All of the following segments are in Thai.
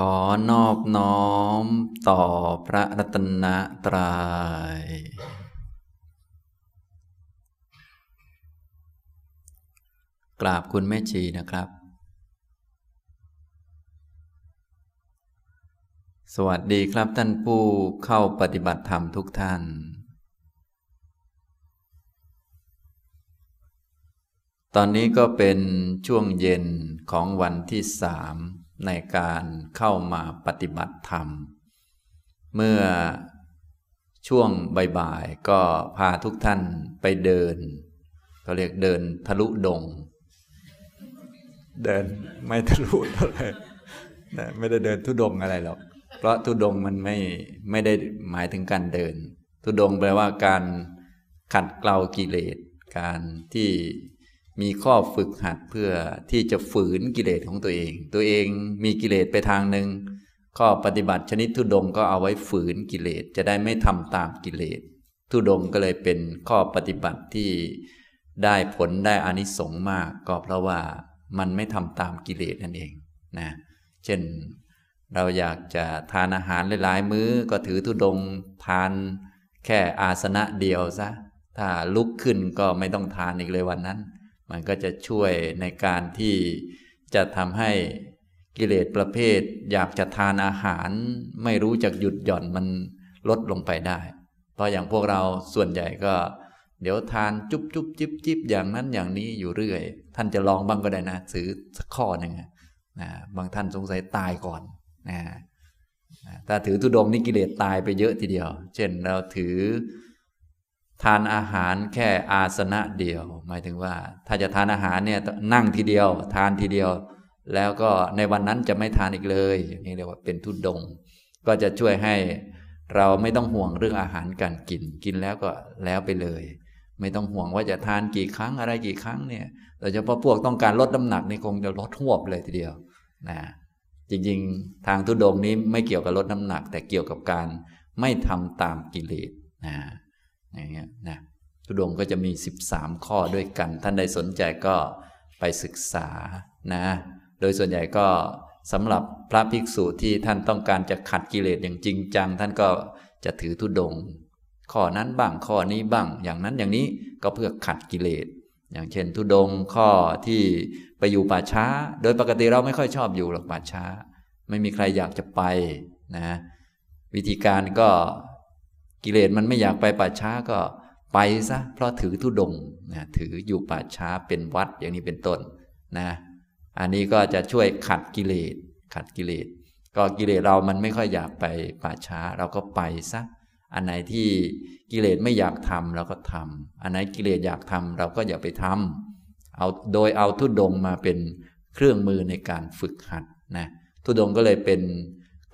ขอนอบน้อมต่อพระรัตนตรยัย กราบคุณแม่ชีนะครับ สวัสดีครับท่านผู้เข้าปฏิบัติธรรมทุกท่าน ตอนนี้ก็เป็นช่วงเย็นของวันที่สาม ในการเข้ามาปฏิบัติธรรม เมื่อช่วงบ่ายๆก็พาทุกท่านไปเดินเขาเรียกเดินทะลุดง เดินไม่ทะลุเท่าไหร่ไม่ได้เดินทุดงอะไรหรอก เพราะทุดงมันไม่ไม่ได้หมายถึงการเดิน ทุดงแปลว่าการขัดเกลากิเลส การที่ มีข้อฝึกหัดเพื่อที่จะฝืนกิเลสของตัวเอง ตัวเองมีกิเลสไปทางหนึ่งข้อปฏิบัติชนิดทุดงก็เอาไว้ฝืนกิเลสจะได้ไม่ทำตามกิเลสทุดงก็เลยเป็นข้อปฏิบัติที่ได้ผลได้อานิสงส์มากก็เพราะว่ามันไม่ทำตามกิเลสนั่นเองนะเช่นเราอยากจะทานอาหารหลายๆ มื้อก็ถือทุดงทานแค่อาสนะเดียวซะถ้าลุกขึ้นก็ไม่ต้องทานอีกเลยวันนั้น มันก็จะช่วยในการที่จะทำให้กิเลสประเภท อยากจะทานอาหารไม่รู้จักหยุดหย่อนมันลดลงไปได้ เพราะอย่างพวกเราส่วนใหญ่ก็ เดี๋ยวทานจุ๊บจุ๊บจิบจิบอย่างนั้นอย่างนี้อยู่เรื่อย ท่านจะลองบ้างก็ได้นะซื้อสักข้อหนึ่งนะบางท่านสงสัยตายก่อนนะถ้าถือทุดงนี่กิเลสตายไปเยอะทีเดียว เช่นเราถือ ทานอาหารแค่อาสนะเดียว หมายถึงว่า ถ้าจะทานอาหารเนี่ยนั่งทีเดียว ทานทีเดียว แล้วก็ในวันนั้นจะไม่ทานอีกเลยอย่างนี้เรียกว่าเป็นทุดง ก็จะช่วยให้เราไม่ต้องห่วงเรื่องอาหารการกินกินแล้วก็แล้วไปเลย ไม่ต้องห่วงว่าจะทานกี่ครั้งอะไรกี่ครั้งเนี่ยโดยเฉพาะพวกต้องการลดน้ำหนักนี่คงจะลดหวบเลยทีเดียวนะจริงๆ ทางทุดงนี้ไม่เกี่ยวกับลดน้ำหนัก แต่เกี่ยวกับการไม่ทำตามกิเลสนะ อย่างเงี้ยนะทุดงก็จะมี 13 ข้อด้วยกัน ท่านใดสนใจก็ไปศึกษานะ โดยส่วนใหญ่ก็สำหรับพระภิกษุที่ท่านต้องการจะขัดกิเลสอย่างจริงจัง ท่านก็จะถือทุดง ข้อนั้นบ้างข้อนี้บ้าง อย่างนั้นอย่างนี้ก็เพื่อขัดกิเลส อย่างเช่น ทุดงข้อที่ไปอยู่ป่าช้า โดยปกติเราไม่ค่อยชอบอยู่หรอกป่าช้า ไม่มีใครอยากจะไปนะ วิธีการก็ กิเลสมันไม่อยากไปป่าช้าก็ไปซะเพราะถือทุดงนะถืออยู่ป่าช้าเป็นวัดอย่างนี้เป็นต้นนะอันนี้ก็จะช่วยขัดกิเลสขัดกิเลส ก็กิเลสเรามันไม่ค่อยอยากไปป่าช้าเราก็ไปซะอันไหนที่กิเลสไม่อยากทำเราก็ทำอันไหนกิเลสอยากทำเราก็อย่าไปทำเอาโดยเอาทุดงมาเป็นเครื่องมือในการฝึกหัดนะทุดงก็เลยเป็น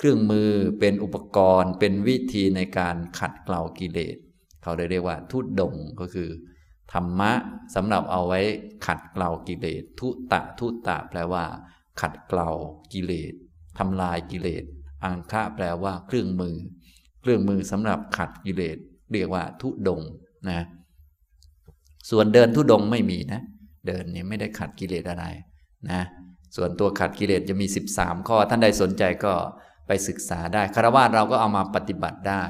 เครื่องมือเป็นอุปกรณ์เป็นวิธีในการขัดเกลากิเลส เขาเรียกว่า ทุดงก็คือ ธรรมะสำหรับเอาไว้ขัดเกลากิเลส ทุตะทุตะแปลว่า ขัดเกลากิเลสทำลายกิเลส อังคะแปลว่าเครื่องมือ เครื่องมือสำหรับขัดกิเลส เรียกว่าทุดงนะ ส่วนเดินทุดงไม่มีนะ เดินนี่ไม่ได้ขัดกิเลสอะไรนะ ส่วนตัวขัดกิเลสจะมี 13 ข้อท่านใดสนใจก็ ไปศึกษาได้คารวะเราก็เอามาปฏิบัติได้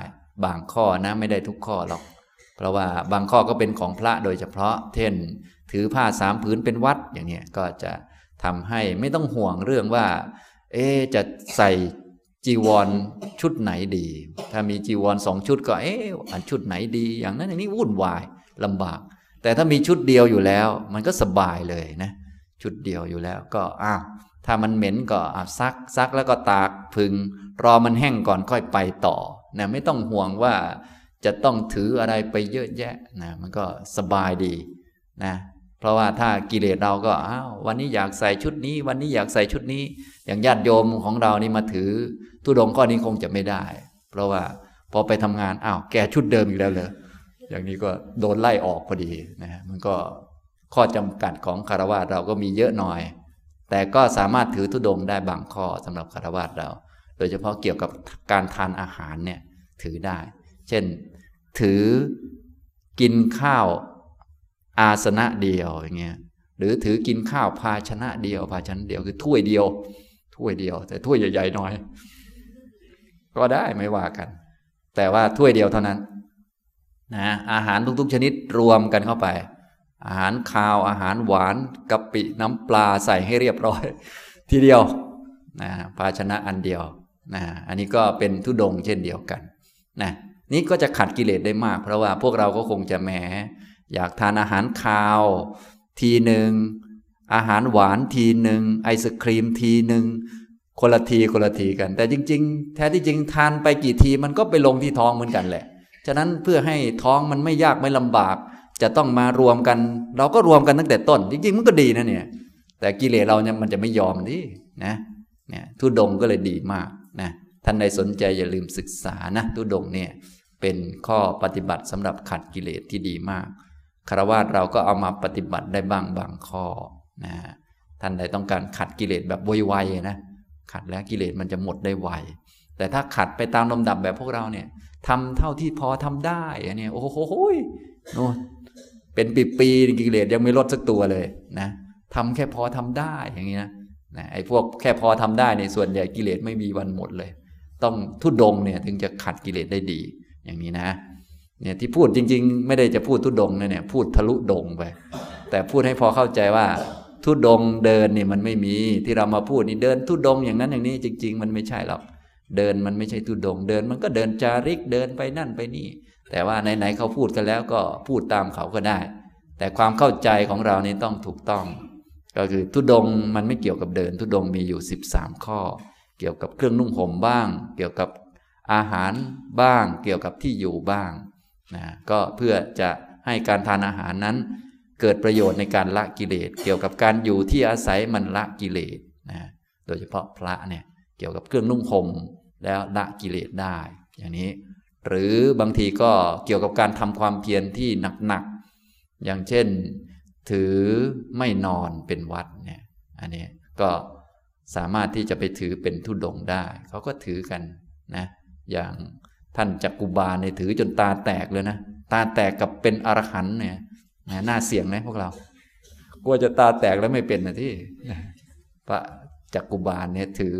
บางข้อนะไม่ได้ทุกข้อหรอก เพราะว่าบางข้อก็เป็นของพระโดยเฉพาะ เช่น ถือผ้าสามผืนเป็นวัดอย่างนี้ก็จะทำให้ไม่ต้องห่วงเรื่องว่า เอ๊จะใส่จีวรชุดไหนดี ถ้ามีจีวรสองชุดก็เอ๊อันชุดไหนดี อย่างนั้นอย่างนี้วุ่นวายลำบาก แต่ถ้ามีชุดเดียวอยู่แล้ว มันก็สบายเลยนะ ชุดเดียวอยู่แล้วก็อ้าว ถ้ามันเหม็นก็ซักซักแล้วก็ตากพึง รอมันแห้งก่อนค่อยไปต่อนะไม่ต้องห่วงว่าจะต้องถืออะไรไปเยอะแยะนะมันก็สบายดีนะเพราะว่าถ้ากิเลสเราก็อ้าววันนี้อยากใส่ชุดนี้ วันนี้อยากใส่ชุดนี้ อย่างญาติโยมของเรานี่มาถือทุดงข้อนนี้คงจะไม่ได้ เพราะว่าพอไปทำงานอ้าวแกชุดเดิมอีกแล้วเลยอย่างนี้ก็โดนไล่ออกพอดีนะมันก็ข้อจำกัดของคารวะเราก็มีเยอะหน่อย แต่ก็สามารถถือทุดงได้บางข้อสำหรับคารวะเรา โดยเฉพาะเกี่ยวกับการทานอาหารเนี่ยถือได้ เช่น ถือกินข้าวอาสนะเดียวอย่างเงี้ยหรือถือกินข้าวภาชนะเดียว ภาชนะเดียวคือถ้วยเดียว ถ้วยเดียว แต่ถ้วยใหญ่ๆหน่อย ก็ได้ไม่ว่ากัน แต่ว่าถ้วยเดียวเท่านั้นนะอาหารทุกๆ ชนิดรวมกันเข้าไป อาหารคาวอาหารหวานกะปิน้ำปลาใส่ให้เรียบร้อย ทีเดียวนะภาชนะอันเดียวนะอันนี้ก็เป็นทุดงเช่นเดียวกันนะนี่ก็จะขัดกิเลสได้มาก เพราะว่าพวกเราก็คงจะแหม อยากทานอาหารคาว ทีหนึ่งอาหารหวานทีหนึ่งไอศครีมทีหนึ่งคนละทีคนละทีกัน แต่จริง ๆ แท้ที่จริงทานไปกี่ทีมันก็ไปลงที่ท้องเหมือนกันแหละ ฉะนั้นเพื่อให้ท้องมันไม่ยากไม่ลำบาก จะต้องมารวมกัน เราก็รวมกันตั้งแต่ต้น จริงๆมันก็ดีนะเนี่ย แต่กิเลสเราเนี่ยมันจะไม่ยอมดินะเนี่ยทุดงก็เลยดีมากนะท่านใดสนใจอย่าลืมศึกษานะทุดงเนี่ยเป็นข้อปฏิบัติสำหรับขัดกิเลสที่ดีมากคารวะเราก็เอามาปฏิบัติได้บ้างบางข้อนะท่านใดต้องการขัดกิเลสแบบไวๆนะขัดแล้วกิเลสมันจะหมดได้ไวแต่ถ้าขัดไปตามลำดับแบบพวกเราเนี่ยทำเท่าที่พอทำได้อันนี้โอ้โหโน่ เป็นปีๆกิเลสยังไม่ลดสักตัวเลยนะทำแค่พอทำได้อย่างนี้นะนะไอ้พวกแค่พอทำได้ในส่วนใหญ่กิเลสไม่มีวันหมดเลย ต้องทุดดงเนี่ยถึงจะขัดกิเลสได้ดีอย่างนี้นะเนี่ยที่พูดจริง ๆ ไม่ได้จะพูดทุดงนะเนี่ยพูดทะลุดงไปแต่พูดให้พอเข้าใจว่าทุดงเดินนี่มันไม่มีที่เรามาพูดนี่เดินทุดงอย่างนั้นอย่างนี้จริง ๆ มันไม่ใช่หรอกเดินมันไม่ใช่ทุดงเดิน มันก็เดินจาริกเดินไปนั่นไปนี่ แต่ว่าไหนๆเขาพูดกันแล้วก็พูดตามเขาก็ได้ แต่ความเข้าใจของเรานี่ต้องถูกต้อง ก็คือทุดงมันไม่เกี่ยวกับเดิน ทุดงมีอยู่ 13 ข้อ เกี่ยวกับเครื่องนุ่งห่มบ้าง เกี่ยวกับอาหารบ้าง เกี่ยวกับที่อยู่บ้างนะก็เพื่อจะให้การทานอาหารนั้น เกิดประโยชน์ในการละกิเลส เกี่ยวกับการอยู่ที่อาศัยมันละกิเลสนะโดยเฉพาะพระเนี่ยเกี่ยวกับเครื่องนุ่งห่มแล้วละกิเลสได้ อย่างนี้ หรือบางทีก็เกี่ยวกับการทำความเพียรที่หนักๆ อย่างเช่น ถือไม่นอนเป็นวัดเนี่ย อันนี้ก็สามารถที่จะไปถือเป็นทุดงได้ เขาก็ถือกันนะ อย่างท่านจักกุบาลเนี่ยถือจนตาแตกเลยนะ ตาแตกกับเป็นอรหันเนี่ยน่าเสี่ยงนะพวกเรา กลัวจะตาแตกแล้วไม่เป็นนะที่พระจักกุบาลเนี่ยถือ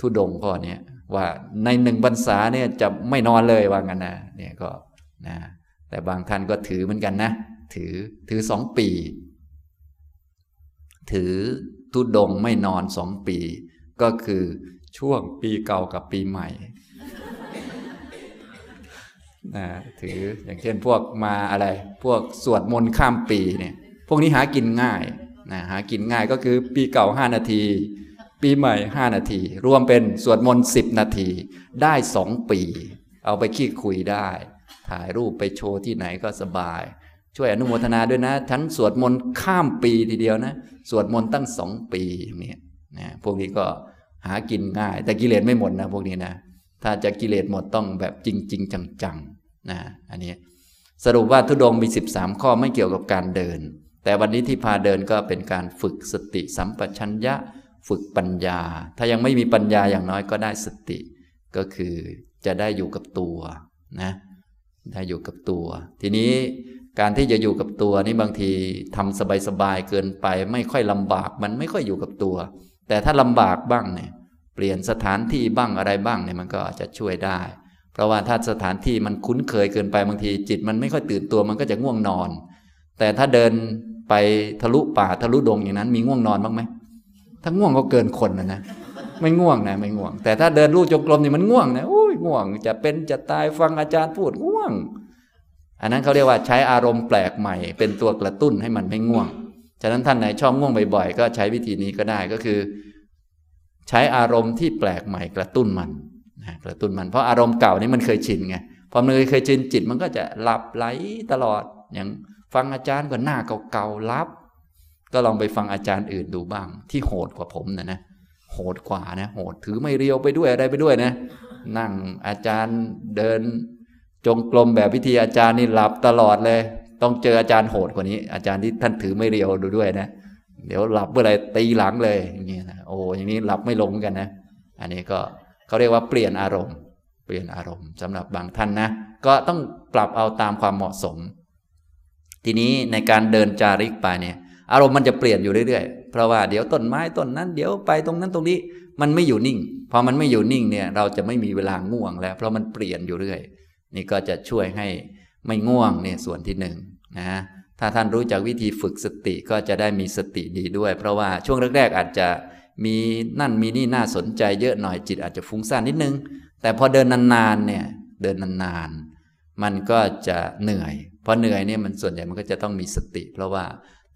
ทุดงข้อนี้ ว่าในหนึ่งพรรษาเนี่ยจะไม่นอนเลยว่างั้นนะเนี่ยก็นะแต่บางท่านก็ถือเหมือนกันนะ ถือถือสองปี ถือทุดงไม่นอนสองปี ก็คือช่วงปีเก่ากับปีใหม่นะถืออย่างเช่นพวกมาอะไร พวกสวดมนต์ข้ามปีเนี่ย พวกนี้หากินง่ายนะหากินง่ายก็คือปีเก่าห้านาที ปีใหม่ห้านาที รวมเป็นสวดมนต์สิบนาที ได้สองปี เอาไปขี้คุยได้ ถ่ายรูปไปโชว์ที่ไหนก็สบาย ช่วยอนุโมทนาด้วยนะฉันสวดมนต์ข้ามปีทีเดียวนะ สวดมนต์ตั้งสองปีเนี่ยนะพวกนี้ก็หากินง่าย แต่กิเลสไม่หมดนะพวกนี้นะ ถ้าจะกิเลสหมดต้องแบบจริงจริงจังๆนะอันนี้สรุปว่าทุดงมี 13 ข้อไม่เกี่ยวกับการเดิน แต่วันนี้ที่พาเดินก็เป็นการฝึกสติสัมปชัญญะ ฝึกปัญญา ถ้ายังไม่มีปัญญาอย่างน้อยก็ได้สติ ก็คือจะได้อยู่กับตัวนะ ได้อยู่กับตัว ทีนี้การที่จะอยู่กับตัวนี่บางทีทำสบายๆเกินไป ไม่ค่อยลำบากมันไม่ค่อยอยู่กับตัว แต่ถ้าลำบากบ้างเนี่ยเปลี่ยนสถานที่บ้างอะไรบ้างเนี่ยมันก็จะช่วยได้ เพราะว่าถ้าสถานที่มันคุ้นเคยเกินไปบางที จิตมันไม่ค่อยตื่นตัวมันก็จะง่วงนอน แต่ถ้าเดินไปทะลุป่าทะลุดงอย่างนั้น มีง่วงนอนบ้างไหม ถ้าง่วงก็เกินคนนะนะไม่ง่วงนะไม่ง่วง แต่ถ้าเดินลู่จงกรมนี่มันง่วงนะโอ้ยง่วง จะเป็นจะตายฟังอาจารย์พูดง่วง อันนั้นเขาเรียกว่าใช้อารมณ์แปลกใหม่ เป็นตัวกระตุ้นให้มันไม่ง่วง ฉะนั้นท่านไหนชอบง่วงบ่อยๆก็ใช้วิธีนี้ก็ได้ก็คือ ใช้อารมณ์ที่แปลกใหม่กระตุ้นมันนะกระตุ้นมันเพราะอารมณ์เก่านี้มันเคยชินไงพอมันเคยชินจิตมันก็จะหลับไหลตลอดอย่างฟังอาจารย์ก็หน้าเก่าๆลับ ก็ลองไปฟังอาจารย์อื่นดูบ้าง ที่โหดกว่าผมนะนะโหดกว่านะโหดถือไม่เรียวไปด้วยอะไรไปด้วยนะ นั่งอาจารย์เดิน จงกรมแบบพิธีอาจารย์นี่หลับตลอดเลย ต้องเจออาจารย์โหดกว่านี้ อาจารย์ที่ท่านถือไม่เรียวดูด้วยนะเดี๋ยวหลับเมื่อไรตีหลังเลยอย่างนี้นะโอ้อย่างนี้หลับไม่ลงกันนะ อันนี้ก็เขาเรียกว่าเปลี่ยนอารมณ์ เปลี่ยนอารมณ์สำหรับบางท่านนะ ก็ต้องปรับเอาตามความเหมาะสม ทีนี้ในการเดินจาริกไปเนี่ย อารมณ์มันจะเปลี่ยนอยู่เรื่อยๆ เพราะว่าเดี๋ยวต้นไม้ต้นนั้น เดี๋ยวไปตรงนั้นตรงนี้มันไม่อยู่นิ่ง พอมันไม่อยู่นิ่งเนี่ยเราจะไม่มีเวลาง่วงแล้ว เพราะมันเปลี่ยนอยู่เรื่อย นี่ก็จะช่วยให้ไม่ง่วงเนี่ยส่วนที่หนึ่งนะถ้าท่านรู้จักวิธีฝึกสติก็จะได้มีสติดีด้วย เพราะว่าช่วงแรกๆ อาจจะมีนั่นมีนี่น่าสนใจเยอะหน่อยจิตอาจจะฟุ้งซ่านนิดนึง แต่พอเดินนานๆเนี่ยเดินนานๆมันก็จะเหนื่อยพอเหนื่อยเนี่ยมันส่วนใหญ่มันก็จะต้องมีสติ เพราะว่า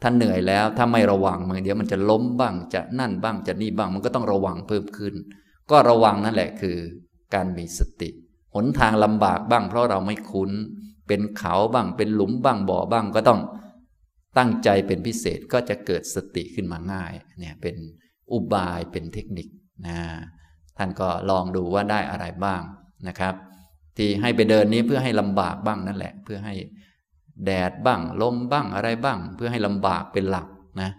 ถ้าเหนื่อยแล้วถ้าไม่ระวังมันเดี๋ยวมันจะล้มบ้างจะนั่นบ้างจะนี่บ้างมันก็ต้องระวังเพิ่มขึ้น ก็ระวังนั่นแหละคือ การมีสติ หนทางลำบากบ้าง เพราะเราไม่คุ้น เป็นเขาบ้างเป็นหลุมบ้างบ่อบ้างก็ต้องตั้งใจเป็นพิเศษก็จะเกิดสติขึ้นมาง่ายเนี่ยเป็นอุบายเป็นเทคนิคนะท่านก็ลองดูว่าได้อะไรบ้างนะครับ ที่ให้ไปเดินนี้เพื่อให้ลำบากบ้างนั่นแหละ เพื่อให้ แดดบ้าง ลมบ้างอะไรบ้าง เพื่อให้ลำบากเป็นหลักนะ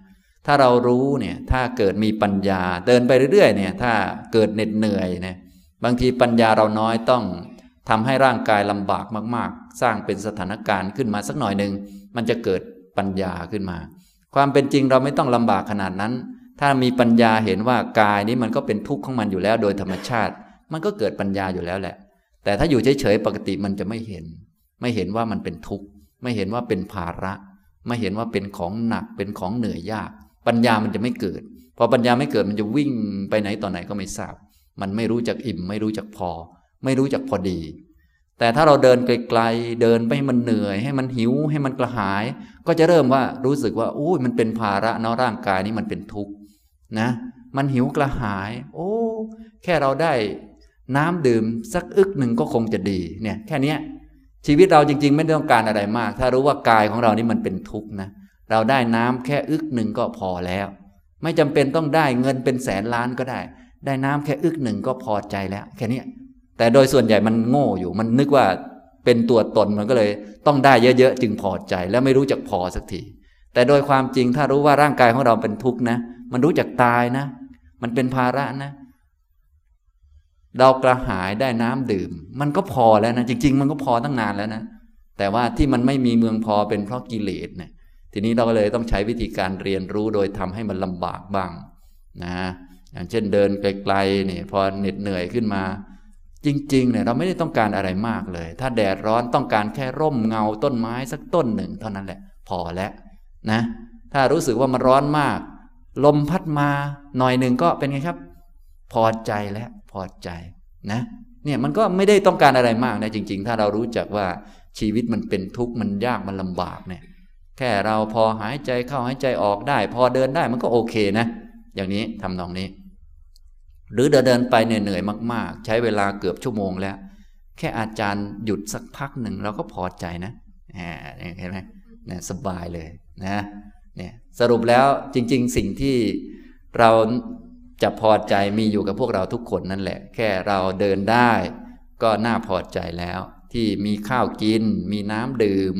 ถ้าเรารู้เนี่ยถ้าเกิดมีปัญญาเดินไปเรื่อยๆเนี่ยถ้าเกิดเหน็ดเหนื่อยเนี่ยบางทีปัญญาเราน้อยต้องทำให้ร่างกายลำบากมากๆ สร้างเป็นสถานการณ์ขึ้นมาสักหน่อยหนึ่งมันจะเกิดปัญญาขึ้นมา ความเป็นจริงเราไม่ต้องลำบากขนาดนั้น ถ้ามีปัญญาเห็นว่ากายนี้มันก็เป็นทุกข์ของมันอยู่แล้วโดยธรรมชาติ มันก็เกิดปัญญาอยู่แล้วแหละ แต่ถ้าอยู่เฉยๆปกติมันจะไม่เห็น ไม่เห็นว่ามันเป็นทุกข์ ไม่เห็นว่าเป็นภาระ ไม่เห็นว่าเป็นของหนักเป็นของเหนื่อยยาก ปัญญามันจะไม่เกิด พอปัญญาไม่เกิดมันจะวิ่งไปไหนต่อไหนก็ไม่ทราบ มันไม่รู้จักอิ่ม ไม่รู้จักพอ ไม่รู้จักพอดี แต่ถ้าเราเดินไกลๆเดินไปให้มันเหนื่อย ให้มันหิว ให้มันกระหาย ก็จะเริ่มว่ารู้สึกว่าโอ้ยมันเป็นภาระเนาะร่างกายนี้มันเป็นทุกข์นะมันหิวกระหาย โอ้ แค่เราได้น้ำดื่มสักอึกหนึ่งก็คงจะดี เนี่ย แค่นี้ ชีวิตเราจริง ๆ ไม่ต้องการอะไรมาก ถ้ารู้ว่ากายของเรานี่มันเป็นทุกข์นะเราได้น้ำแค่อึกหนึ่งก็พอแล้ว ไม่จำเป็นต้องได้เงินเป็นแสนล้านก็ได้ ได้น้ำแค่อึกหนึ่งก็พอใจแล้ว แค่นี้แต่โดยส่วนใหญ่มันโง่อยู่ มันนึกว่าเป็นตัวตนมันก็เลยต้องได้เยอะๆจึงพอใจแล้วไม่รู้จักพอสักทีแต่โดยความจริงถ้ารู้ว่าร่างกายของเราเป็นทุกข์นะ มันรู้จักตายนะ มันเป็นภาระนะ เรากระหายได้น้ำดื่ม มันก็พอแล้วนะจริง ๆ มันก็พอตั้งนานแล้วนะแต่ว่าที่มันไม่มีเมืองพอเป็นเพราะกิเลสเนี่ยทีนี้เราก็เลยต้องใช้วิธีการเรียนรู้โดยทำให้มันลำบากบ้างนะอย่างเช่นเดินไกลๆเนี่ยพอเหน็ดเหนื่อยขึ้นมา จริงๆเนี่ยเราไม่ได้ต้องการอะไรมากเลย ถ้าแดดร้อนต้องการแค่ร่มเงาต้นไม้สักต้นหนึ่ง เท่านั้นแหละ พอแล้วนะถ้ารู้สึกว่ามันร้อนมาก ลมพัดมาหน่อยหนึ่งก็เป็นไงครับ พอใจแล้วพอใจนะเนี่ยมันก็ไม่ได้ต้องการอะไรมากนะจริง ๆ ถ้าเรารู้จักว่าชีวิตมันเป็นทุกข์มันยากมันลำบากเนี่ยแค่เราพอหายใจเข้าหายใจออกได้ พอเดินได้มันก็โอเคนะ อย่างนี้ทำนองนี้ หรือเดินเดินไปเหนื่อยๆมาก ๆ ใช้เวลาเกือบชั่วโมงแล้ว แค่อาจารย์หยุดสักพักหนึ่งเราก็พอใจนะเห็นไหมเนี่ยสบายเลยนะเนี่ยสรุปแล้วจริง ๆ สิ่งที่เรา จะพอใจมีอยู่กับพวกเราทุกคนนั่นแหละ แค่เราเดินได้ ก็น่าพอใจแล้ว ที่มีข้าวกิน มีน้ำดื่ม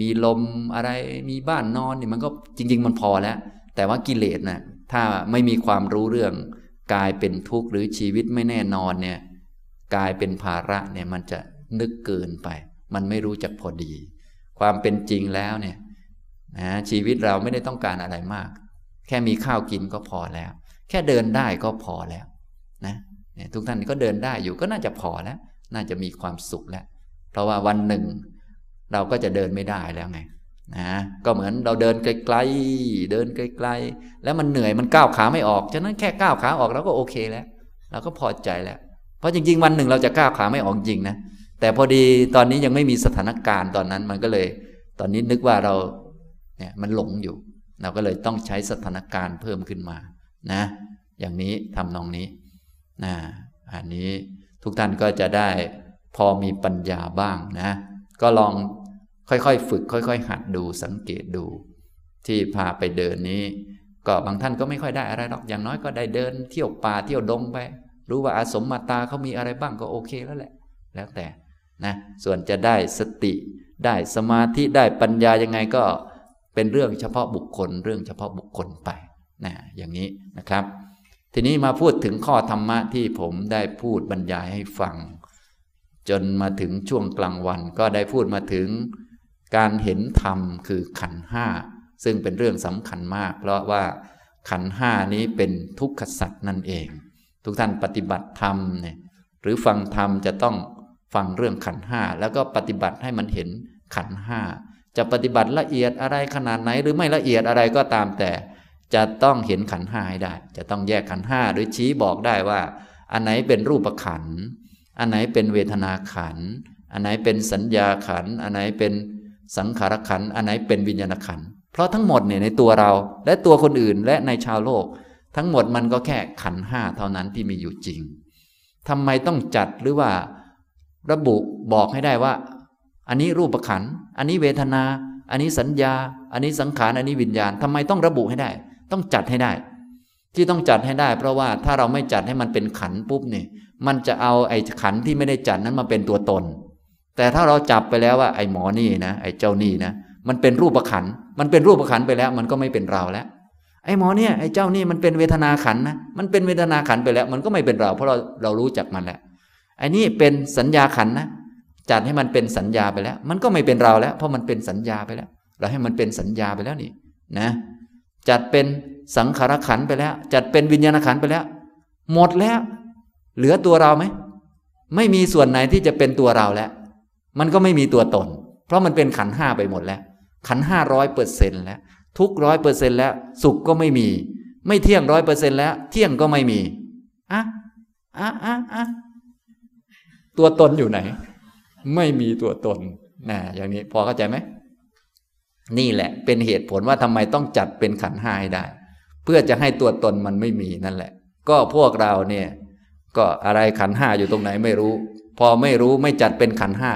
มีลมอะไรมีบ้านนอนนี่มันก็จริง ๆ มันพอแล้ว แต่ว่ากิเลสนะ่ะถ้าไม่มีความรู้เรื่องกายเป็นทุกข์หรือชีวิตไม่แน่นอนเนี่ยกายเป็นภาระเนี่ยมันจะนึกเกินไป มันไม่รู้จักพอดี ความเป็นจริงแล้วเนี่ยนะชีวิตเราไม่ได้ต้องการอะไรมาก แค่มีข้าวกินก็พอแล้ว แค่เดินได้ก็พอแล้วนะทุกท่านก็เดินได้อยู่ก็น่าจะพอแล้ว น่าจะมีความสุขแล้ว เพราะว่าวันหนึ่ง เราก็จะเดินไม่ได้แล้วไงนะก็เหมือนเราเดินไกลๆเดินไกลๆแล้วมันเหนื่อยมันก้าวขาไม่ออกฉะนั้นแค่ก้าวขาออกเราก็โอเคแล้ว เราก็พอใจแล้ว เพราะจริง ๆ วันหนึ่งเราจะก้าวขาไม่ออกจริงนะแต่พอดีตอนนี้ยังไม่มีสถานการณ์ตอนนั้นมันก็เลย ตอนนี้นึกว่าเราเนี่ยมันหลงอยู่ เราก็เลยต้องใช้สถานการณ์เพิ่มขึ้นมา นะ อย่างนี้ทำนองนี้นะอันนี้ทุกท่านก็จะได้พอมีปัญญาบ้างนะ ก็ลองค่อยๆ ฝึก ค่อย ๆ หัดดูสังเกตดู ที่พาไปเดินนี้ ก็บางท่านก็ไม่ค่อยได้อะไรหรอกอย่างน้อยก็ได้เดิน เที่ยวป่าเที่ยวดงไป รู้ว่าอาสมมาตาเขามีอะไรบ้างก็โอเคแล้วแหละ แล้วแต่นะส่วนจะได้สติได้สมาธิได้ปัญญายังไงก็เป็นเรื่องเฉพาะบุคคล เรื่องเฉพาะบุคคลไป นะอย่างนี้นะครับ ทีนี้มาพูดถึงข้อธรรมะที่ผมได้พูดบรรยายให้ฟัง จนมาถึงช่วงกลางวันก็ได้พูดมาถึง การเห็นธรรมคือขันห้าซึ่งเป็นเรื่องสำคัญมาก เพราะว่าขันห้านี้เป็นทุกขสัตว์นั่นเอง ทุกท่านปฏิบัติธรรมเนี่ยหรือฟังธรรมจะต้องฟังเรื่องขันห้าแล้วก็ปฏิบัติให้มันเห็นขันห้าจะปฏิบัติละเอียดอะไรขนาดไหน หรือไม่ละเอียดอะไรก็ตามแต่ จะต้องเห็นขันห้าให้ได้ จะต้องแยกขันห้าโดยชี้บอกได้ว่า อันไหนเป็นรูปขัน อันไหนเป็นเวทนาขัน อันไหนเป็นสัญญาขัน อันไหนเป็นสังขารขัน อันไหนเป็นวิญญาณขัน เพราะทั้งหมดเนี่ยในตัวเรา และตัวคนอื่นและในชาวโลก ทั้งหมดมันก็แค่ขันห้าเท่านั้นที่มีอยู่จริงทำไมต้องจัดหรือว่า ระบุบอกให้ได้ว่า อันนี้รูปขัน อันนี้เวทนา อันนี้สัญญา อันนี้สังขาร อันนี้วิญญาณทำไมต้องระบุให้ได้ ต้องจัดให้ได้ ที่ต้องจัดให้ได้ เพราะว่าถ้าเราไม่จัดให้มันเป็นขันปุ๊บเนี่ย มันจะเอาไอ้ขันที่ไม่ได้จัดนั้นมาเป็นตัวตน แต่ถ้าเราจับไปแล้วว่าไอ้หมอนี่นะไอ้เจ้านี่นะมันเป็นรูปขัน มันเป็นรูปขันไปแล้ว มันก็ไม่เป็นเราแล้ว ไอ้หมอเนี่ยไอ้เจ้านี่มันเป็นเวทนาขันนะ มันเป็นเวทนาขันไปแล้ว มันก็ไม่เป็นเรา เพราะเราเรารู้จักมันแล้วไอ้นี่เป็นสัญญาขันนะ จัดให้มันเป็นสัญญาไปแล้ว มันก็ไม่เป็นเราแล้ว เพราะมันเป็นสัญญาไปแล้ว เราให้มันเป็นสัญญาไปแล้วนี่นะ จัดเป็นสังขารขันไปแล้ว จัดเป็นวิญญาณขันไปแล้ว หมดแล้ว เหลือตัวเราไหมไม่มีส่วนไหนที่จะเป็นตัวเราแล้ว มันก็ไม่มีตัวตน เพราะมันเป็นขันห้าไปหมดแล้ว ขันห้าร้อยเปอร์เซ็นต์แล้ว ทุกร้อยเปอร์เซ็นต์แล้ว สุขก็ไม่มี ไม่เที่ยงร้อยเปอร์เซ็นต์แล้ว เที่ยงก็ไม่มีอะอะอะอะตัวตนอยู่ไหน ไม่มีตัวตนนะอย่างนี้พอเข้าใจไหม นี่แหละเป็นเหตุผลว่าทำไมต้องจัดเป็นขันห้าให้ได้ เพื่อจะให้ตัวตนมันไม่มีนั่นแหละ ก็พวกเราเนี่ย ก็อะไรขันห้าอยู่ตรงไหนไม่รู้ พอไม่รู้ไม่จัดเป็นขันห้า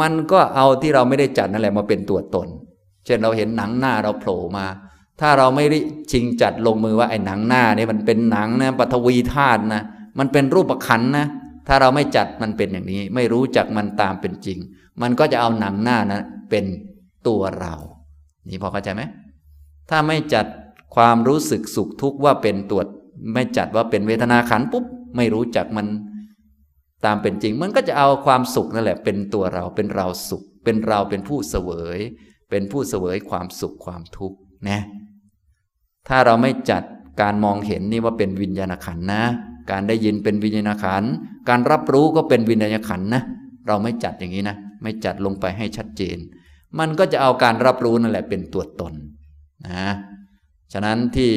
มันก็เอาที่เราไม่ได้จัดนั่นแหละมาเป็นตัวตน เช่นเราเห็นหนังหน้าเราโผล่มา ถ้าเราไม่ได้ชิงจัดลงมือว่าไอ้หนังหน้านี่มันเป็นหนังนะปฐวีธาตุนะมันเป็นรูปขันนะถ้าเราไม่จัดมันเป็นอย่างนี้ ไม่รู้จักมันตามเป็นจริง มันก็จะเอาหนังหน้านะเป็นตัวเรา นี่พอเข้าใจไหมถ้าไม่จัดความรู้สึกสุขทุกข์ว่าเป็นตัวไม่จัดว่าเป็นเวทนาขันปุ๊บไม่รู้จักมันตามเป็นจริง มันก็จะเอาความสุขนั่นแหละ เป็นตัวเราเป็นเราสุข เป็นเราเป็นผู้เสวย เป็นผู้เสวยความสุขความทุกข์นะถ้าเราไม่จัดการมองเห็นนี่ว่าเป็นวิญญาณขันนะ การได้ยินเป็นวิญญาณขัน การรับรู้ก็เป็นวิญญาณขันนะ เราไม่จัดอย่างนี้นะ ไม่จัดลงไปให้ชัดเจน มันก็จะเอาการรับรู้นั่นแหละเป็นตัวตนนะฉะนั้นที่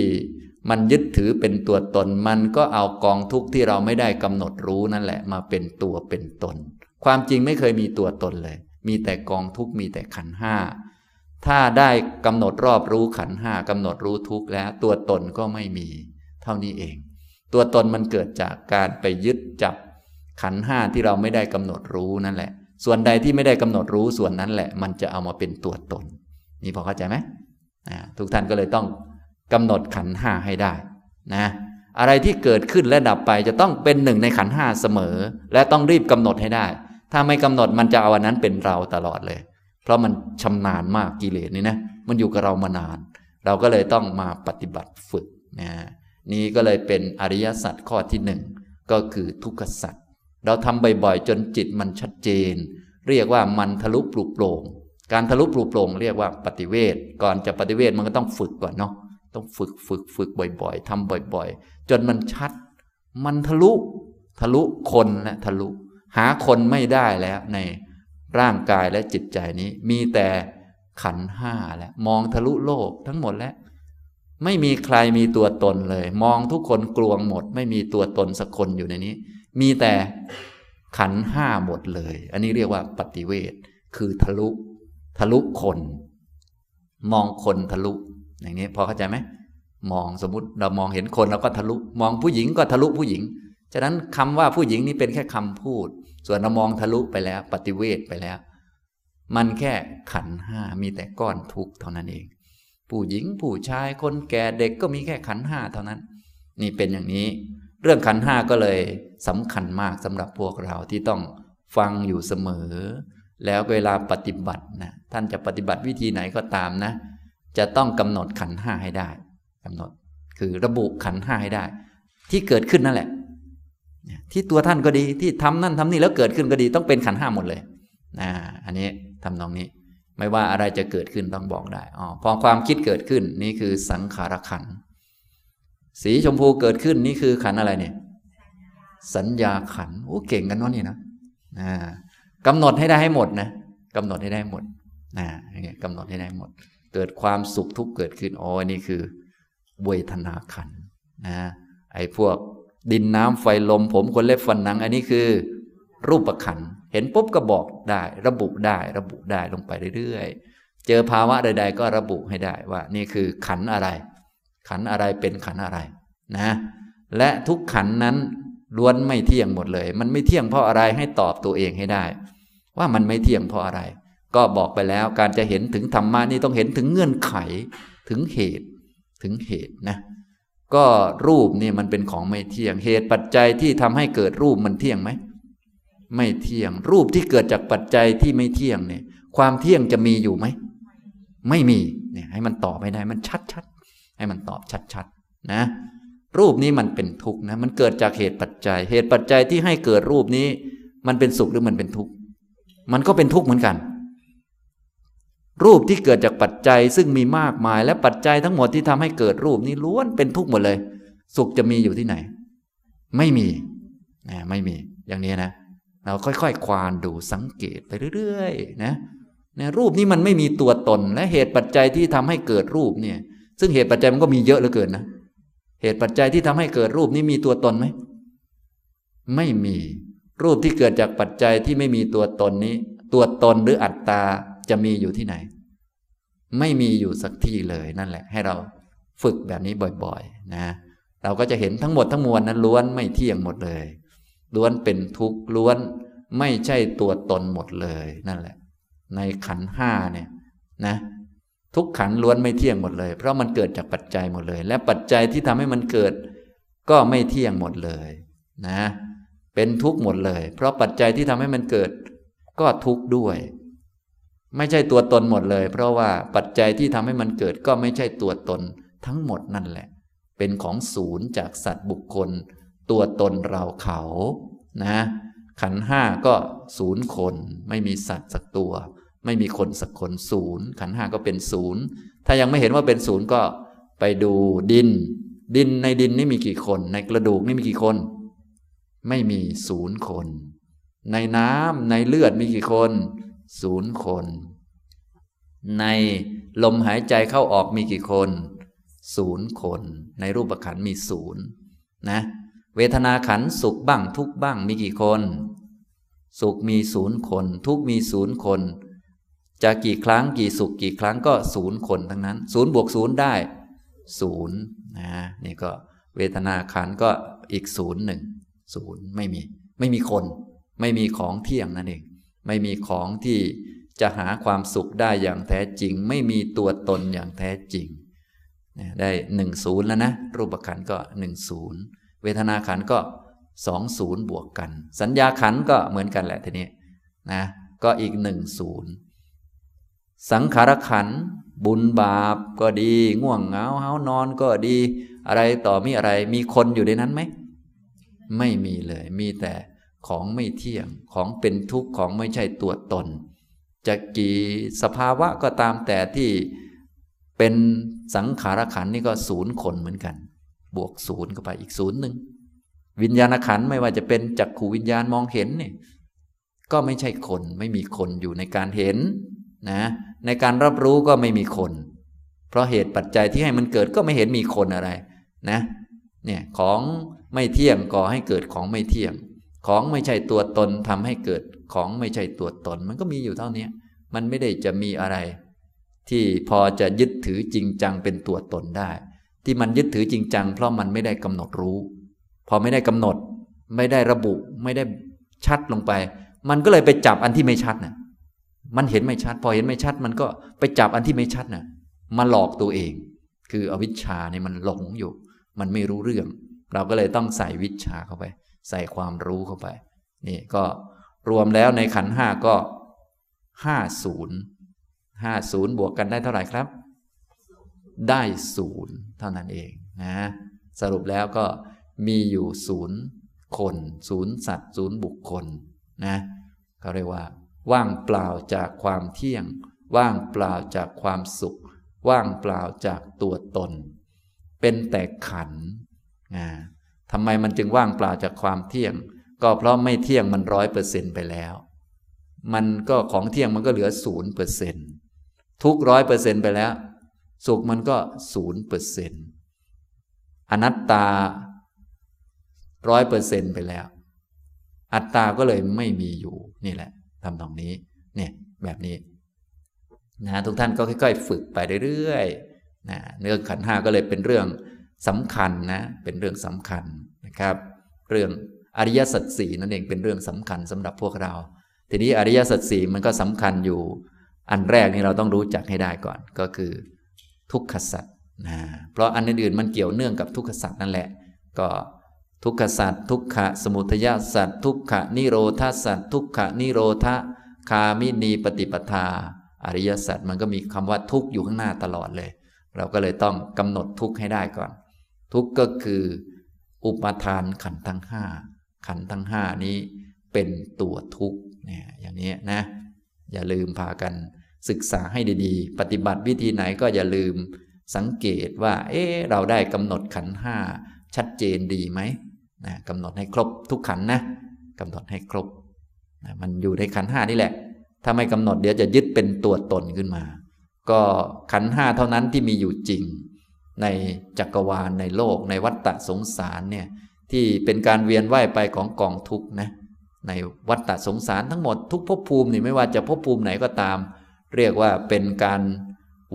มันยึดถือเป็นตัวตน มันก็เอากองทุกข์ที่เราไม่ได้กำหนดรู้นั่นแหละ มาเป็นตัวเป็นตน ความจริงไม่เคยมีตัวตนเลย มีแต่กองทุกข์มีแต่ขันห้าถ้าได้กำหนดรอบรู้ขันห้ากำหนดรู้ทุกข์แล้ว ตัวตนก็ไม่มี เท่านี้เอง ตัวตนมันเกิดจากการไปยึดจับขันห้าที่เราไม่ได้กำหนดรู้นั่นแหละ ส่วนใดที่ไม่ได้กำหนดรู้ส่วนนั้นแหละ มันจะเอามาเป็นตัวตน นี่พอเข้าใจไหมทุกท่านก็เลยต้องกำหนดขันห้าให้ได้นะอะไรที่เกิดขึ้นและดับไปจะต้องเป็นหนึ่งในขันห้าเสมอ และต้องรีบกำหนดให้ได้ ถ้าไม่กำหนดมันจะเอาวันนั้นเป็นเราตลอดเลย เพราะมันชำนาญมากกิเลสนี่นะมันอยู่กับเรามานาน เราก็เลยต้องมาปฏิบัติฝึกนะนี่ก็เลยเป็นอริยสัจข้อที่หนึ่งก็คือทุกขสัจ เราทำบ่อยๆ จนจิตมันชัดเจน เรียกว่ามันทะลุปลุกโปร่งการทะลุปลุกโปร่งเรียกว่าปฏิเวทก่อนจะปฏิเวทมันก็ต้องฝึกก่อนเนาะต้องฝึกฝึกฝึกบ่อย ๆทำบ่อย ๆ จนมันชัด มันทะลุทะลุคนและทะลุ หาคนไม่ได้แล้วในร่างกายและจิตใจนี้ มีแต่ขันห้าแล้วมองทะลุโลกทั้งหมดแล้วไม่มีใครมีตัวตนเลย มองทุกคนกลวงหมด ไม่มีตัวตนสักคนอยู่ในนี้ มีแต่ขันห้าหมดเลย อันนี้เรียกว่าปฏิเวทคือทะลุ ทะลุคน มองคนทะลุ อย่างนี้พอเข้าใจไหมมองสมมติเรามองเห็นคนเราก็ทะลุ มองผู้หญิงก็ทะลุผู้หญิง ฉะนั้นคำว่าผู้หญิงนี่เป็นแค่คำพูด ส่วนเรามองทะลุไปแล้ว ปฏิเวทไปแล้ว มันแค่ขันห้ามีแต่ก้อนทุกเท่านั้นเอง ผู้หญิงผู้ชายคนแก่เด็กก็มีแค่ขันห้าเท่านั้น นี่เป็นอย่างนี้ เรื่องขันห้าก็เลยสำคัญมากสำหรับพวกเราที่ต้องฟังอยู่เสมอ แล้วเวลาปฏิบัตินะท่านจะปฏิบัติวิธีไหนก็ตามนะ จะต้องกำหนดขันห้าให้ได้กำหนด คือระบุขันห้าให้ได้ ที่เกิดขึ้นนั่นแหละ ที่ตัวท่านก็ดีที่ทำนั่นทำนี่แล้วเกิดขึ้นก็ดีต้องเป็นขันห้าหมดเลยนะอันนี้ทำนองนี้ไม่ว่าอะไรจะเกิดขึ้นต้องบอกได้อ๋อพอความคิดเกิดขึ้นนี่คือสังขารขัน สีชมพูเกิดขึ้นนี่คือขันอะไรเนี่ย สัญญาขันโอ้เก่งกันเนาะนี่นะกำหนดให้ได้ให้หมดนะกำหนดให้ได้หมดนะอย่างเงี้ยกำหนดให้ได้หมด เกิดความสุขทุกข์เกิดขึ้นอ๋อนี่คือเวทนาขันนะไอ้พวกดินน้ำไฟลม ผมคนเล็บฟันหนัง อันนี้คือ รูปขันเห็นปุ๊บก็บอกได้ ระบุได้ ระบุได้ลงไปเรื่อยๆ เจอภาวะใด ๆ ก็ระบุให้ได้ว่า นี่คือขันอะไร ขันอะไรเป็นขันอะไรนะ และทุกขันนั้นล้วนไม่เที่ยงหมดเลย มันไม่เที่ยงเพราะอะไรให้ตอบตัวเองให้ได้ ว่ามันไม่เที่ยงเพราะอะไร ก็บอกไปแล้วการจะเห็นถึงธรรมะนี่ต้องเห็นถึงเงื่อนไขถึงเหตุถึงเหตุนะก็รูปนี่มันเป็นของไม่เที่ยงเหตุปัจจัยที่ทำให้เกิดรูปมันเที่ยงไหมไม่เที่ยง รูปที่เกิดจากปัจจัยที่ไม่เที่ยงเนี่ย ความเที่ยงจะมีอยู่ไหมไม่มีเนี่ยให้มันตอบไม่ได้มันชัดๆ ให้มันตอบชัดๆนะรูปนี้มันเป็นทุกข์นะ มันเกิดจากเหตุปัจจัย เหตุปัจจัยที่ให้เกิดรูปนี้ มันเป็นสุขหรือมันเป็นทุกข์ มันก็เป็นทุกข์เหมือนกัน รูปที่เกิดจากปัจจัยซึ่งมีมากมาย และปัจจัยทั้งหมดที่ทำให้เกิดรูปนี้ล้วนเป็นทุกข์หมดเลย สุขจะมีอยู่ที่ไหน ไม่มีนะไม่มี อย่างนี้นะ เราค่อยๆควานดูสังเกตไปเรื่อยๆนะนี่ยรูปนี้มันไม่มีตัวตน และเหตุปัจจัยที่ทำให้เกิดรูปเนี่ย ซึ่งเหตุปัจจัยมันก็มีเยอะเหลือเกินนะ เหตุปัจจัยที่ทำให้เกิดรูปนี้มีตัวตนไหม ไม่มี รูปที่เกิดจากปัจจัยที่ไม่มีตัวตนนี้ ตัวตนหรืออัตตาจะมีอยู่ที่ไหน ไม่มีอยู่สักที่เลยนั่นแหละ ให้เราฝึกแบบนี้บ่อยๆ นะ เราก็จะเห็นทั้งหมดทั้งมวลนั้นล้วนไม่เที่ยงหมดเลย ล้วนเป็นทุกข์ล้วนไม่ใช่ตัวตนหมดเลยนั่นแหละ ในขันห้าเนี่ยนะ ทุกขันล้วนไม่เที่ยงหมดเลย เพราะมันเกิดจากปัจจัยหมดเลย และปัจจัยที่ทำให้มันเกิด ก็ไม่เที่ยงหมดเลยนะ เป็นทุกข์หมดเลย เพราะปัจจัยที่ทำให้มันเกิด ก็ทุกข์ด้วย ไม่ใช่ตัวตนหมดเลย เพราะว่าปัจจัยที่ทำให้มันเกิด ก็ไม่ใช่ตัวตนทั้งหมดนั่นแหละ เป็นของศูนย์จากสัตว์บุคคล ตัวตนเราเขานะ ขันห้าก็ศูนย์คน ไม่มีสัตว์สักตัว ไม่มีคนสักคนศูนย์ ขันห้าก็เป็นศูนย์ ถ้ายังไม่เห็นว่าเป็นศูนย์ก็ไปดูดิน ดินในดินนี่มีกี่คน ในกระดูกนี่มีกี่คน ไม่มีศูนย์คน ในน้ำในเลือดมีกี่คนศูนย์คน ในลมหายใจเข้าออกมีกี่คนศูนย์คน ในรูปขันมีศูนย์นะเวทนาขันสุขบ้างทุกบ้างมีกี่คน สุขมีศูนย์คน ทุกมีศูนย์คน จะกี่ครั้งกี่สุขกี่ครั้งก็ศูนย์คนทั้งนั้นศูนย์บวกศูนย์ได้ศูนย์นะนี่ก็เวทนาขันก็อีกศูนย์หนึ่งศูนย์ไม่มี ไม่มีคน ไม่มีของเที่ยงนั่นเอง ไม่มีของที่จะหาความสุขได้อย่างแท้จริง ไม่มีตัวตนอย่างแท้จริง ได้หนึ่งศูนย์แล้วนะ รูปขันก็หนึ่งศูนย์เวทนาขันก็สองศูนย์บวกกัน สัญญาขันก็เหมือนกันแหละทีนี้นะก็อีกหนึ่งศูนย์ สังขารขัน บุญบาปก็ดี ง่วงเหงาเฮานอนก็ดี อะไรต่อมีอะไร มีคนอยู่ในนั้นไหม ไม่มีเลย มีแต่ของไม่เที่ยง ของเป็นทุกข์ ของไม่ใช่ตัวตน จะกี่สภาวะก็ตามแต่ที่เป็นสังขารขันนี่ก็ศูนย์คนเหมือนกัน บวกศูนย์เข้าไปอีกศูนย์หนึ่ง วิญญาณขันไม่ว่าจะเป็นจักขูวิญญาณมองเห็นเนี่ยก็ไม่ใช่คน ไม่มีคนอยู่ในการเห็น นะในการรับรู้ก็ไม่มีคน เพราะเหตุปัจจัยที่ให้มันเกิดก็ไม่เห็นมีคนอะไรนะเนี่ยของไม่เที่ยงก่อให้เกิดของไม่เที่ยง ของไม่ใช่ตัวตนทำให้เกิดของไม่ใช่ตัวตน มันก็มีอยู่เท่านี้มันไม่ได้จะมีอะไร ที่พอจะยึดถือจริงจังเป็นตัวตนได้ ที่มันยึดถือจริงจัง เพราะมันไม่ได้กำหนดรู้ พอไม่ได้กำหนด ไม่ได้ระบุ ไม่ได้ชัดลงไป มันก็เลยไปจับอันที่ไม่ชัดนะ่ะ มันเห็นไม่ชัด พอเห็นไม่ชัด มันก็ไปจับอันที่ไม่ชัดนะ่ะมาหลอกตัวเอง คืออวิชชาเนี่ยมันหลงอยู่ มันไม่รู้เรื่อง เราก็เลยต้องใส่วิชาเข้าไป ใส่ความรู้เข้าไปนี่ก็รวมแล้วในขันห้าก็ห้าศูนย์ห้าศูนย์บวกกันได้เท่าไหร่ครับ ได้ศูนย์เท่านั้นเองนะสรุปแล้วก็มีอยู่ศูนย์คนศูนย์สัตว์ศูนย์บุคคลนะเขาเรียกว่า ว่างเปล่าจากความเที่ยง ว่างเปล่าจากความสุข ว่างเปล่าจากตัวตน เป็นแต่ขันนะทำไมมันจึงว่างเปล่าจากความเที่ยง ก็เพราะไม่เที่ยงมันร้อยเปอร์เซ็นไปแล้ว มันก็ของเที่ยงมันก็เหลือศูนย์เปอร์เซ็นทุกร้อยเปอร์เซ็นไปแล้ว สุขมันก็ศูนย์เปอร์เซ็นอนัตตาร้อยเปอร์เซ็นไปแล้ว อัตตาก็เลยไม่มีอยู่นี่แหละ ทำตรงนี้ เนี่ยแบบนี้นะทุกท่านก็ค่อย ๆ ฝึกไปเรื่อยๆนะเรื่องขันห้าก็เลยเป็นเรื่องสำคัญนะเป็นเรื่องสำคัญนะครับ เรื่องอริยสัจสี่นั่นเองเป็นเรื่องสำคัญสำหรับพวกเรา ทีนี้อริยสัจสี่มันก็สำคัญอยู่ อันแรกนี่เราต้องรู้จักให้ได้ก่อนก็คือ ทุกขสัจนะเพราะอันอื่นๆมันเกี่ยวเนื่องกับทุกขสัจนั่นแหละ ก็ ทุกขสัจทุกขะสมุทยสัจทุกขะนิโรธาสัจทุกขะนิโรธาคามินีปฏิปทา อริยสัจมันก็มีคำว่าทุกอยู่ข้างหน้าตลอดเลย เราก็เลยต้องกำหนดทุกให้ได้ก่อน ทุกก็คือ อุปทานขันธ์ทั้งห้าขันธ์ทั้งห้านี้เป็นตัวทุกเนี่ยอย่างนี้นะ อย่าลืมพากันศึกษาให้ดีๆ ปฏิบัติวิธีไหนก็อย่าลืมสังเกตว่า เอ๊เราได้กำหนดขันธ์ห้าชัดเจนดีไหม นะกำหนดให้ครบทุกขันนะกำหนดให้ครบนะมันอยู่ในขันห้านี่แหละ ถ้าไม่กำหนดเดี๋ยวจะยึดเป็นตัวตนขึ้นมา ก็ขันห้าเท่านั้นที่มีอยู่จริง ในจักรวาลในโลก ในวัฏฏะสงสารเนี่ยที่เป็นการเวียนว่ายไปของกองทุกนะในวัฏฏะสงสารทั้งหมดทุกภพภูมินี่ไม่ว่าจะภพภูมิไหนก็ตาม เรียกว่าเป็นการ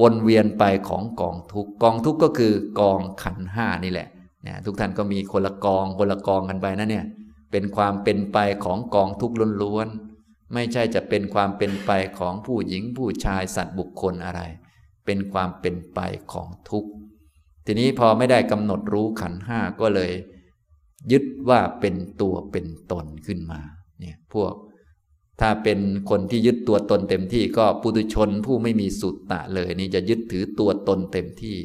วนเวียนไปของกองทุกกองทุกก็คือกองขันห้านี่แหละ นี่ยทุกท่านก็มีคนละกองคนละกองกันไปนะเนี่ยเป็นความเป็นไปของกองทุกข์ล้วนๆไม่ใช่จะเป็นความเป็นไปของผู้หญิงผู้ชายสัตว์บุคคลอะไร เป็นความเป็นไปของทุกข์ทีนี้พอไม่ได้กำหนดรู้ขันห้าก็เลย ยึดว่าเป็นตัวเป็นตนขึ้นมาเนี่ยพวกถ้าเป็นคนที่ยึดตัวตนเต็มที่ก็ปุถุชนผู้ไม่มีสุตตะเลย นี่จะยึดถือตัวตนเต็มที่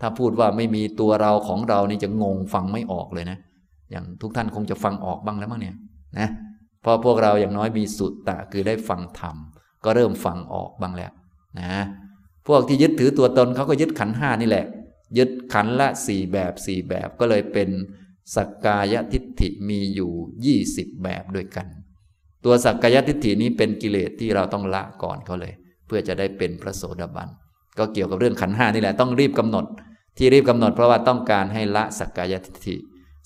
ถ้าพูดว่าไม่มีตัวเราของเรานี่จะงงฟังไม่ออกเลยนะ อย่างทุกท่านคงจะฟังออกบ้างแล้วมั้งเนี่ยนะพอพวกเราอย่างน้อยมีสุตตะคือได้ฟังธรรมก็เริ่มฟังออกบ้างแล้วนะ พวกที่ยึดถือตัวตนเขาก็ยึดขันห้านี่แหละ ยึดขันละสี่แบบสี่แบบก็เลยเป็นสักกายทิฏฐิมีอยู่ยี่สิบแบบด้วยกัน ตัวสักกายทิฏฐินี้เป็นกิเลสที่เราต้องละก่อนเขาเลย เพื่อจะได้เป็นพระโสดาบัน ก็เกี่ยวกับเรื่องขันห้านี่แหละต้องรีบกำหนด ที่รีบกำหนดเพราะว่าต้องการให้ละสักกายทิฏฐิ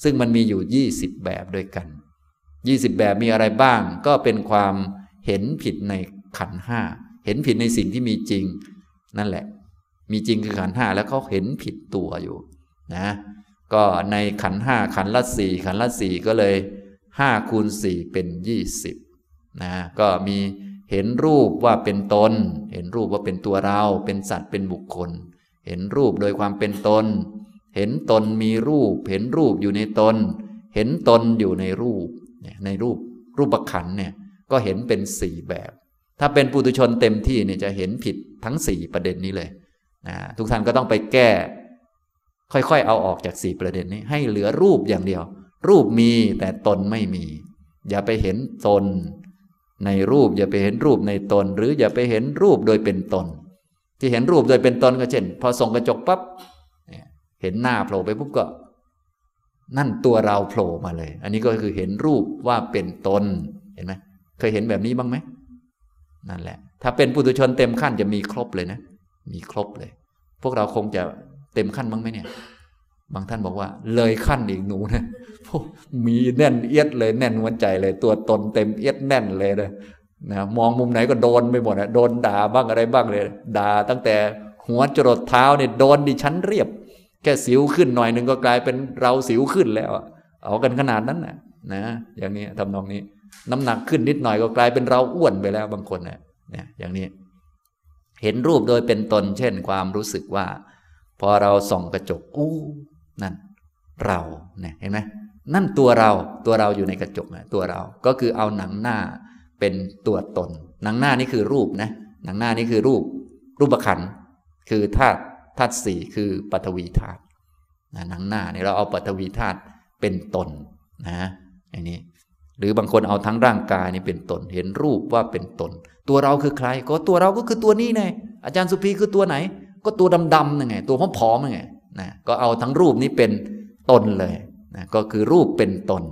ซึ่งมันมีอยู่ 20 แบบด้วยกัน 20 แบบมีอะไรบ้าง ก็เป็นความเห็นผิดในขันห้าเห็นผิดในสิ่งที่มีจริง นั่นแหละ มีจริงคือขันห้าแล้วเขาเห็นผิดตัวอยู่นะก็ในขันห้าขันละสี่ขันละสี่ก็เลยห้าคูณสี่เป็นยี่สิบนะก็มีเห็นรูปว่าเป็นตน เห็นรูปว่าเป็นตัวเรา เป็นสัตว์เป็นบุคคล เห็นรูปโดยความเป็นตน เห็นตนมีรูป เห็นรูปอยู่ในตน เห็นตนอยู่ในรูป ในรูปรูปขันเนี่ยก็เห็นเป็นสี่แบบ ถ้าเป็นปุถุชนเต็มที่เนี่ยจะเห็นผิดทั้งสี่ประเด็นนี้เลยนะทุกท่านก็ต้องไปแก้ ค่อยๆ เอาออกจากสี่ประเด็นนี้ ให้เหลือรูปอย่างเดียว รูปมีแต่ตนไม่มี อย่าไปเห็นตน ในรูปอย่าไปเห็นรูปในตน หรืออย่าไปเห็นรูปโดยเป็นตน ที่เห็นรูปโดยเป็นตนก็เช่น พอส่องกระจกปับ๊บเห็นหน้าโผล่ไปปุ๊บก็ นั่นตัวเราโผล่มาเลย อันนี้ก็คือเห็นรูปว่าเป็นตนเห็นไหมเคยเห็นแบบนี้บ้างไหมนั่นแหละ ถ้าเป็นปุถุชนเต็มขั้นจะมีครบเลยนะ มีครบเลย พวกเราคงจะเต็มขั้นบ้างไหมเนี่ย บางท่านบอกว่า เลยขั้นอีกหนูนะมีแน่นเอียดเลยแน่นหัวใจเลย ตัวตนเต็มเอียดแน่นเลยนะ นะมองมุมไหนก็โดนไปหมดนะโดนด่าบ้างอะไรบ้างเลย ด่าตั้งแต่หัวจรดเท้าเนี่ยโดนดิฉันเรียบ แค่สิวขึ้นหน่อยหนึ่งก็กลายเป็นเราสิวขึ้นแล้ว เอากันขนาดนั้นนะนะ อย่างนี้ทำนองนี้ น้ำหนักขึ้นนิดหน่อยก็กลายเป็นเราอ้วนไปแล้วบางคนนี่ยเนี่ยอย่างนี้ เห็นรูปโดยเป็นตน เช่น ความรู้สึกว่า พอเราส่องกระจกอู้นั่น เราเนี่ยเห็นไหมนั่นตัวเราตัวเราอยู่ในกระจกนะตัวเราก็คือเอาหนังหน้า เป็นตัวตน หนังหน้านี่คือรูปนะ หนังหน้านี่คือรูป รูปขันคือธาตุธาตุสี่คือปฐวีธาตุหนังหน้าเนี่ยเราเอาปฐวีธาตุเป็นตนนะอย่างนี้ หรือบางคนเอาทั้งร่างกายนี่เป็นตน เห็นรูปว่าเป็นตน ตัวเราคือใคร ก็ตัวเราก็คือตัวนี้ไงอาจารย์สุภีคือตัวไหน ก็ตัวดำๆนั่นไง ตัวผอมๆนั่นไงนะก็เอาทั้งรูปนี้เป็นตนเลยนะก็คือรูปเป็นตน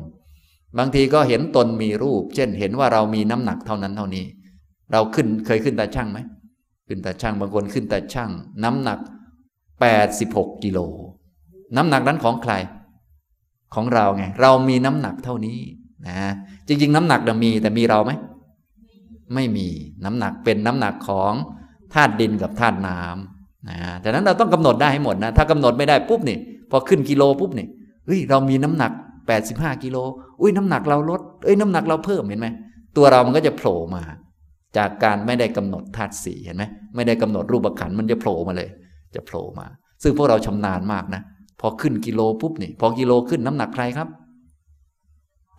บางทีก็เห็นตนมีรูป เช่นเห็นว่าเรามีน้ำหนักเท่านั้นเท่านี้ เราขึ้นเคยขึ้นตาช่างไหมขึ้นตาช่างบางคนขึ้นตาช่าง น้ำหนัก 86กิโลน้ำหนักนั้นของใคร ของเราไง เรามีน้ำหนักเท่านี้นะจริง ๆ น้ำหนักมีแต่มีเราไหมไม่มีน้ำหนักเป็นน้ำหนักของธาตุดินกับธาตุน้ำนะดังนั้นเราต้องกำหนดได้ให้หมดนะ ถ้ากำหนดไม่ได้ปุ๊บนี่พอขึ้นกิโลปุ๊บนี่เฮ้ยเรามีน้ำหนัก 85กิโลอุ้ยน้ำหนักเราลดเอ้ยน้ำหนักเราเพิ่มเห็นไหมตัวเรามันก็จะโผล่มา จากการไม่ได้กำหนดธาตุสีเห็นไหมไม่ได้กำหนดรูปขันมันจะโผล่มาเลย จะโผล่มา ซึ่งพวกเราชำนาญมากนะพอขึ้นกิโลปุ๊บนี่พอกิโลขึ้นน้ำหนักใครครับ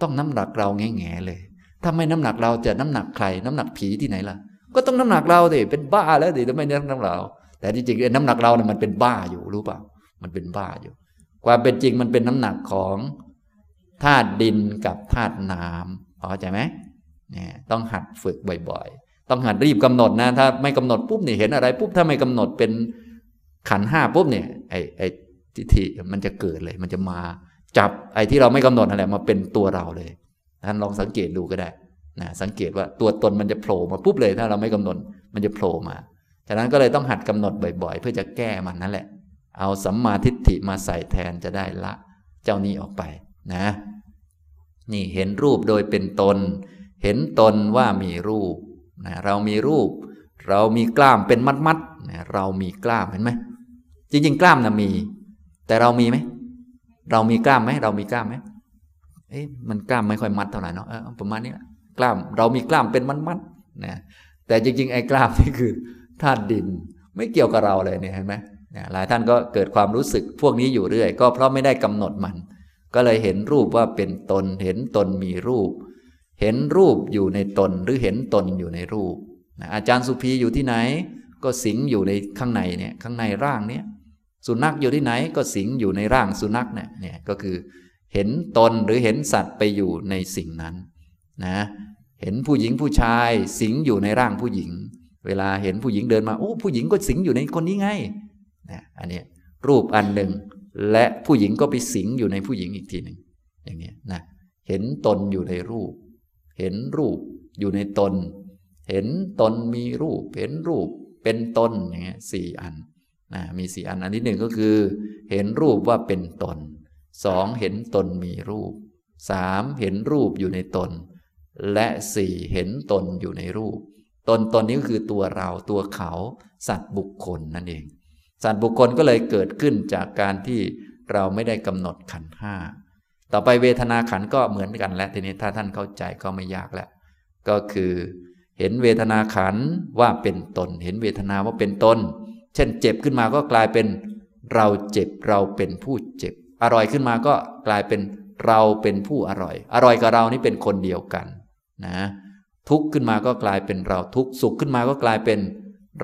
ต้องน้ำหนักเราแง่ๆเลยถ้าไม่น้ำหนักเราจะน้ำหนักใคร น้ำหนักผีที่ไหนล่ะ ก็ต้องน้ำหนักเราดิเป็นบ้าแล้วดิทำไมน้ำหนักเรา แต่ที่จริงน้ำหนักเราเนี่ยมันเป็นบ้าอยู่รู้เปล่า มันเป็นบ้าอยู่ ความเป็นจริงมันเป็นน้ำหนักของ ธาตุดินกับธาตุน้ำพอใจไหมเนี่ยต้องหัดฝึกบ่อยๆ ต้องหัดรีบกำหนดนะ ถ้าไม่กำหนดปุ๊บเนี่ยเห็นอะไรปุ๊บถ้าไม่กำหนดเป็นขันห้าปุ๊บเนี่ยไอ้ไอ้ทิฏฐิมันจะเกิดเลย มันจะมาจับไอ้ที่เราไม่กำหนดอะไรมาเป็นตัวเราเลยท่านลองสังเกตดูก็ได้นะสังเกตว่าตัวตนมันจะโผล่มาปุ๊บเลย ถ้าเราไม่กำหนดมันจะโผล่มา ฉะนั้นก็เลยต้องหัดกำหนดบ่อยๆ เพื่อจะแก้มันนั่นแหละ เอาสัมมาทิฏฐิมาใส่แทนจะได้ละ เจ้านี้ออกไป นะนี่เห็นรูปโดยเป็นตน เห็นตนว่ามีรูปนะเรามีรูป เรามีกล้ามเป็นมัดๆนะเรามีกล้ามเห็นไหมจริงๆ กล้ามนะมี แต่เรามีไหมเรามีกล้ามไหมเรามีกล้ามไหมเอ๊ะมันกล้ามไม่ค่อยมัดเท่าไหร่เนาะประมาณนี้กล้ามเรามีกล้ามเป็นมัดๆนะแต่จริง ๆ ไอ้กล้ามนี่คือธาตุดินไม่เกี่ยวกับเราเลยเนี่ยเห็นไหมหลายท่านก็เกิดความรู้สึกพวกนี้อยู่เรื่อย ก็เพราะไม่ได้กำหนดมัน ก็เลยเห็นรูปว่าเป็นตน เห็นตนมีรูป เห็นรูปอยู่ในตนหรือเห็นตนอยู่ในรูปอาจารย์สุภีอยู่ที่ไหน ก็สิงอยู่ในข้างในเนี่ยข้างในร่างเนี้ยสุนัขอยู่ที่ไหนก็สิงอยู่ในร่างสุนัขเนี่ยเนี่ยก็คือเห็นตนหรือเห็นสัตว์ไปอยู่ในสิ่งนั้นนะเห็นผู้หญิงผู้ชายสิงอยู่ในร่างผู้หญิง เวลาเห็นผู้หญิงเดินมาโอ้ผู้หญิงก็สิงอยู่ในคนนี้ไงนะอันนี้รูปอันหนึ่ง และผู้หญิงก็ไปสิงอยู่ในผู้หญิงอีกทีหนึ่งอย่างนี้นะเห็นตนอยู่ในรูป เห็นรูปอยู่ในตน เห็นตนมีรูป เห็นรูปเป็นตนอย่างเงี้ยสี่อันนะมีสี่อันอันที่หนึ่งก็คือ เห็นรูปว่าเป็นตนสองเห็นตนมีรูปสามเห็นรูปอยู่ในตน และสี่เห็นตนอยู่ในรูป ตนตนนี้ก็คือตัวเราตัวเขาสัตว์บุคคลนั่นเอง สัตว์บุคคลก็เลยเกิดขึ้นจากการที่เราไม่ได้กำหนดขันห้าต่อไปเวทนาขันก็เหมือนกันและทีนี้ถ้าท่านเข้าใจก็ไม่ยากแล้ว ก็คือเห็นเวทนาขันว่าเป็นตน เห็นเวทนาว่าเป็นตน เช่นเจ็บขึ้นมาก็กลายเป็นเราเจ็บเราเป็นผู้เจ็บ อร่อยขึ้นมาก็กลายเป็นเราเป็นผู้อร่อย อร่อยกับเรานี่เป็นคนเดียวกันนะทุกข์ขึ้นมาก็กลายเป็นเราทุกข์สุขขึ้นมาก็กลายเป็น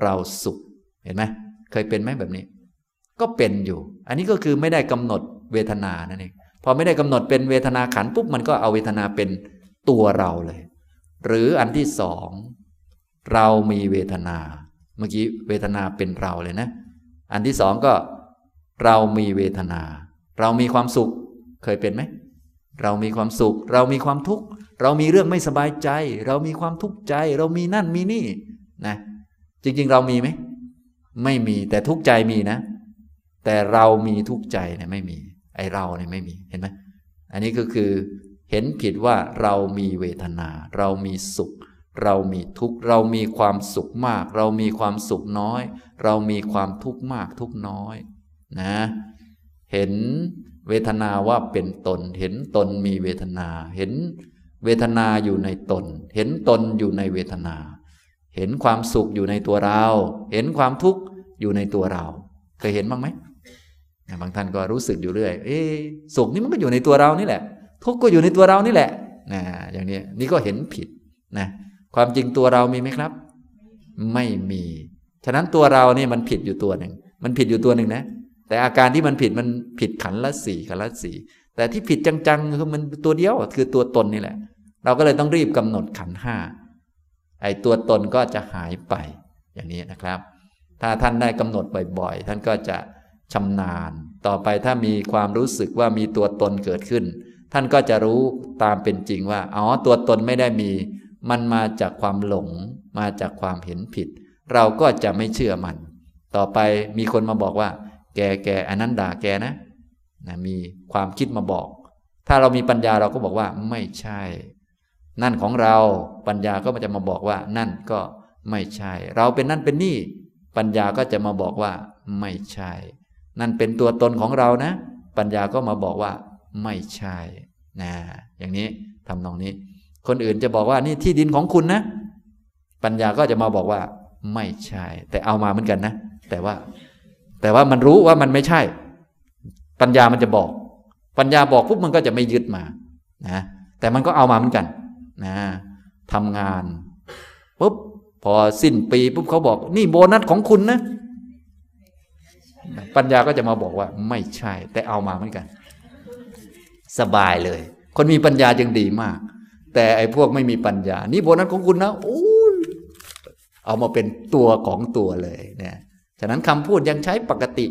เราสุข เห็นไหม เคยเป็นไหมแบบนี้ ก็เป็นอยู่ อันนี้ก็คือไม่ได้กำหนดเวทนานั่นเองพอไม่ได้กำหนดเป็นเวทนาขันปุ๊บมันก็เอาเวทนาเป็นตัวเราเลย หรืออันที่สองเรามีเวทนา เมื่อกี้เวทนาเป็นเราเลยนะ อันที่สองก็เรามีเวทนา เรามีความสุขเคยเป็นไหม เรามีความสุข เรามีความทุกข์ เรามีเรื่องไม่สบายใจ เรามีความทุกข์ใจ เรามีนั่นมีนี่นะ จริง ๆ เรามีไหม ไม่มีแต่ทุกใจมีนะ แต่เรามีทุกใจเนี่ยไม่มี ไอเราเนี่ยไม่มีเห็นไหมอันนี้ก็คือเห็นผิดว่าเรามีเวทนา เรามีสุข เรามีทุกข์ เรามีความสุขมาก เรามีความสุขน้อย เรามีความทุกข์มากทุกน้อยนะ เห็นเวทนาว่าเป็นตน เห็นตนมีเวทนา เห็นเวทนาอยู่ในตน เห็นตนอยู่ในเวทนา เห็นความสุขอยู่ในตัวเรา เห็นความทุกข์อยู่ในตัวเรา เคยเห็นบ้างไหมบางท่านก็รู้สึกอยู่เรื่อย เอ๊สุขนี่มันก็อยู่ในตัวเรานี่แหละ ทุกข์ก็อยู่ในตัวเรานี่แหละนะอย่างนี้นี่ก็เห็นผิดนะความจริงตัวเรามีไหมครับ ไม่มี ฉะนั้นตัวเราเนี่ยมันผิดอยู่ตัวหนึ่ง มันผิดอยู่ตัวหนึ่งนะ แต่อาการที่มันผิดมันผิดขันละสี่ขันละสี่แต่ที่ผิดจังๆคือมันตัวเดียวคือตัวตนนี่แหละ เราก็เลยต้องรีบกำหนดขันห้า ไอ้ตัวตนก็จะหายไปอย่างนี้นะครับ ถ้าท่านได้กำหนดบ่อยๆ ท่านก็จะชำนาญ ต่อไปถ้ามีความรู้สึกว่ามีตัวตนเกิดขึ้น ท่านก็จะรู้ตามเป็นจริงว่าอ๋อตัวตนไม่ได้มี มันมาจากความหลง มาจากความเห็นผิด เราก็จะไม่เชื่อมัน ต่อไปมีคนมาบอกว่า แกแกอันนั้นด่าแกนะนะมีความคิดมาบอก ถ้าเรามีปัญญาเราก็บอกว่าไม่ใช่ นั่นของเราปัญญาก็จะมาบอกว่า นั่นก็ไม่ใช่ เราเป็นนั่นเป็นนี่ ปัญญาก็จะมาบอกว่า ไม่ใช่ นั่นเป็นตัวตนของเรานะ ปัญญาก็มาบอกว่า ไม่ใช่นะอย่างนี้ทำนองนี้ คนอื่นจะบอกว่านี่ที่ดินของคุณนะ ปัญญาก็จะมาบอกว่า ไม่ใช่ แต่เอามาเหมือนกันนะ แต่ว่า แต่ว่ามันรู้ว่ามันไม่ใช่ ปัญญามันจะบอก ปัญญาบอกปุ๊บมันก็จะไม่ยึดมานะแต่มันก็เอามาเหมือนกัน นะทำงานปุ๊บพอสิ้นปีปุ๊บเขาบอก นี่โบนัสของคุณนะ ปัญญาก็จะมาบอกว่า ไม่ใช่ แต่เอามาเหมือนกัน สบายเลย คนมีปัญญาจึงดีมาก แต่ไอ้พวกไม่มีปัญญา นี่โบนัสของคุณนะโอ้เอามาเป็นตัวของตัวเลยเนี่ยฉะนั้นคำพูดยังใช้ปกติ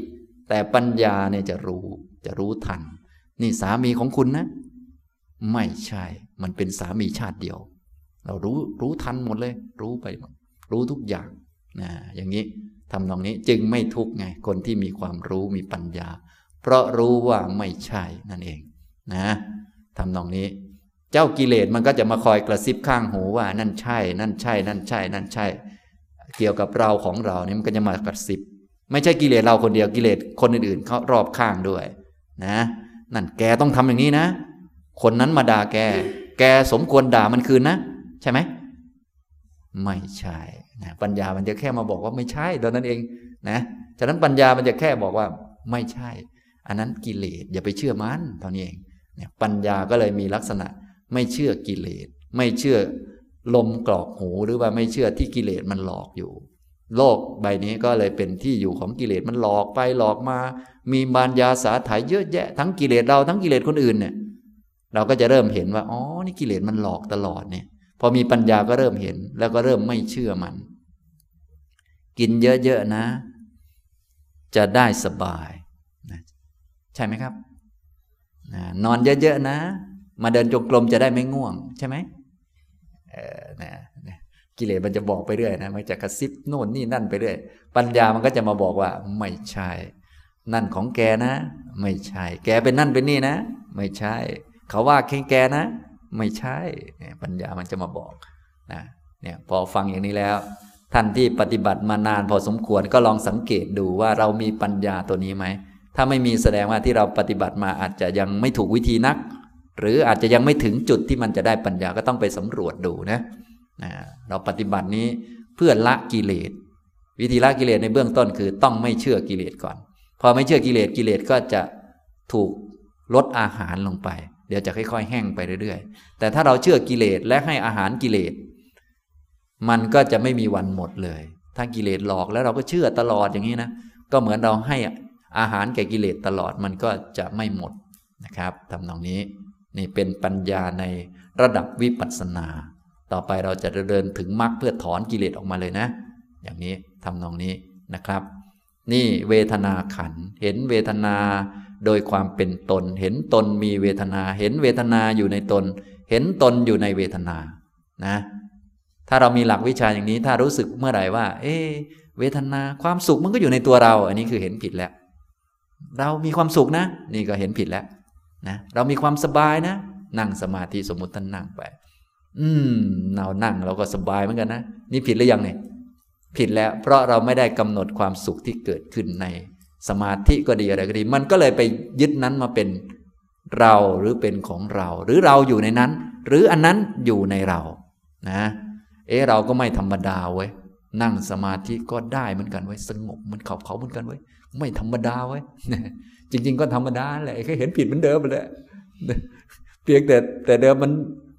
แต่ปัญญาเนี่ยจะรู้จะรู้ทัน นี่สามีของคุณนะ ไม่ใช่ มันเป็นสามีชาติเดียว เรารู้รู้ทันหมดเลย รู้ไปหมดรู้ทุกอย่างนะอย่างนี้ทำตรงนี้จึงไม่ทุกไงคนที่มีความรู้มีปัญญา เพราะรู้ว่าไม่ใช่นั่นเองนะทำตรงนี้ เจ้ากิเลสมันก็จะมาคอยกระซิบข้างหูว่า นั่นใช่ นั่นใช่ นั่นใช่ นั่นใช่ เกี่ยวกับเราของเราเนี่ยมันก็จะมากระซิบ ไม่ใช่กิเลสเราคนเดียวกิเลสคนอื่นๆเขารอบข้างด้วย นะ นั่นแกต้องทำอย่างนี้นะ คนนั้นมาด่าแก แกสมควรด่ามันคืนนะ ใช่ไหม ไม่ใช่นะปัญญามันจะแค่มาบอกว่าไม่ใช่ตอนนั้นเองนะฉะนั้นปัญญามันจะแค่บอกว่าไม่ใช่ อันนั้นกิเลสอย่าไปเชื่อมันเท่านี้เองเนี่ยปัญญาก็เลยมีลักษณะ ไม่เชื่อกิเลส ไม่เชื่อลมกรอกหูหรือว่าไม่เชื่อที่กิเลสมันหลอกอยู่ โลกใบนี้ก็เลยเป็นที่อยู่ของกิเลสมันหลอกไปหลอกมา มีบานยาสาถ่ายเยอะแยะ ทั้งกิเลสเราทั้งกิเลสคนอื่นเนี่ย เราก็จะเริ่มเห็นว่าอ๋อนี่กิเลสมันหลอกตลอดเนี่ย พอมีปัญญาก็เริ่มเห็น แล้วก็เริ่มไม่เชื่อมัน กินเยอะๆนะ จะได้สบายนะใช่ไหมครับนอนเยอะๆนะ มาเดินจงกรมจะได้ไม่ง่วง ใช่ไหมเออนะกิเลสมันจะบอกไปเรื่อยนะมันจะกระซิบโน่นนี่นั่นไปเรื่อย ปัญญามันก็จะมาบอกว่า ไม่ใช่ นั่นของแกนะ ไม่ใช่ แกเป็นนั่นเป็นนี่นะ ไม่ใช่ เขาว่าแค่แกนะ ไม่ใช่ปัญญามันจะมาบอกนะเนี่ยพอฟังอย่างนี้แล้ว ท่านที่ปฏิบัติมานานพอสมควรก็ลองสังเกตดูว่าเรามีปัญญาตัวนี้ไหมถ้าไม่มีแสดงว่าที่เราปฏิบัติมาอาจจะยังไม่ถูกวิธีนัก หรืออาจจะยังไม่ถึงจุดที่มันจะได้ปัญญาก็ต้องไปสำรวจดูนะนะเราปฏิบัตินี้เพื่อละกิเลส วิธีละกิเลสในเบื้องต้นคือต้องไม่เชื่อกิเลสก่อน พอไม่เชื่อกิเลสกิเลสก็จะถูกลดอาหารลงไป เดี๋ยวจะค่อย ๆ แห้งไปเรื่อยๆ แต่ถ้าเราเชื่อกิเลสและให้อาหารกิเลส มันก็จะไม่มีวันหมดเลย ถ้ากิเลสหลอกแล้วเราก็เชื่อตลอดอย่างนี้นะ ก็เหมือนเราให้อาหารแก่กิเลสตลอดมันก็จะไม่หมดนะครับทำตรงนี้นี่เป็นปัญญาในระดับวิปัสสนา ต่อไปเราจะเดินถึงมรรคเพื่อถอนกิเลสออกมาเลยนะ อย่างนี้ทำตรงนี้นะครับ นี่เวทนาขันเห็นเวทนา โดยความเป็นตน เห็นตนมีเวทนา เห็นเวทนาอยู่ในตน เห็นตนอยู่ในเวทนา นะ ถ้าเรามีหลักวิชาอย่างนี้ ถ้ารู้สึกเมื่อไหร่ว่า เอเวทนา ความสุขมันก็อยู่ในตัวเรา อันนี้คือเห็นผิดแล้ว เรามีความสุขนะ นี่ก็เห็นผิดแล้ว นะ เรามีความสบายนะ นั่งสมาธิสมมุติท่านนั่งไป อืม เรานั่งเราก็สบายเหมือนกันนะ นี่ผิดหรือยังเนี่ย ผิดแล้ว เพราะเราไม่ได้กำหนดความสุขที่เกิดขึ้นใน สมาธิก็ดีอะไรก็ดี มันก็เลยไปยึดนั้นมาเป็นเราหรือเป็นของเรา หรือเราอยู่ในนั้น หรืออันนั้นอยู่ในเรานะเอ๊เราก็ไม่ธรรมดาเว้ยนั่งสมาธิก็ได้เหมือนกันไว้สงบมันเขาเขาเหมือนกันไว้ไม่ธรรมดาไว้จริง ๆ ก็ธรรมดาแหละแค่เห็นผิดเหมือนเดิมไปเลยเพียงแต่แต่เดิมมัน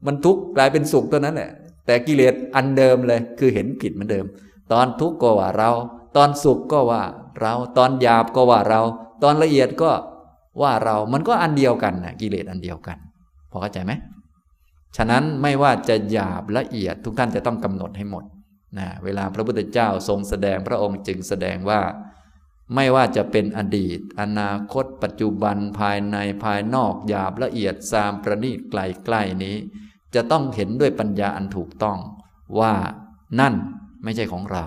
มันทุกข์กลายเป็นสุขตัวนั้นแหละแต่กิเลสอันเดิมเลย คือเห็นผิดเหมือนเดิม ตอนทุกข์ก็ว่าเรา ตอนสุขก็ว่า เราตอนหยาบก็ว่าเรา ตอนละเอียดก็ว่าเรามันก็อันเดียวกันนะกิเลสอันเดียวกัน พอเข้าใจไหมฉะนั้นไม่ว่าจะหยาบละเอียดทุกท่านจะต้องกำหนดให้หมดนะเวลาพระพุทธเจ้าทรงแสดงพระองค์จึงแสดงว่า ไม่ว่าจะเป็นอดีต อนาคต ปัจจุบันภายในภายนอกหยาบละเอียดซามประณีตไกลใกล้นี้ จะต้องเห็นด้วยปัญญาอันถูกต้อง ว่านั่นไม่ใช่ของเรา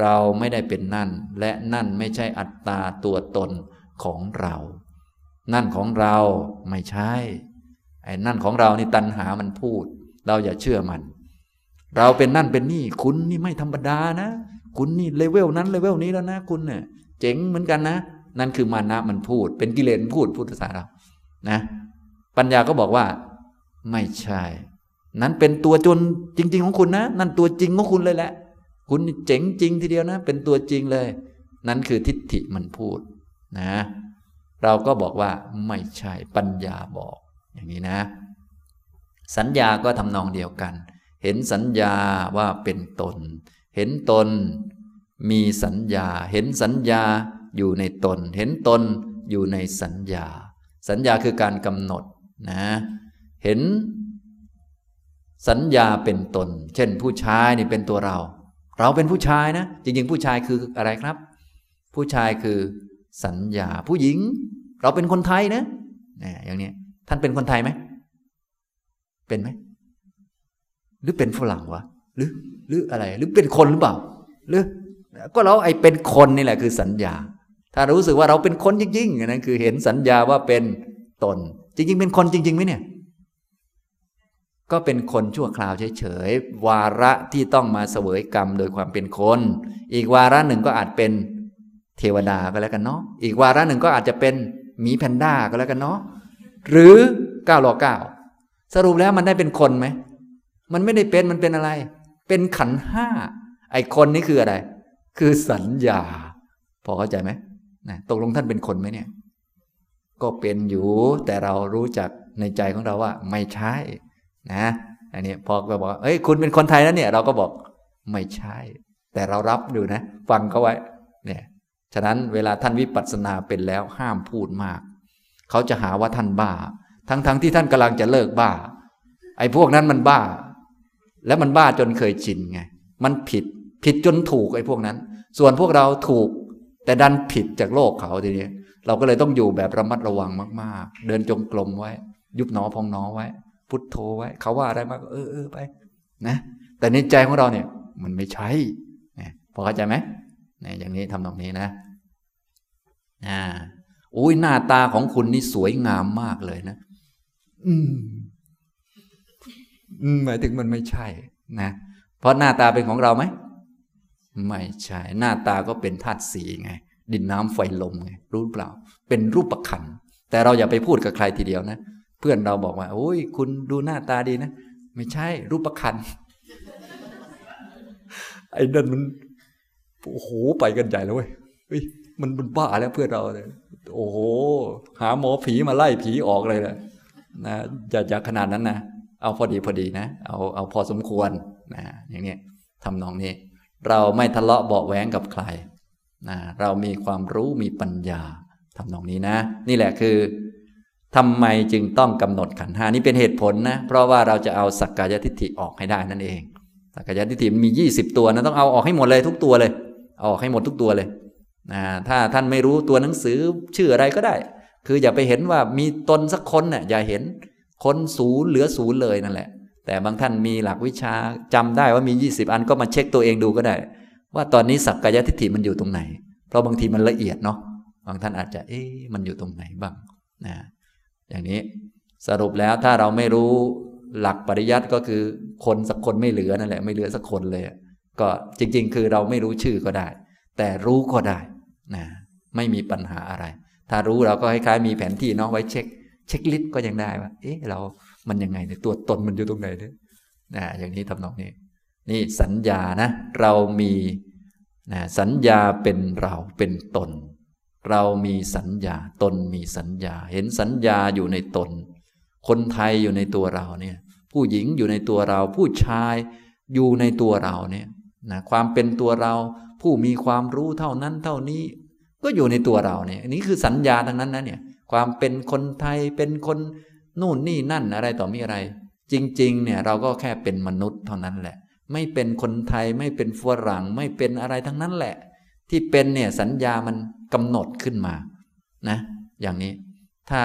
เราไม่ได้เป็นนั่น และนั่นไม่ใช่อัตตาตัวตนของเรา นั่นของเราไม่ใช่ ไอ้นั่นของเรานี่ตัณหามันพูด เราอย่าเชื่อมัน เราเป็นนั่นเป็นนี่ คุณนี่ไม่ธรรมดานะ คุณนี่เลเวลนั้นเลเวลนี้แล้วนะ คุณเนี่ยเจ๋งเหมือนกันนะ นั่นคือมานะมันพูด เป็นกิเลสพูดพูดภาษาเรา นะ ปัญญาก็บอกว่า ไม่ใช่ นั้นเป็นตัวจนจริง ๆ ของคุณนะ นั่นตัวจริงของคุณเลยแหละ คุณเจ๋งจริงทีเดียวนะ เป็นตัวจริงเลย นั่นคือทิฏฐิมันพูดนะ เราก็บอกว่าไม่ใช่ปัญญาบอก อย่างนี้นะ สัญญาก็ทำนองเดียวกัน เห็นสัญญาว่าเป็นตน เห็นตน มีสัญญา เห็นสัญญาอยู่ในตน เห็นตนอยู่ในสัญญา สัญญาคือการกำหนดนะ เห็นสัญญาเป็นตน เช่นผู้ชายนี่เป็นตัวเรา เราเป็นผู้ชายนะ จริงๆ ผู้ชายคืออะไรครับ ผู้ชายคือสัญญาผู้หญิง เราเป็นคนไทยนะนะอย่างนี้ท่านเป็นคนไทยไหมเป็นไหมหรือเป็นฝรั่งวะหรือหรืออะไร หรือเป็นคนหรือเปล่า หรือก็เราไอ้เป็นคนนี่แหละคือสัญญา ถ้ารู้สึกว่าเราเป็นคนจริงๆนั้นคือเห็นสัญญาว่าเป็นตน จริง ๆ เป็นคนจริงๆไหมเนี่ย ก็เป็นคนชั่วคราวเฉยๆ วาระที่ต้องมาเสวยกรรมโดยความเป็นคน อีกวาระหนึ่งก็อาจเป็นเทวดาก็แล้วกันเนาะ อีกวาระหนึ่งก็อาจจะเป็นหมีแพนด้าก็แล้วกันเนาะ หรือก้าวหลอก้าสรุปแล้วมันได้เป็นคนไหม มันไม่ได้เป็นมันเป็นอะไร เป็นขันห้า ไอคนนี่คืออะไร คือสัญญา พอเข้าใจไหมนะตกลงท่านเป็นคนไหมเนี่ย ก็เป็นอยู่แต่เรารู้จักในใจของเราว่า ไม่ใช่ นะอันนี้พอก็บอกเฮ้ยคุณเป็นคนไทยแล้วเนี่ย เราก็บอกไม่ใช่ แต่เรารับดูนะ ฟังเขาไว้ เนี่ย ฉะนั้นเวลาท่านวิปัสสนาเป็นแล้วห้ามพูดมาก เขาจะหาว่าท่านบ้า ทั้งๆทที่ท่านกำลังจะเลิกบ้า ไอ้พวกนั้นมันบ้า แล้วมันบ้าจนเคยชินไง มันผิด ผิดจนถูกไอ้พวกนั้น ส่วนพวกเราถูก แต่ดันผิดจากโลกเขาทีนี้เราก็เลยต้องอยู่แบบระมัดระวังมาก ๆ เดินจงกรมไว้ ยุบหนอพองหนอไว้ พุทโธไว้ เขาว่าอะไรมาก็เออเออไป นะ แต่ในใจของเราเนี่ย มันไม่ใช่เนี่ยพอเข้าใจไหมเนี่ยอย่างนี้ทำตรงนี้นะ อ่าอุ้ยหน้าตาของคุณนี่สวยงามมากเลยนะอือืม หมายถึงมันไม่ใช่ นะ เพราะหน้าตาเป็นของเราไหม ไม่ใช่ หน้าตาก็เป็นธาตุสีไง ดินน้ำไฟลมไง รู้เปล่า เป็นรูปประคัน แต่เราอย่าไปพูดกับใครทีเดียวนะ เพื่อนเราบอกว่าโอ้ยคุณดูหน้าตาดีนะ ไม่ใช่รูปประคันไอ้นั่นมันโอ้โหไปกันใหญ่แล้วเว้ยเฮ้ยมันมันบ้าแล้วเพื่อนเราเลยโอ้โห หาหมอผีมาไล่ผีออกเลยนะนะอย่าอย่าขนาดนั้นนะเอาพอดีพอดีนะ เอาเอาพอสมควรนะอย่างนี้ทำนองนี้ เราไม่ทะเลาะเบาแหวงกับใครนะเรามีความรู้มีปัญญาทำนองนี้นะ นี่แหละคือ ทำไมจึงต้องกำหนดขันห้านี่เป็นเหตุผลนะ เพราะว่าเราจะเอาสักกายทิฏฐิออกให้ได้นั่นเอง สักกายทิฏฐิมี 20 ตัวนะต้องเอาออกให้หมดเลยทุกตัวเลยเอาออกให้หมดทุกตัวเลยนะถ้าท่านไม่รู้ตัวหนังสือชื่ออะไรก็ได้ คืออย่าไปเห็นว่ามีตนสักคนเนะ่ยอย่าเห็นคนศูนย์เหลือศูนย์เลยนั่นแหละ แต่บางท่านมีหลักวิชาจำได้ว่ามี 20 อันก็มาเช็คตัวเองดูก็ได้ ว่าตอนนี้สักกายทิฏฐิมันอยู่ตรงไหน เพราะบางทีมันละเอียดเนาะบางท่านอาจจะเอ๊ะมันอยู่ตรงไหนบ้างนะ อย่างนี้สรุปแล้วถ้าเราไม่รู้หลักปริยัติก็คือคนสักคนไม่เหลือนั่นแหละ ไม่เหลือสักคนเลย ก็จริง ๆ คือเราไม่รู้ชื่อก็ได้ แต่รู้ก็ได้นะไม่มีปัญหาอะไร ถ้ารู้เราก็คล้ายๆมีแผนที่เนาะไว้เช็ค เช็คลิสต์ก็ยังได้ว่า เอ๊ะเรามันยังไงเนี่ยตัวตนมันอยู่ตรงไหนเนี่ยนะอย่างนี้ทำนองนี้ นี่สัญญานะ เรามีนะสัญญาเป็นเราเป็นตน เรามีสัญญา ตนมีสัญญา เห็นสัญญาอยู่ในตน คนไทยอยู่ในตัวเราเนี่ย ผู้หญิงอยู่ในตัวเรา ผู้ชายอยู่ในตัวเราเนี่ยนะความเป็นตัวเรา ผู้มีความรู้เท่านั้นเท่านี้ ก็อยู่ในตัวเราเนี่ยนี่คือสัญญาทั้งนั้นนะเนี่ย ความเป็นคนไทยเป็นคนนู่นนี่นั่นอะไรต่อมีอะไร จริง ๆ เนี่ยเราก็แค่เป็นมนุษย์เท่านั้นแหละ ไม่เป็นคนไทยไม่เป็นฝรั่งไม่เป็นอะไรทั้งนั้นแหละ ที่เป็นเนี่ยสัญญามันกำหนดขึ้นมานะอย่างนี้ถ้า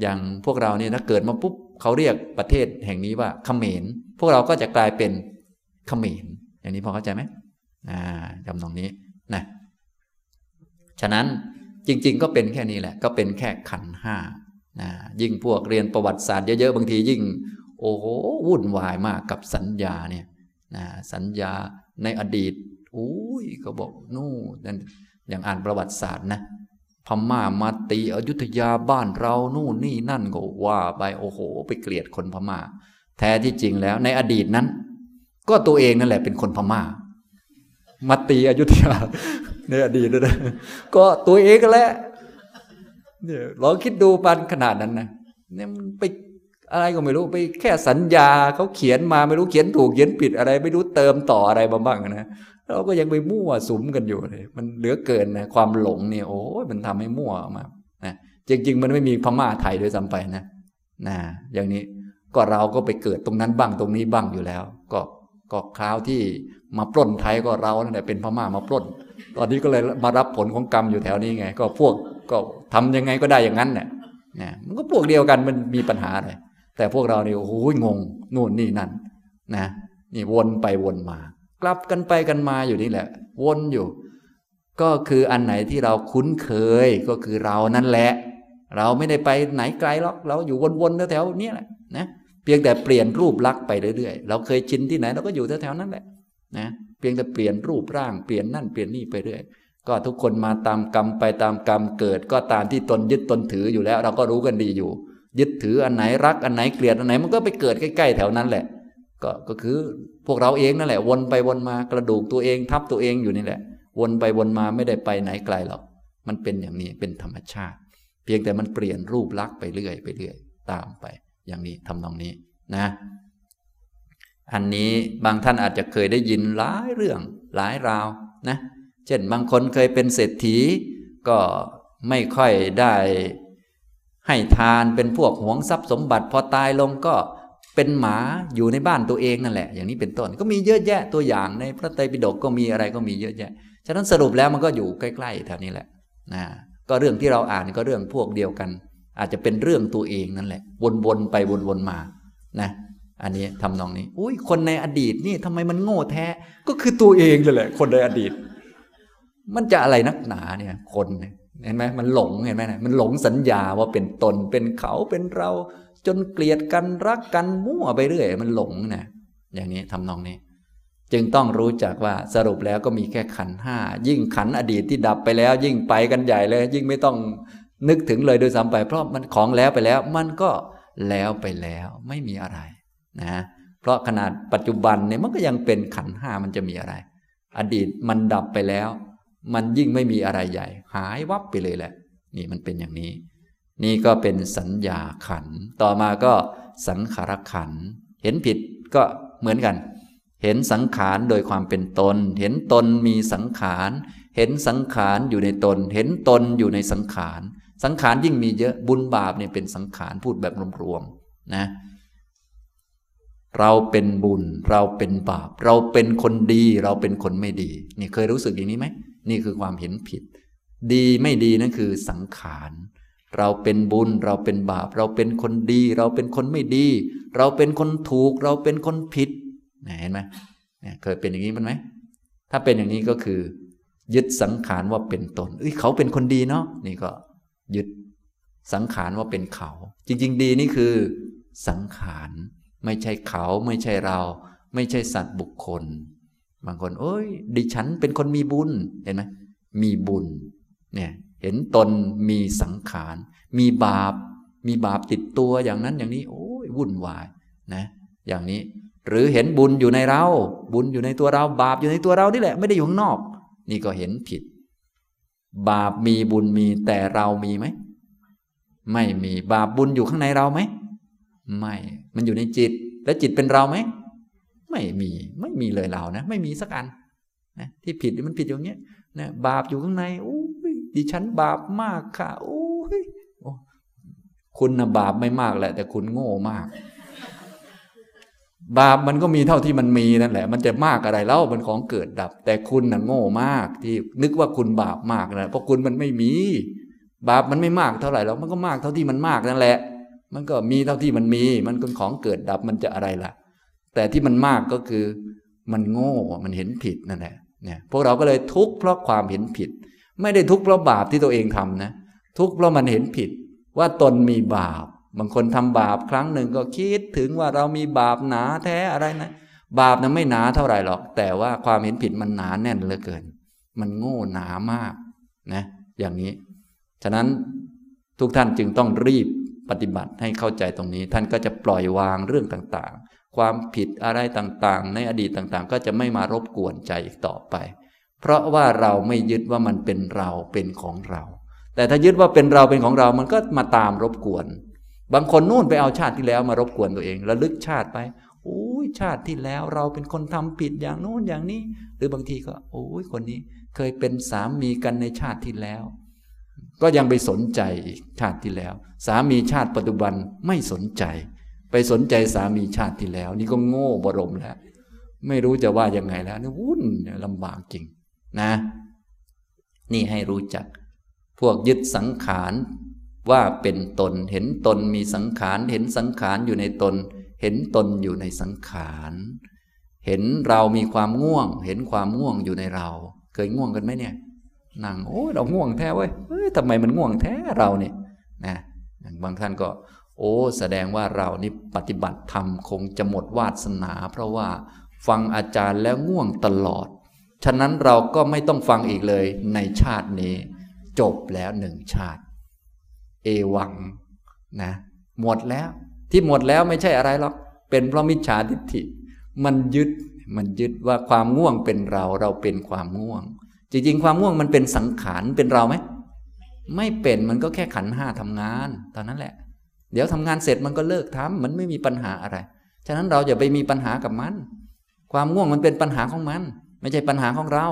อย่างพวกเราเนี่ยถ้าเกิดมาปุ๊บเขาเรียกประเทศแห่งนี้ว่าเขมรพวกเราก็จะกลายเป็นเขมรอย่างนี้พอเข้าใจไหมอ่าจำตรงนี้นะฉะนั้นจริง ๆ ก็เป็นแค่นี้แหละ ก็เป็นแค่ขันห้านะยิ่งพวกเรียนประวัติศาสตร์เยอะๆบางทียิ่ง โอ้โหวุ่นวายมากกับสัญญาเนี่ยนะสัญญาในอดีต อุ้ยก็บอกนู่นอย่างอ่านประวัติศาสตร์นะพม่ามาตีอยุธยาบ้านเรานู่นนี่นั่นก็ว่าไปโอ้โห ไปเกลียดคนพม่า แท้ที่จริงแล้ว ในอดีตนั้น ก็ตัวเองนั่นแหละเป็นคนพม่า มาตีอยุธยา ในอดีตนะก็ตัวเองก็แล้วเนี่ยลองคิดดูปันขนาดนั้นนะเนี่ยมันไปอะไรก็ไม่รู้ไปแค่สัญญาเขาเขียนมาไม่รู้เขียนถูกเขียนผิดอะไร ไม่รู้เติมต่ออะไรมาบ้างนะ เราก็ยังไปมั่วสุมกันอยู่เลย มันเหลือเกินนะความหลงเนี่ยโอ้ยมันทำให้มั่วมานะจริง ๆ มันไม่มีพม่าไทยด้วยซ้ำไปนะนะอย่างนี้ก็เราก็ไปเกิดตรงนั้นบ้างตรงนี้บ้างอยู่แล้ว ก็ก็คราวที่มาปล้นไทยก็เราเนี่ยเป็นพม่ามาปล้น ตอนนี้ก็เลยมารับผลของกรรมอยู่แถวนี้ไง ก็พวกก็ทำยังไงก็ได้อย่างนั้นเนี่ยนะมันก็พวกเดียวกันมันมีปัญหาอะไรแต่พวกเราเนี่ยโอ้โหงงนู่นนี่นั่นนะนี่วนไปวนมา กลับกันไปกันมาอยู่นี่แหละ วนอยู่ ก็คืออันไหนที่เราคุ้นเคยก็คือเรานั่นแหละ เราไม่ได้ไปไหนไกลหรอกเราอยู่วนๆแถวๆนี้แหละนะเพียงแต่เปลี่ยนรูปลักษณ์ไปเรื่อยๆ เราเคยชินที่ไหนเราก็อยู่แถวๆนั้นแหละนะเพียงแต่เปลี่ยนรูปร่างเปลี่ยนนั่นเปลี่ยนนี่ไปเรื่อยก็ทุกคนมาตามกรรมไปตามกรรมเกิดก็ตามที่ตนยึดตนถืออยู่แล้ว เราก็รู้กันดีอยู่ ยึดถืออันไหนรักอันไหนเกลียดอันไหนมันก็ไปเกิดใกล้ๆแถวนั้นแหละ ก็ก็คือพวกเราเองนั่นแหละ วนไปวนมากระดูกตัวเองทับตัวเองอยู่นี่แหละ วนไปวนมาไม่ได้ไปไหนไกลหรอก มันเป็นอย่างนี้เป็นธรรมชาติ เพียงแต่มันเปลี่ยนรูปลักษ์ไปเรื่อยไปเรื่อยตามไป อย่างนี้ทำนองนี้นะ อันนี้บางท่านอาจจะเคยได้ยินหลายเรื่องหลายราวนะ เช่นบางคนเคยเป็นเศรษฐี ก็ไม่ค่อยได้ให้ทานเป็นพวกหวงทรัพย์สมบัติพอตายลงก็ เป็นหมาอยู่ในบ้านตัวเองนั่นแหละ อย่างนี้เป็นต้นก็มีเยอะแยะตัวอย่างในพระไตรปิฎกก็มีอะไรก็มีเยอะแยะ ฉะนั้นสรุปแล้วมันก็อยู่ใกล้ๆแถวนี้แหละนะก็เรื่องที่เราอ่านก็เรื่องพวกเดียวกัน อาจจะเป็นเรื่องตัวเองนั่นแหละ วนๆไปวนๆมานะอันนี้ทำนองนี้ อุ้ยคนในอดีตนี่ทำไมมันโง่แท้ ก็คือตัวเองเลยแหละ คนในอดีต มันจะอะไรนักหนาเนี่ยคนเนี่ยเห็นไหมมันหลงเห็นไหมนะมันหลงสัญญาว่าเป็นตนเป็นเขาเป็นเรา จนเกลียดกันรักกันมั่วไปเรื่อยมันหลงนะอย่างนี้ทำนองนี้ จึงต้องรู้จักว่าสรุปแล้วก็มีแค่ขันห้ายิ่งขันอดีตที่ดับไปแล้ว ยิ่งไปกันใหญ่เลย ยิ่งไม่ต้องนึกถึงเลยโดยซ้ำไป เพราะมันของแล้วไปแล้ว มันก็แล้วไปแล้วไม่มีอะไรนะเพราะขนาดปัจจุบันเนี่ยมันก็ยังเป็นขันห้ามันจะมีอะไร อดีตมันดับไปแล้ว มันยิ่งไม่มีอะไรใหญ่ หายวับไปเลยแหละ นี่มันเป็นอย่างนี้ นี่ก็เป็นสัญญาขัน ต่อมาก็สังขารขัน เห็นผิดก็เหมือนกัน เห็นสังขารโดยความเป็นตน เห็นตนมีสังขาร เห็นสังขารอยู่ในตน เห็นตนอยู่ในสังขาร สังขารยิ่งมีเยอะบุญบาปเนี่ยเป็นสังขารพูดแบบรวมๆนะ เราเป็นบุญ เราเป็นบาป เราเป็นคนดี เราเป็นคนไม่ดี นี่เคยรู้สึกอย่างนี้ไหม นี่คือความเห็นผิด ดีไม่ดีนั่นคือสังขาร เราเป็นบุญ เราเป็นบาป เราเป็นคนดี เราเป็นคนไม่ดี เราเป็นคนถูก เราเป็นคนผิดเห็นไหมเคยเป็นอย่างนี้มันไหมถ้าเป็นอย่างนี้ก็คือ ยึดสังขารว่าเป็นตนเอ้ยเขาเป็นคนดีเนาะนี่ก็ ยึดสังขารว่าเป็นเขา จริง ๆ ดีนี่คือ สังขารไม่ใช่เขาไม่ใช่เรา ไม่ใช่สัตว์บุคคล บางคน โอ้ยดิฉันเป็นคนมีบุญเห็นไหมมีบุญ เนี่ย เห็นตนมีสังขาร มีบาป มีบาปติดตัวอย่างนั้นอย่างนี้ โอ้ยวุ่นวายนะ อย่างนี้ หรือเห็นบุญอยู่ในเรา บุญอยู่ในตัวเรา บาปอยู่ในตัวเรานี่แหละ ไม่ได้อยู่ข้างนอก นี่ก็เห็นผิด บาปมีบุญมีแต่เรามีไหม ไม่มี บาปบุญอยู่ข้างในเราไหม ไม่ มันอยู่ในจิต แล้วจิตเป็นเราไหม ไม่มี ไม่มีเลยเรานะ ไม่มีสักอันนะที่ผิดมันผิดอย่างเงี้ยนะบาปอยู่ข้างในโอ้ ดิฉันบาปมากค่ะโอ้ยคุณนะบาปไม่มากแหละ แต่คุณโง่มาก บาปมันก็มีเท่าที่มันมีนั่นแหละ มันจะมากอะไรแล้วมันของเกิดดับ แต่คุณน่ะโง่มากที่นึกว่าคุณบาปมากนะเพราะคุณมันไม่มี บาปมันไม่มากเท่าไหร่แล้วมันก็มากเท่าที่มันมากนั่นแหละ มันก็มีเท่าที่มันมี มันเป็นของเกิดดับมันจะอะไรล่ะ แต่ที่มันมากก็คือ มันโง่มันเห็นผิดนั่นแหละเนี่ยพวกเราก็เลยทุกข์เพราะความเห็นผิด ไม่ได้ทุกข์เพราะบาปที่ตัวเองทำนะ ทุกข์เพราะมันเห็นผิดว่าตนมีบาป บางคนทำบาปครั้งหนึ่งก็คิดถึงว่าเรามีบาปหนาแท้อะไรนะ บาปนั้นไม่หนาเท่าไหร่หรอก แต่ว่าความเห็นผิดมันหนาแน่นเหลือเกิน มันโง่หนามากนะ อย่างนี้ ฉะนั้นทุกท่านจึงต้องรีบปฏิบัติให้เข้าใจตรงนี้ ท่านก็จะปล่อยวางเรื่องต่างๆ ความผิดอะไรต่างๆ ในอดีตต่างๆ ก็จะไม่มารบกวนใจอีกต่อไป เพราะว่าเราไม่ยึดว่ามันเป็นเราเป็นของเรา แต่ถ้ายึดว่าเป็นเราเป็นของเรา มันก็มาตามรบกวน บางคนนู่นไปเอาชาติที่แล้วมารบกวนตัวเองระลึกชาติไปโอ้ยชาติที่แล้วเราเป็นคนทำผิดอย่างโน้นอย่างนี้ หรือบางทีก็ โอ้ยคนนี้เคยเป็นสามีกันในชาติที่แล้ว ก็ยังไปสนใจอีกชาติที่แล้ว สามีชาติปัจจุบันไม่สนใจ ไปสนใจสามีชาติที่แล้ว นี่ก็โง่บรมแล้ว ไม่รู้จะว่ายังไงแล้วนี่วุ่นลำบากจริง นะ นี่ให้รู้จัก พวกยึดสังขารว่าเป็นตนเห็นตนมีสังขาร เห็นสังขารอยู่ในตน เห็นตนอยู่ในสังขาร เห็นเรามีความง่วง เห็นความง่วงอยู่ในเรา เคยง่วงกันไหมเนี่ยนั่งโอ้เราง่วงแท้เว้ยเฮ้ยทำไมมันง่วงแท้เราเนี่ยนะบางท่านก็ โอ้แสดงว่าเรานี่ปฏิบัติธรรมคงจะหมดวาสนา เพราะว่าฟังอาจารย์แล้วง่วงตลอด ฉะนั้นเราก็ไม่ต้องฟังอีกเลยในชาตินี้ จบแล้วหนึ่งชาติ เอวังนะหมดแล้ว ที่หมดแล้วไม่ใช่อะไรหรอกเป็นเพราะมิจฉาทิฏฐิ มันยึดมันยึดว่าความง่วงเป็นเราเราเป็นความง่วง จริง ๆ ความง่วงมันเป็นสังขารเป็นเราไหมไม่เป็นมันก็แค่ขันห้าทำงานตอนนั้นแหละ เดี๋ยวทำงานเสร็จมันก็เลิกทำมันไม่มีปัญหาอะไร ฉะนั้นเราอย่าไปมีปัญหากับมัน ความง่วงมันเป็นปัญหาของมัน ไม่ใช่ปัญหาของเรา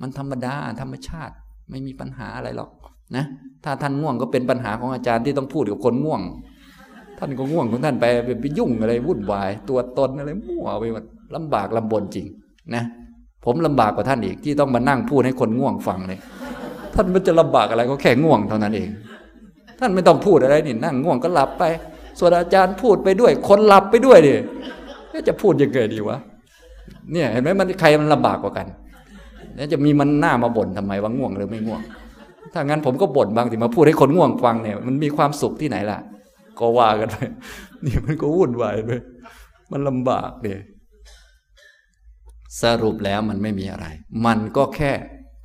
มันธรรมดาธรรมชาติ ไม่มีปัญหาอะไรหรอกนะ ถ้าท่านง่วงก็เป็นปัญหาของอาจารย์ที่ต้องพูดกับคนง่วง ท่านก็ง่วงของท่านไปไปยุ่งอะไรวุ่นวาย ตัวตนอะไรมั่วไปหมดลำบากลำบนจริงนะผมลำบากกว่าท่านอีกที่ต้องมานั่งพูดให้คนง่วงฟังเลยท่านมันจะลำบากอะไรก็แค่ง่วงเท่านั้นเอง ท่านไม่ต้องพูดอะไรนี่นั่งง่วงก็หลับไป ส่วนอาจารย์พูดไปด้วย คนหลับไปด้วยดิจะพูดยังไงดีวะ เนี่ยเห็นไหมมันใครมันลำบากกว่ากันแล้วจะมีมันหน้ามาบ่นทำไมว่าง่วงหรือไม่ง่วง ถ้างั้นผมก็บ่นบางทีมาพูดให้คนง่วงฟังเนี่ยมันมีความสุขที่ไหนล่ะ ก็ว่ากันไปนี่มันก็วุ่นวายไปมันลำบากเลยสรุปแล้วมันไม่มีอะไร มันก็แค่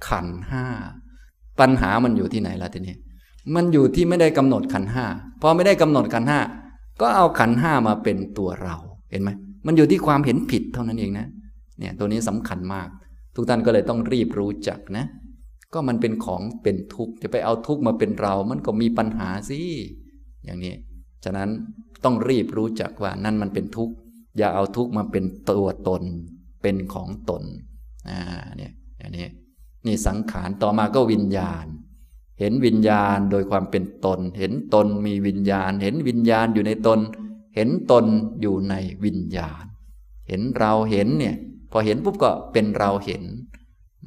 ขันห้า ปัญหามันอยู่ที่ไหนล่ะทีนี้มันอยู่ที่ไม่ได้กำหนดขันห้าพอไม่ได้กำหนดขันห้าก็เอาขันห้ามาเป็นตัวเรา เห็นไหมมันอยู่ที่ความเห็นผิดเท่านั้นเองนะ เนี่ยตัวนี้สำคัญมาก ทุกท่านก็เลยต้องรีบรู้จักนะ ก็มันเป็นของเป็นทุกข์จะไปเอาทุกข์มาเป็นเรา มันก็มีปัญหาสิอย่างนี้ ฉะนั้นต้องรีบรู้จักว่านั่นมันเป็นทุกข์อย่าเอาทุกข์มาเป็นตัวตน เป็นของตนอ่าเนี่ยอย่างนี้นี่สังขารต่อมาก็วิญญาณ เห็นวิญญาณโดยความเป็นตน เห็นตนมีวิญญาณ เห็นวิญญาณอยู่ในตน เห็นตนอยู่ในวิญญาณ เห็นเราเห็นเนี่ย อเห็นปุ๊บก็เป็นเราเห็น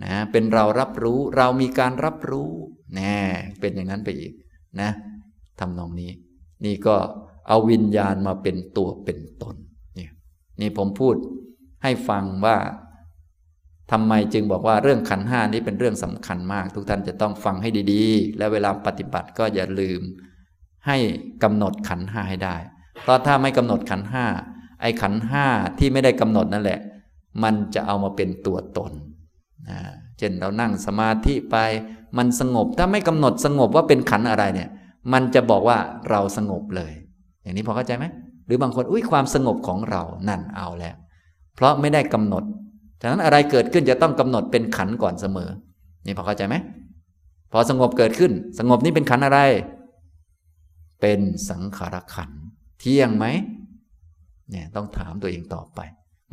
นะเป็นเรารับรู้เรามีการรับรู้แน่เป็นอย่างนั้นไปอีกนะทำนองนี้ นี่ก็เอาวิญญาณมาเป็นตัวเป็นตนนี่นี่ผมพูดให้ฟังว่าทำไมจึงบอกว่าเรื่องขันห้านี้เป็นเรื่องสำคัญมาก ทุกท่านจะต้องฟังให้ดีๆ และเวลาปฏิบัติก็อย่าลืม ให้กำหนดขันห้าให้ได้ เพราะถ้าไม่กำหนดขันห้าไอ้ขันห้าที่ไม่ได้กำหนดนั่นแหละ มันจะเอามาเป็นตัวตนเช่นเรานั่งสมาธิไป มันสงบถ้าไม่กำหนดสงบว่าเป็นขันอะไรเนี่ย มันจะบอกว่าเราสงบเลย อย่างนี้พอเข้าใจไหมหรือบางคนอุ้ยความสงบของเรานั่นเอาแล้ว เพราะไม่ได้กำหนดฉะนั้นอะไรเกิดขึ้นจะต้องกำหนดเป็นขันก่อนเสมอ นี่พอเข้าใจไหมพอสงบเกิดขึ้น สงบนี่เป็นขันอะไร เป็นสังขารขันเที่ยงไหมเนี่ยต้องถามตัวเองต่อไป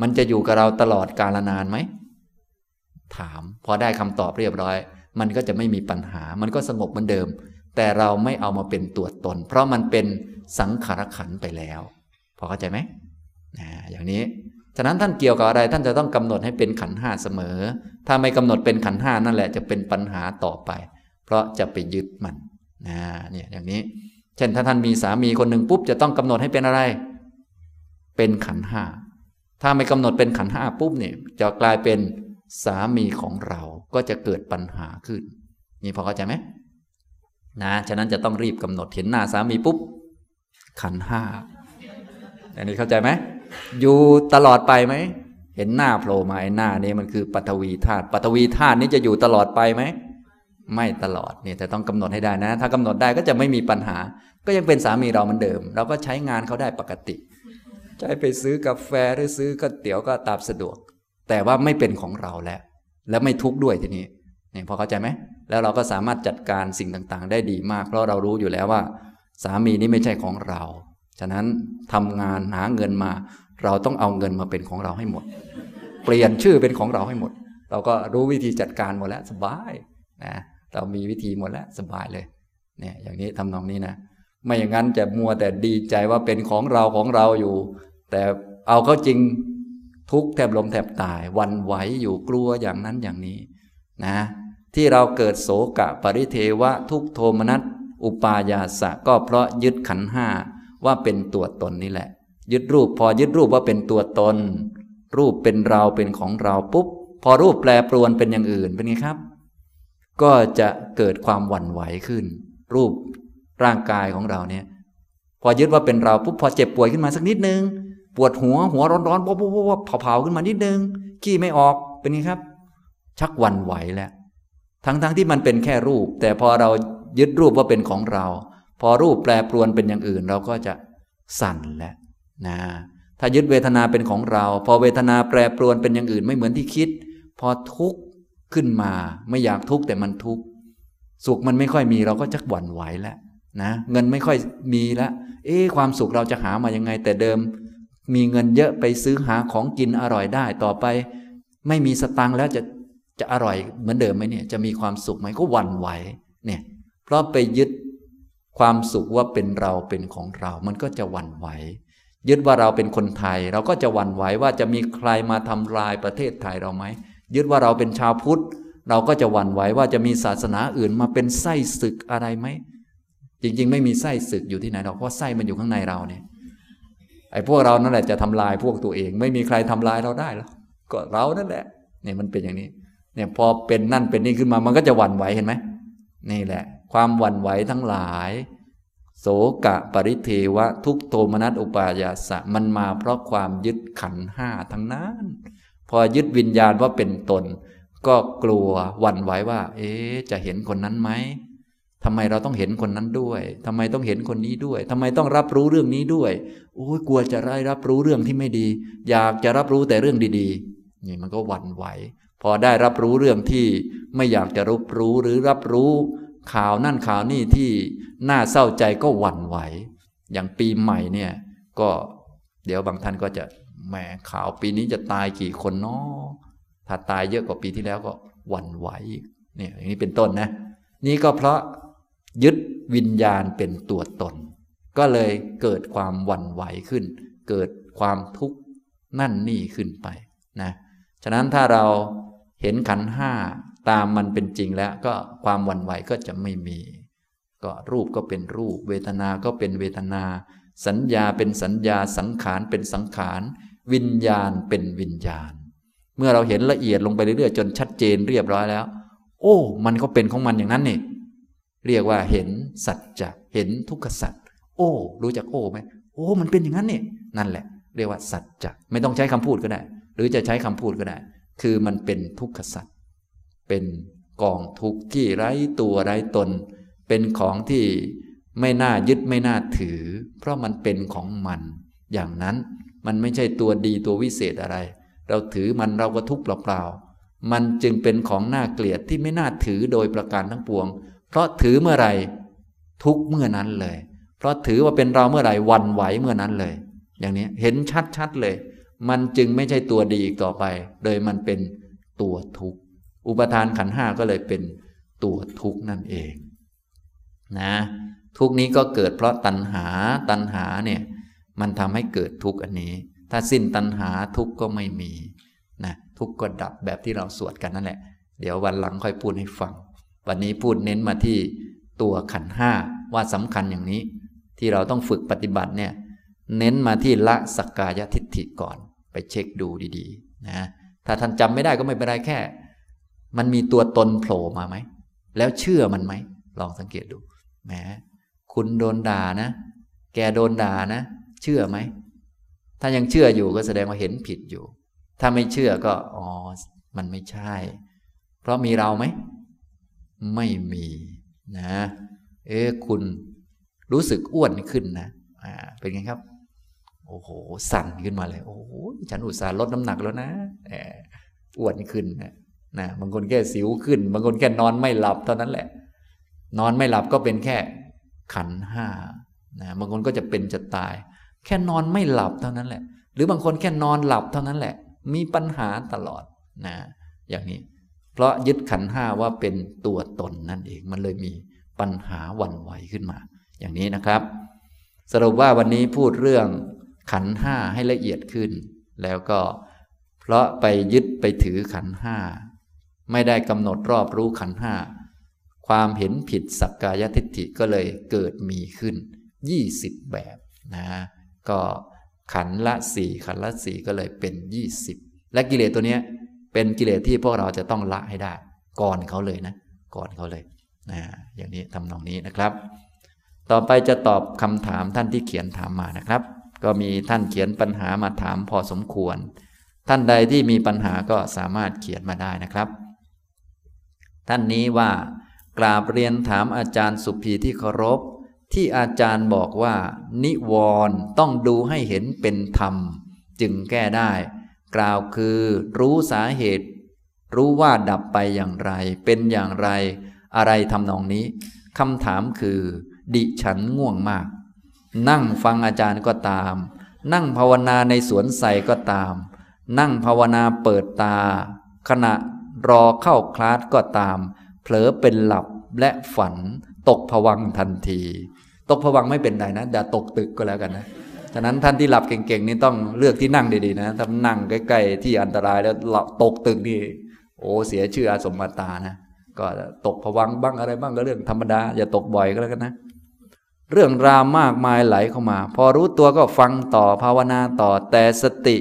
มันจะอยู่กับเราตลอดกาลนานไหม ถาม พอได้คำตอบเรียบร้อย มันก็จะไม่มีปัญหา มันก็สงบเหมือนเดิม แต่เราไม่เอามาเป็นตัวตน เพราะมันเป็นสังขารขันไปแล้ว พอเข้าใจไหมนะอย่างนี้ ฉะนั้นท่านเกี่ยวกับอะไร ท่านจะต้องกำหนดให้เป็นขันห้าเสมอ ถ้าไม่กำหนดเป็นขันห้านั่นแหละจะเป็นปัญหาต่อไป เพราะจะไปยึดมันนะเนี่ยอย่างนี้ เช่นถ้าท่านมีสามีคนหนึ่งปุ๊บจะต้องกำหนดให้เป็นอะไร เป็นขันห้า ถ้าไม่กำหนดเป็นขันห้าปุ๊บเนี่ยจะกลายเป็นสามีของเราก็จะเกิดปัญหาขึ้น นี่พอเข้าใจไหมนะฉะนั้นจะต้องรีบกำหนดเห็นหน้าสามีปุ๊บขันห้าอันนี้เข้าใจไหมอยู่ตลอดไปไหมเห็นหน้าโผล่มาไอ้หน้านี้มันคือปัทวีธาตุปัทวีธาตุนี้จะอยู่ตลอดไปไหมไม่ตลอดเนี่ยแต่ต้องกำหนดให้ได้นะ ถ้ากำหนดได้ก็จะไม่มีปัญหา ก็ยังเป็นสามีเราเหมือนเดิม เราก็ใช้งานเขาได้ปกติ ใช้ไปซื้อกาแฟหรือซื้อก๋วยเตี๋ยวก็ตามสะดวก แต่ว่าไม่เป็นของเราแล้ว และไม่ทุกข์ด้วยทีนี้นี่พอเข้าใจไหมแล้วเราก็สามารถจัดการสิ่งต่างๆ ได้ดีมาก เพราะเรารู้อยู่แล้วว่า สามีนี้ไม่ใช่ของเรา ฉะนั้นทำงานหาเงินมา เราต้องเอาเงินมาเป็นของเราให้หมด เปลี่ยนชื่อเป็นของเราให้หมด เราก็รู้วิธีจัดการหมดแล้วสบายนะเรามีวิธีหมดแล้วสบายเลยเนี่ยอย่างนี้ทำนองนี้นะ ไม่อย่างนั้นจะมัวแต่ดีใจว่าเป็นของเราของเราอยู่ แต่เอาเข้าจริงทุกแทบลมแทบตายวันไหวอยู่กลัวอย่างนั้นอย่างนี้นะ ที่เราเกิดโศกะปริเทวะทุกโทมนัสอุปายาสะก็เพราะยึดขันห้าว่าเป็นตัวตนนี่แหละ ยึดรูปพอยึดรูปว่าเป็นตัวตน รูปเป็นเราเป็นของเราปุ๊บ พอรูปแปรปรวนเป็นอย่างอื่นเป็นไงครับ ก็จะเกิดความหวั่นไหวขึ้น รูป ร่างกายของเราเนี่ย พอยึดว่าเป็นเราปุ๊บพอเจ็บป่วยขึ้นมาสักนิดนึง ปวดหัวหัวร้อนๆป๊บป๊บเผาๆขึ้นมานิดนึงขี้ไม่ออกเป็นไงครับ ชักวันไหวแล้วทั้งๆทที่มันเป็นแค่รูป แต่พอเรายึดรูปว่าเป็นของเรา พอรูปแปรปรวนเป็นอย่างอื่น เราก็จะสั่นแล้วนะถ้ายึดเวทนาเป็นของเรา พอเวทนาแปรปรวนเป็นอย่างอื่นไม่เหมือนที่คิด พอทุกข์ขึ้นมาไม่อยากทุกข์แต่มันทุกข์สุขมันไม่ค่อยมีเราก็จะหวั่นไหวแล้ว นะเงินไม่ค่อยมีล้วเอ๊ความสุขเราจะหามายังไง แต่เดิม มีเงินเยอะไปซื้อหาของกินอร่อยได้ต่อไป ไม่มีสตังค์แล้วจะจะอร่อยเหมือนเดิมไหมเนี่ยจะมีความสุขไหมก็หวั่นไหวเนี่ยเพราะไปยึดความสุขว่าเป็นเราเป็นของเรา มันก็จะหวั่นไหว ยึดว่าเราเป็นคนไทย เราก็จะหวั่นไหวว่าจะมีใครมาทำลายประเทศไทยเราไหมยึดว่าเราเป็นชาวพุทธ เราก็จะหวั่นไหวว่าจะมีศาสนาอื่นมาเป็นไส้ศึกอะไรไหม จริง ๆ ไม่มีไส้ศึกอยู่ที่ไหนหรอกเพราะไส้มันอยู่ข้างในเราเนี่ยไอ้พวกเรานั่นแหละจะทำลายพวกตัวเอง ไม่มีใครทำลายเราได้หรอกก็เรานั่นแหละเนี่ยมันเป็นอย่างนี้ เนี่ยพอเป็นนั่นเป็นนี่ขึ้นมามันก็จะหวั่นไหวเห็นไหมนี่แหละ ความหวั่นไหวทั้งหลาย โสกะปริเทวะ ทุกโทมนัสอุปายาสะมันมาเพราะความยึดขันห้าทั้งนั้น พอยึดวิญญาณว่าเป็นตน ก็กลัวหวั่นไหวว่า เอ๊จะเห็นคนนั้นไหม ทำไมเราต้องเห็นคนนั้นด้วยทำไมต้องเห็นคนนี้ด้วยทำไมต้องรับรู้เรื่องนี้ด้วยโอ้ยกลัวจะได้รับรู้เรื่องที่ไม่ดี อยากจะรับรู้แต่เรื่องดีๆ นี่มันก็หวั่นไหว พอได้รับรู้เรื่องที่ไม่อยากจะรับรู้หรือรับรู้ ข่าวนั่นข่าวนี่ที่น่าเศร้าใจก็หวั่นไหว อย่างปีใหม่เนี่ย ก็เดี๋ยวบางท่านก็จะแหมข่าวปีนี้จะตายกี่คนเนาะถ้าตายเยอะกว่าปีที่แล้วก็หวั่นไหวเนี่ยอย่างนี้เป็นต้นนะ นี่ก็เพราะ ยึดวิญญาณเป็นตัวตน ก็เลยเกิดความหวั่นไหวขึ้น เกิดความทุกข์นั่นนี่ขึ้นไปนะฉะนั้นถ้าเราเห็นขันห้าตามมันเป็นจริงแล้วก็ความหวั่นไหวก็จะไม่มี ก็รูปก็เป็นรูป เวทนา ก็เป็นเวทนา สัญญาเป็นสัญญาสังขารเป็นสังขารวิญญาณเป็นวิญญาณ เมื่อเราเห็นละเอียดลงไปเรื่อยๆจนชัดเจนเรียบร้อยแล้ว โอ้ มันก็เป็นของมันอย่างนั้นนี่ เรียกว่าเห็นสัจจะเห็นทุกขสัจโอ้ รู้จักโอ้ไหมโอ้ มันเป็นอย่างนั้นนี่นั่นแหละ เรียกว่าสัจจะไม่ต้องใช้คำพูดก็ได้ หรือจะใช้คำพูดก็ได้ คือมันเป็นทุกขสัตว์เป็นกองทุกข์ที่ไร้ตัวไร้ตน เป็นของที่ไม่น่ายึดไม่น่าถือ เพราะมันเป็นของมัน อย่างนั้นมันไม่ใช่ตัวดีตัววิเศษอะไร เราถือมันเราก็ทุกข์เปล่าๆมันจึงเป็นของน่าเกลียดที่ไม่น่าถือโดยประการทั้งปวง เพราะถือเมื่อไรทุกเมื่อนั้นเลย เพราะถือว่าเป็นเราเมื่อไหร่วันไหวเมื่อนั้นเลย อย่างนี้เห็นชัดๆเลย มันจึงไม่ใช่ตัวดีอีกต่อไป โดยมันเป็นตัวทุกข์อุปทานขันห้าก็เลยเป็นตัวทุกข์นั่นเอง นะ ทุกนี้ก็เกิดเพราะตัณหาตัณหาเนี่ย มันทำให้เกิดทุกข์อันนี้ ถ้าสิ้นตัณหาทุกข์ก็ไม่มีนะทุกข์ก็ดับแบบที่เราสวดกันนั่นแหละ เดี๋ยววันหลังค่อยพูดให้ฟัง วันนี้พูดเน้นมาที่ตัวขันห้าว่าสำคัญอย่างนี้ ที่เราต้องฝึกปฏิบัติเนี่ยเน้นมาที่ละสักกายทิฏฐิก่อน ไปเช็คดูดีๆนะถ้าท่านจำไม่ได้ก็ไม่เป็นไรแค่ มันมีตัวตนโผล่มาไหม แล้วเชื่อมันไหม ลองสังเกตดูแหมคุณโดนด่านะ แกโดนด่านะ เชื่อไหม ถ้ายังเชื่ออยู่ก็แสดงว่าเห็นผิดอยู่ ถ้าไม่เชื่อก็อ๋อมันไม่ใช่ เพราะมีเราไหม ไม่มีนะ เอ๊คุณรู้สึกอ้วนขึ้นนะอ่าเป็นไงครับ โอ้โห สั่นขึ้นมาเลย โอ้โหฉันอุตส่าห์ลดน้ำหนักแล้วนะแอบอ้วนขึ้นนะนะบางคนแค่สิวขึ้น บางคนแค่นอนไม่หลับเท่านั้นแหละ นอนไม่หลับก็เป็นแค่ขันห้านะบางคนก็จะเป็นจะตาย แค่นอนไม่หลับเท่านั้นแหละ หรือบางคนแค่นอนหลับเท่านั้นแหละ มีปัญหาตลอดนะอย่างนี้ เพราะยึดขันห้าว่าเป็นตัวตนนั่นเอง มันเลยมีปัญหาวันไหวขึ้นมา อย่างนี้นะครับ สรุปว่าวันนี้พูดเรื่องขันห้าให้ละเอียดขึ้น แล้วก็เพราะไปยึดไปถือขันห้าไม่ได้กำหนดรอบรู้ขันห้าความเห็นผิดสักกายทิฏฐิก็เลยเกิดมีขึ้น 20 แบบนะก็ขันละสี่ขันละสี่ก็เลยเป็น 20 และกิเลสตัวนี้ เป็นกิเลสที่พวกเราจะต้องละให้ได้ ก่อนเขาเลยนะ ก่อนเขาเลยนะอย่างนี้ทำนองนี้นะครับ ต่อไปจะตอบคำถามท่านที่เขียนถามมานะครับ ก็มีท่านเขียนปัญหามาถามพอสมควร ท่านใดที่มีปัญหาก็สามารถเขียนมาได้นะครับ ท่านนี้ว่ากราบเรียนถามอาจารย์สุภีที่เคารพ ที่อาจารย์บอกว่า นิวรณ์ต้องดูให้เห็นเป็นธรรม จึงแก้ได้ กล่าวคือรู้สาเหตุ รู้ว่าดับไปอย่างไร เป็นอย่างไร อะไรทำนองนี้คำถามคือ ดิฉันง่วงมาก นั่งฟังอาจารย์ก็ตาม นั่งภาวนาในสวนใสก็ตาม นั่งภาวนาเปิดตา ขณะรอเข้าคลาสก็ตาม เผลอเป็นหลับและฝัน ตกผวังทันที ตกผวังไม่เป็นไรนะ อย่าตกตึกก็แล้วกันนะ ฉะนั้นท่านที่หลับเก่งๆนี่ต้องเลือกที่นั่งดีๆนะถ้านั่งใกล้ๆที่อันตรายแล้วหลับตกตึกนี่โอ้เสียชื่ออาสมมาตานะก็ตกผวังบ้างอะไรบ้างก็เรื่องธรรมดาอย่าตกบ่อยก็แล้วกันนะ เรื่องราวมากมายไหลเข้ามา พอรู้ตัวก็ฟังต่อภาวนาต่อแต่สติ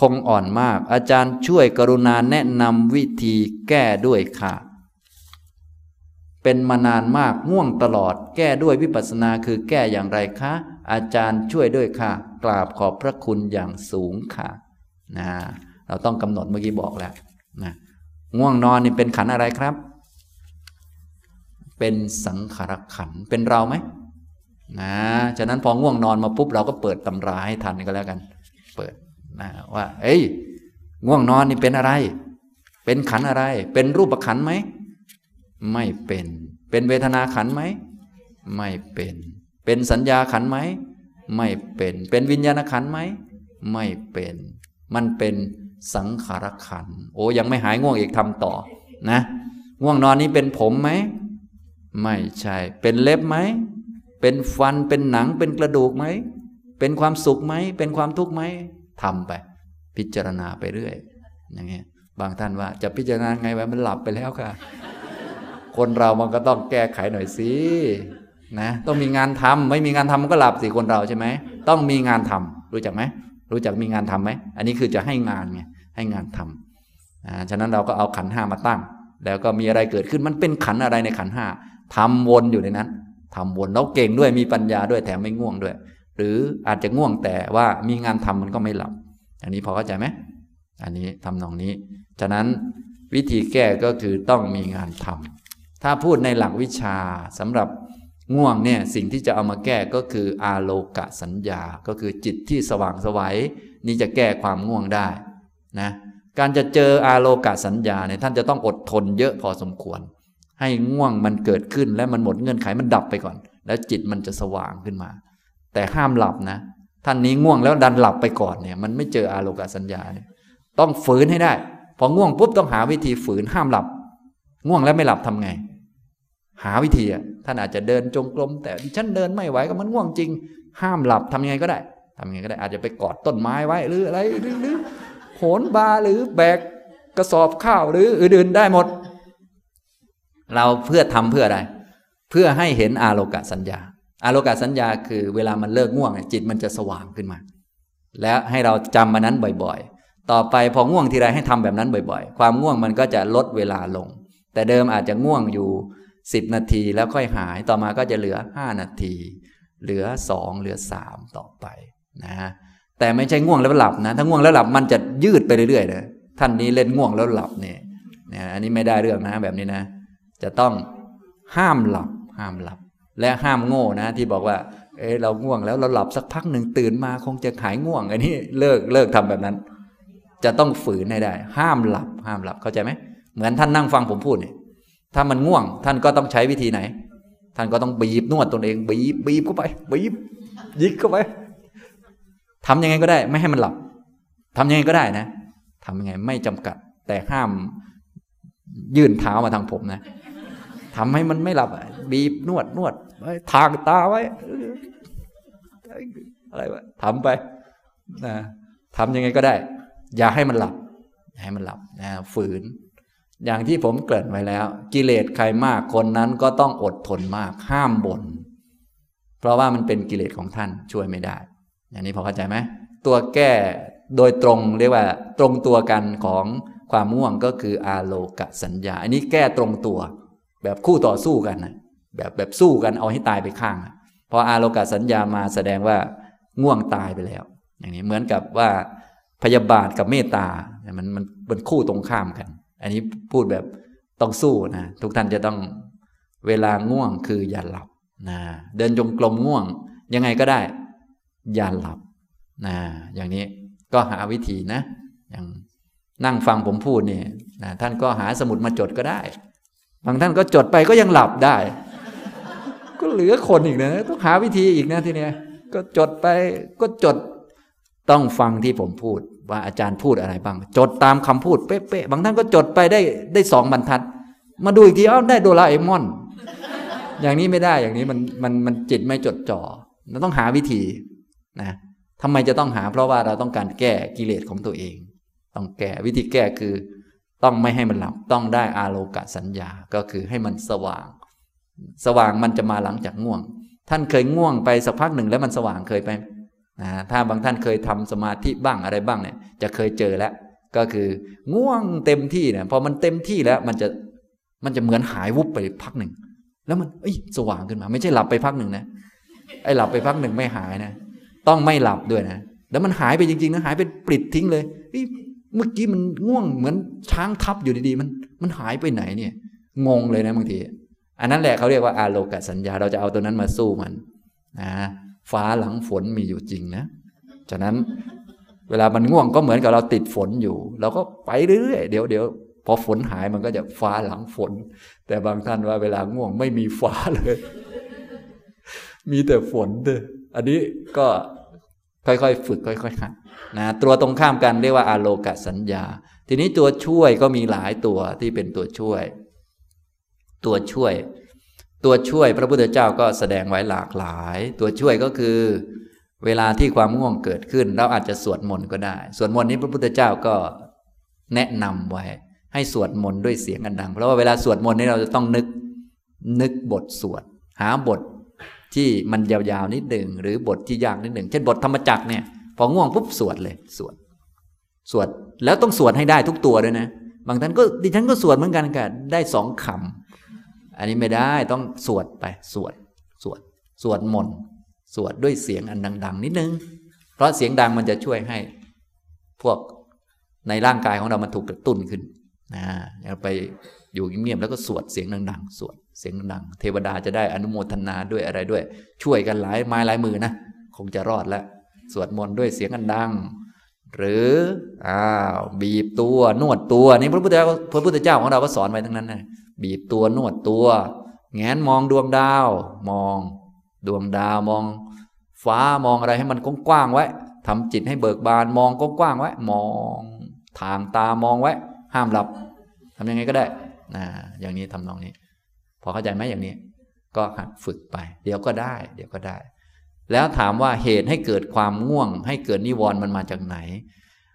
คงอ่อนมาก อาจารย์ช่วยกรุณาแนะนำวิธีแก้ด้วยค่ะ เป็นมานานมากง่วงตลอด แก้ด้วยวิปัสสนาคือแก้อย่างไรคะ อาจารย์ช่วยด้วยค่ะ กราบขอบพระคุณอย่างสูงค่ะนะเราต้องกำหนดเมื่อกี้บอกแล้วนะง่วงนอนนี่เป็นขันอะไรครับ เป็นสังขารขันเป็นเราไหมนะฉะนั้นพอง่วงนอนมาปุ๊บเราก็เปิดตำราให้ทันก็แล้วกัน เปิดนะว่า เอ้ยง่วงนอนนี่เป็นอะไร เป็นขันอะไร เป็นรูปขันไหม ไม่เป็น เป็นเวทนาขันไหม ไม่เป็น เป็นสัญญาขันไหม ไม่เป็น เป็นวิญญาณขันไหม ไม่เป็น มันเป็นสังขารขัน โอ้ยังไม่หายง่วงอีกทำต่อ นะ ง่วงนอนนี้เป็นผมไหม ไม่ใช่ เป็นเล็บไหม เป็นฟัน เป็นหนัง เป็นกระดูกไหม เป็นความสุขไหม เป็นความทุกข์ไหมทำไป พิจารณาไปเรื่อย อย่างเงี้ย บางท่านว่า จะพิจารณาไงวะมันหลับไปแล้วค่ะ คนเรามันก็ต้องแก้ไขหน่อยสิ นะต้องมีงานทำไม่มีงานทำมันก็หลับสิคนเราใช่ไหมต้องมีงานทำรู้จักไหมรู้จักมีงานทํำไหมอันนี้คือจะให้งานไงให้งานทำอ่าฉะนั้นเราก็เอาขันห้ามาตั้ง แล้วก็มีอะไรเกิดขึ้นมันเป็นขันอะไรในขันห้าทำวนอยู่ในนั้นทำวนแล้วเก่งด้วยมีปัญญาด้วยแถมไม่ง่วงด้วย หรืออาจจะง่วงแต่ว่ามีงานทำมันก็ไม่หลับ อันนี้พอเข้าใจไหมอันนี้ทำนองนี้ ฉะนั้นวิธีแก้ก็คือต้องมีงานทำถ้าพูดในหลักวิชาสำหรับ ง่วงเนี่ยสิ่งที่จะเอามาแก้ก็คืออาโลกะสัญญา ก็คือจิตที่สว่างสวัยนี่จะแก้ความง่วงได้นะการจะเจออาโลกะสัญญาเนี่ยท่านจะต้องอดทนเยอะพอสมควร ให้ง่วงมันเกิดขึ้นและมันหมดเงื่อนไขมันดับไปก่อน แล้วจิตมันจะสว่างขึ้นมา แต่ห้ามหลับนะ ท่านนี้ง่วงแล้วดันหลับไปก่อนเนี่ยมันไม่เจออาโลกะสัญญาเนี่ยต้องฝืนให้ได้ พอง่วงปุ๊บต้องหาวิธีฝืนห้ามหลับ ง่วงแล้วไม่หลับทำไง หาวิธีอะ ท่านอาจจะเดินจงกรมแต่ฉันเดินไม่ไหวก็มันง่วงจริง ห้ามหลับทำยังไงก็ได้ทำยังไงก็ได้อาจจะไปกอดต้นไม้ไว้หรืออะไรหรือหรือโหนบาหรือแบกกระสอบข้าวหรืออื่นๆได้หมด เราเพื่อทำเพื่ออะไร เพื่อให้เห็นอาโลกสัญญา อาโลกสัญญาคือเวลามันเลิกง่วงจิตมันจะสว่างขึ้นมา แล้วให้เราจำมันนั้นบ่อยๆ ต่อไปพอง่วงทีไรให้ทำแบบนั้นบ่อย ๆ ความง่วงมันก็จะลดเวลาลง แต่เดิมอาจจะง่วงอยู่ สิบนาทีแล้วค่อยหายต่อมาก็จะเหลือห้านาที เหลือสองเหลือสามต่อไปนะแต่ไม่ใช่ง่วงแล้วหลับนะถ้าง่วงแล้วหลับมันจะยืดไปเรื่อยๆนะท่านนี้เล่นง่วงแล้วหลับเนี่ยนะอันนี้ไม่ได้เรื่องนะแบบนี้นะ จะต้องห้ามหลับห้ามหลับ และห้ามโง่นะ ที่บอกว่าเอ้เราง่วงแล้วเราหลับสักพักหนึ่งตื่นมาคงจะหายง่วงอันนี้เลิกเลิกทำแบบนั้น จะต้องฝืนให้ได้ ห้ามหลับ ห้ามหลับเข้าใจไหมเหมือนท่านนั่งฟังผมพูดเนี่ย ถ้ามันง่วง ท่านก็ต้องใช้วิธีไหน ท่านก็ต้องบีบนวดตนเองบีบบีบเข้าไปบีบยิกเข้าไปทำยังไงก็ได้ ไม่ให้มันหลับทำยังไงก็ได้นะทำยังไงไม่จำกัด แต่ห้ามยื่นเท้ามาทางผมนะทำให้มันไม่หลับ บีบนวดนวดไทางตาไว้ อะไรวะทำไปนะทำยังไงก็ได้ อย่าให้มันหลับ ให้มันหลับนะฝืน อย่างที่ผมเกริ่นไว้แล้ว กิเลสใครมากคนนั้นก็ต้องอดทนมากห้ามบน่นเพราะว่ามันเป็นกิเลสของท่านช่วยไม่ได้ อย่างนี้พอเข้าใจไหมตัวแก้โดยตรงเรียกว่า ตรงตัวกันของความม่วงก็คืออาโลกสัญญา อันนี้แก้ตรงตัว แบบคู่ต่อสู้กันนะแบบแบบสู้กันเอาให้ตายไปข้างพออาโลกสัญญามาแสดงว่าง่วงตายไปแล้ว อย่างนี้เหมือนกับว่าพยาบาทกับเมตตา มันมันเป็นคู่ตรงข้ามกัน อันนี้พูดแบบต้องสู้นะทุกท่านจะต้องเวลาง่วงคืออย่าหลับนะเดินจงกรมง่วง ยังไงก็ได้ อย่าหลับนะอย่างนี้ก็หาวิธีนะอย่างนั่งฟังผมพูดเนี่ยนะท่านก็หาสมุดมาจดก็ได้ บางท่านก็จดไปก็ยังหลับได้ ก็เหลือคนอีกนะต้องหาวิธีอีกนะทีเนี้ยก็จดไปก็จดต้องฟังที่ผมพูด ว่าอาจารย์พูดอะไรบ้าง จดตามคำพูดเป๊ะๆบางท่านก็จดไปได้ได้สองบรรทัด มาดูอีกทีเอ้าได้โดราเอมอน อย่างนี้ไม่ได้อย่างนี้มันมันมันจิตไม่จดจ่อเราต้องหาวิธีนะทำไมจะต้องหา เพราะว่าเราต้องการแก้กิเลสของตัวเอง ต้องแก้วิธีแก้คือ ต้องไม่ให้มันหลับต้องได้อาโลกะสัญญาก็คือให้มันสว่าง สว่างมันจะมาหลังจากง่วง ท่านเคยง่วงไปสักพักหนึ่งแล้วมันสว่างเคยไป นะถ้าบางท่านเคยทำสมาธิบ้างอะไรบ้างเนี่ย จะเคยเจอแล้ว ก็คือง่วงเต็มที่เนี่ยพอมันเต็มที่แล้วมันจะมันจะเหมือนหายวุบไปพักหนึ่ง แล้วมันเอ้ยสว่างขึ้นมา ไม่ใช่หลับไปพักหนึ่งนะไอ้หลับไปพักหนึ่งไม่หายนะ ต้องไม่หลับด้วยนะแล้วมันหายไปจริงๆนะหายเป็นปลิดทิ้งเลยเมื่อกี้มันง่วงเหมือนช้างทับอยู่ดีๆมันมันหายไปไหนเนี่ย งงเลยนะบางที อันนั้นแหละเขาเรียกว่าอาโลกสัญญา เราจะเอาตัวนั้นมาสู้มันนะ ฟ้าหลังฝนมีอยู่จริงนะ ฉะนั้นเวลามันง่วงก็เหมือนกับเราติดฝนอยู่เราก็ไปเรื่อยๆเดี๋ยวเดี๋ยวพอฝนหายมันก็จะฟ้าหลังฝน แต่บางท่านว่าเวลาง่วงไม่มีฟ้าเลย มีแต่ฝนเด้ออันนี้ก็ค่อยๆ ฝึกค่อยๆหัดนะตัวตรงข้ามกันเรียกว่าอาโลกสัญญา ทีนี้ตัวช่วยก็มีหลายตัวที่เป็นตัวช่วย ตัวช่วย ตัวช่วยพระพุทธเจ้าก็แสดงไว้หลากหลาย ตัวช่วยก็คือ เวลาที่ความง่วงเกิดขึ้น เราอาจจะสวดมนต์ก็ได้ สวดมนต์นี้พระพุทธเจ้าก็แนะนำไว้ ให้สวดมนต์ด้วยเสียงอันดัง เพราะว่าเวลาสวดมนต์นี้เราจะต้องนึกนึกบทสวด หาบทที่มันยาวๆนิดหนึ่งหรือบทที่ยากนิดหนึ่งเช่นบทธรรมจักเนี่ยพอง่วงปุ๊บสวดเลยสวด สวดแล้วต้องสวดให้ได้ทุกตัวด้วยนะ บางท่านก็ดิฉันก็สวดเหมือนกันกันได้สองคำ อันนี้ไม่ได้ต้องสวดไปสวดสวดสวดมนต์สวดด้วยเสียงอันดัง ๆ นิดนึง เพราะเสียงดังมันจะช่วยให้ พวกในร่างกายของเรามันถูกกระตุ้นขึ้นนะเราไปอยู่เงียบๆแล้วก็สวดเสียงดังๆสวดเสียงดังเทวดาจะได้อนุโมทนาด้วยอะไรด้วย ช่วยกันหลายไม้หลายมือนะคงจะรอดแล้วสวดมนต์ด้วยเสียงอันดัง หรืออ้าวบีบตัวนวดตัวนี่พระพุทธเจ้าพระพุทธเจ้าของเราก็สอนไว้ทั้งนั้นนะ บีบตัวนวดตัว แงนมองดวงดาว มอง ดวงดาวมอง ฟ้ามองอะไรให้มันกว้างๆไว้ทำจิตให้เบิกบานมองกว้างๆไว้ มอง ทางตามองไว้ ห้ามหลับทำยังไงก็ได้นะอย่างนี้ทำนองนี้ พอเข้าใจไหมอย่างนี้ ก็ฝึกไป เดี๋ยวก็ได้ เดี๋ยวก็ได้ แล้วถามว่าเหตุให้เกิดความง่วง ให้เกิดนิวรณ์มันมาจากไหน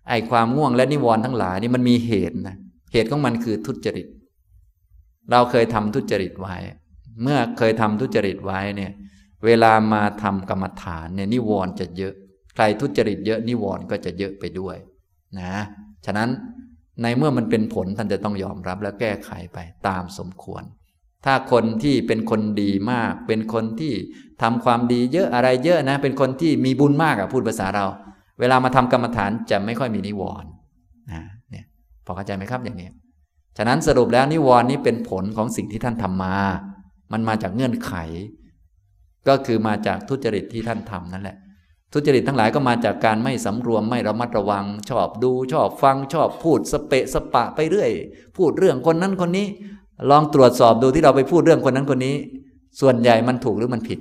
ไอ้ความง่วงและนิวรณ์ทั้งหลายนี่มันมีเหตุนะเหตุของมันคือทุจริต เราเคยทำทุจริตไว้ เมื่อเคยทำทุจริตไว้เนี่ย เวลามาทำกรรมฐานเนี่ยนิวรณ์จะเยอะ ใครทุจริตเยอะนิวรณ์ก็จะเยอะไปด้วยนะ ฉะนั้นในเมื่อมันเป็นผลท่านจะต้องยอมรับและแก้ไขไปตามสมควร ถ้าคนที่เป็นคนดีมาก เป็นคนที่ทำความดีเยอะอะไรเยอะนะ เป็นคนที่มีบุญมากอะพูดภาษาเรา เวลามาทำกรรมฐานจะไม่ค่อยมีนิวรณ์นะเนี่ยพอเข้าใจไหมครับอย่างนี้ ฉะนั้นสรุปแล้วนิวรณ์นี้เป็นผลของสิ่งที่ท่านทำมา มันมาจากเงื่อนไข ก็คือมาจากทุจริตที่ท่านทำนั่นแหละ ทุจริตทั้งหลายก็มาจากการไม่สำรวมไม่ระมัดระวัง ชอบดู ชอบฟังชอบพูดสเปะสปะไปเรื่อย พูดเรื่องคนนั้นคนนี้ ลองตรวจสอบดูที่เราไปพูดเรื่องคนนั้นคนนี้ ส่วนใหญ่มันถูกหรือมันผิด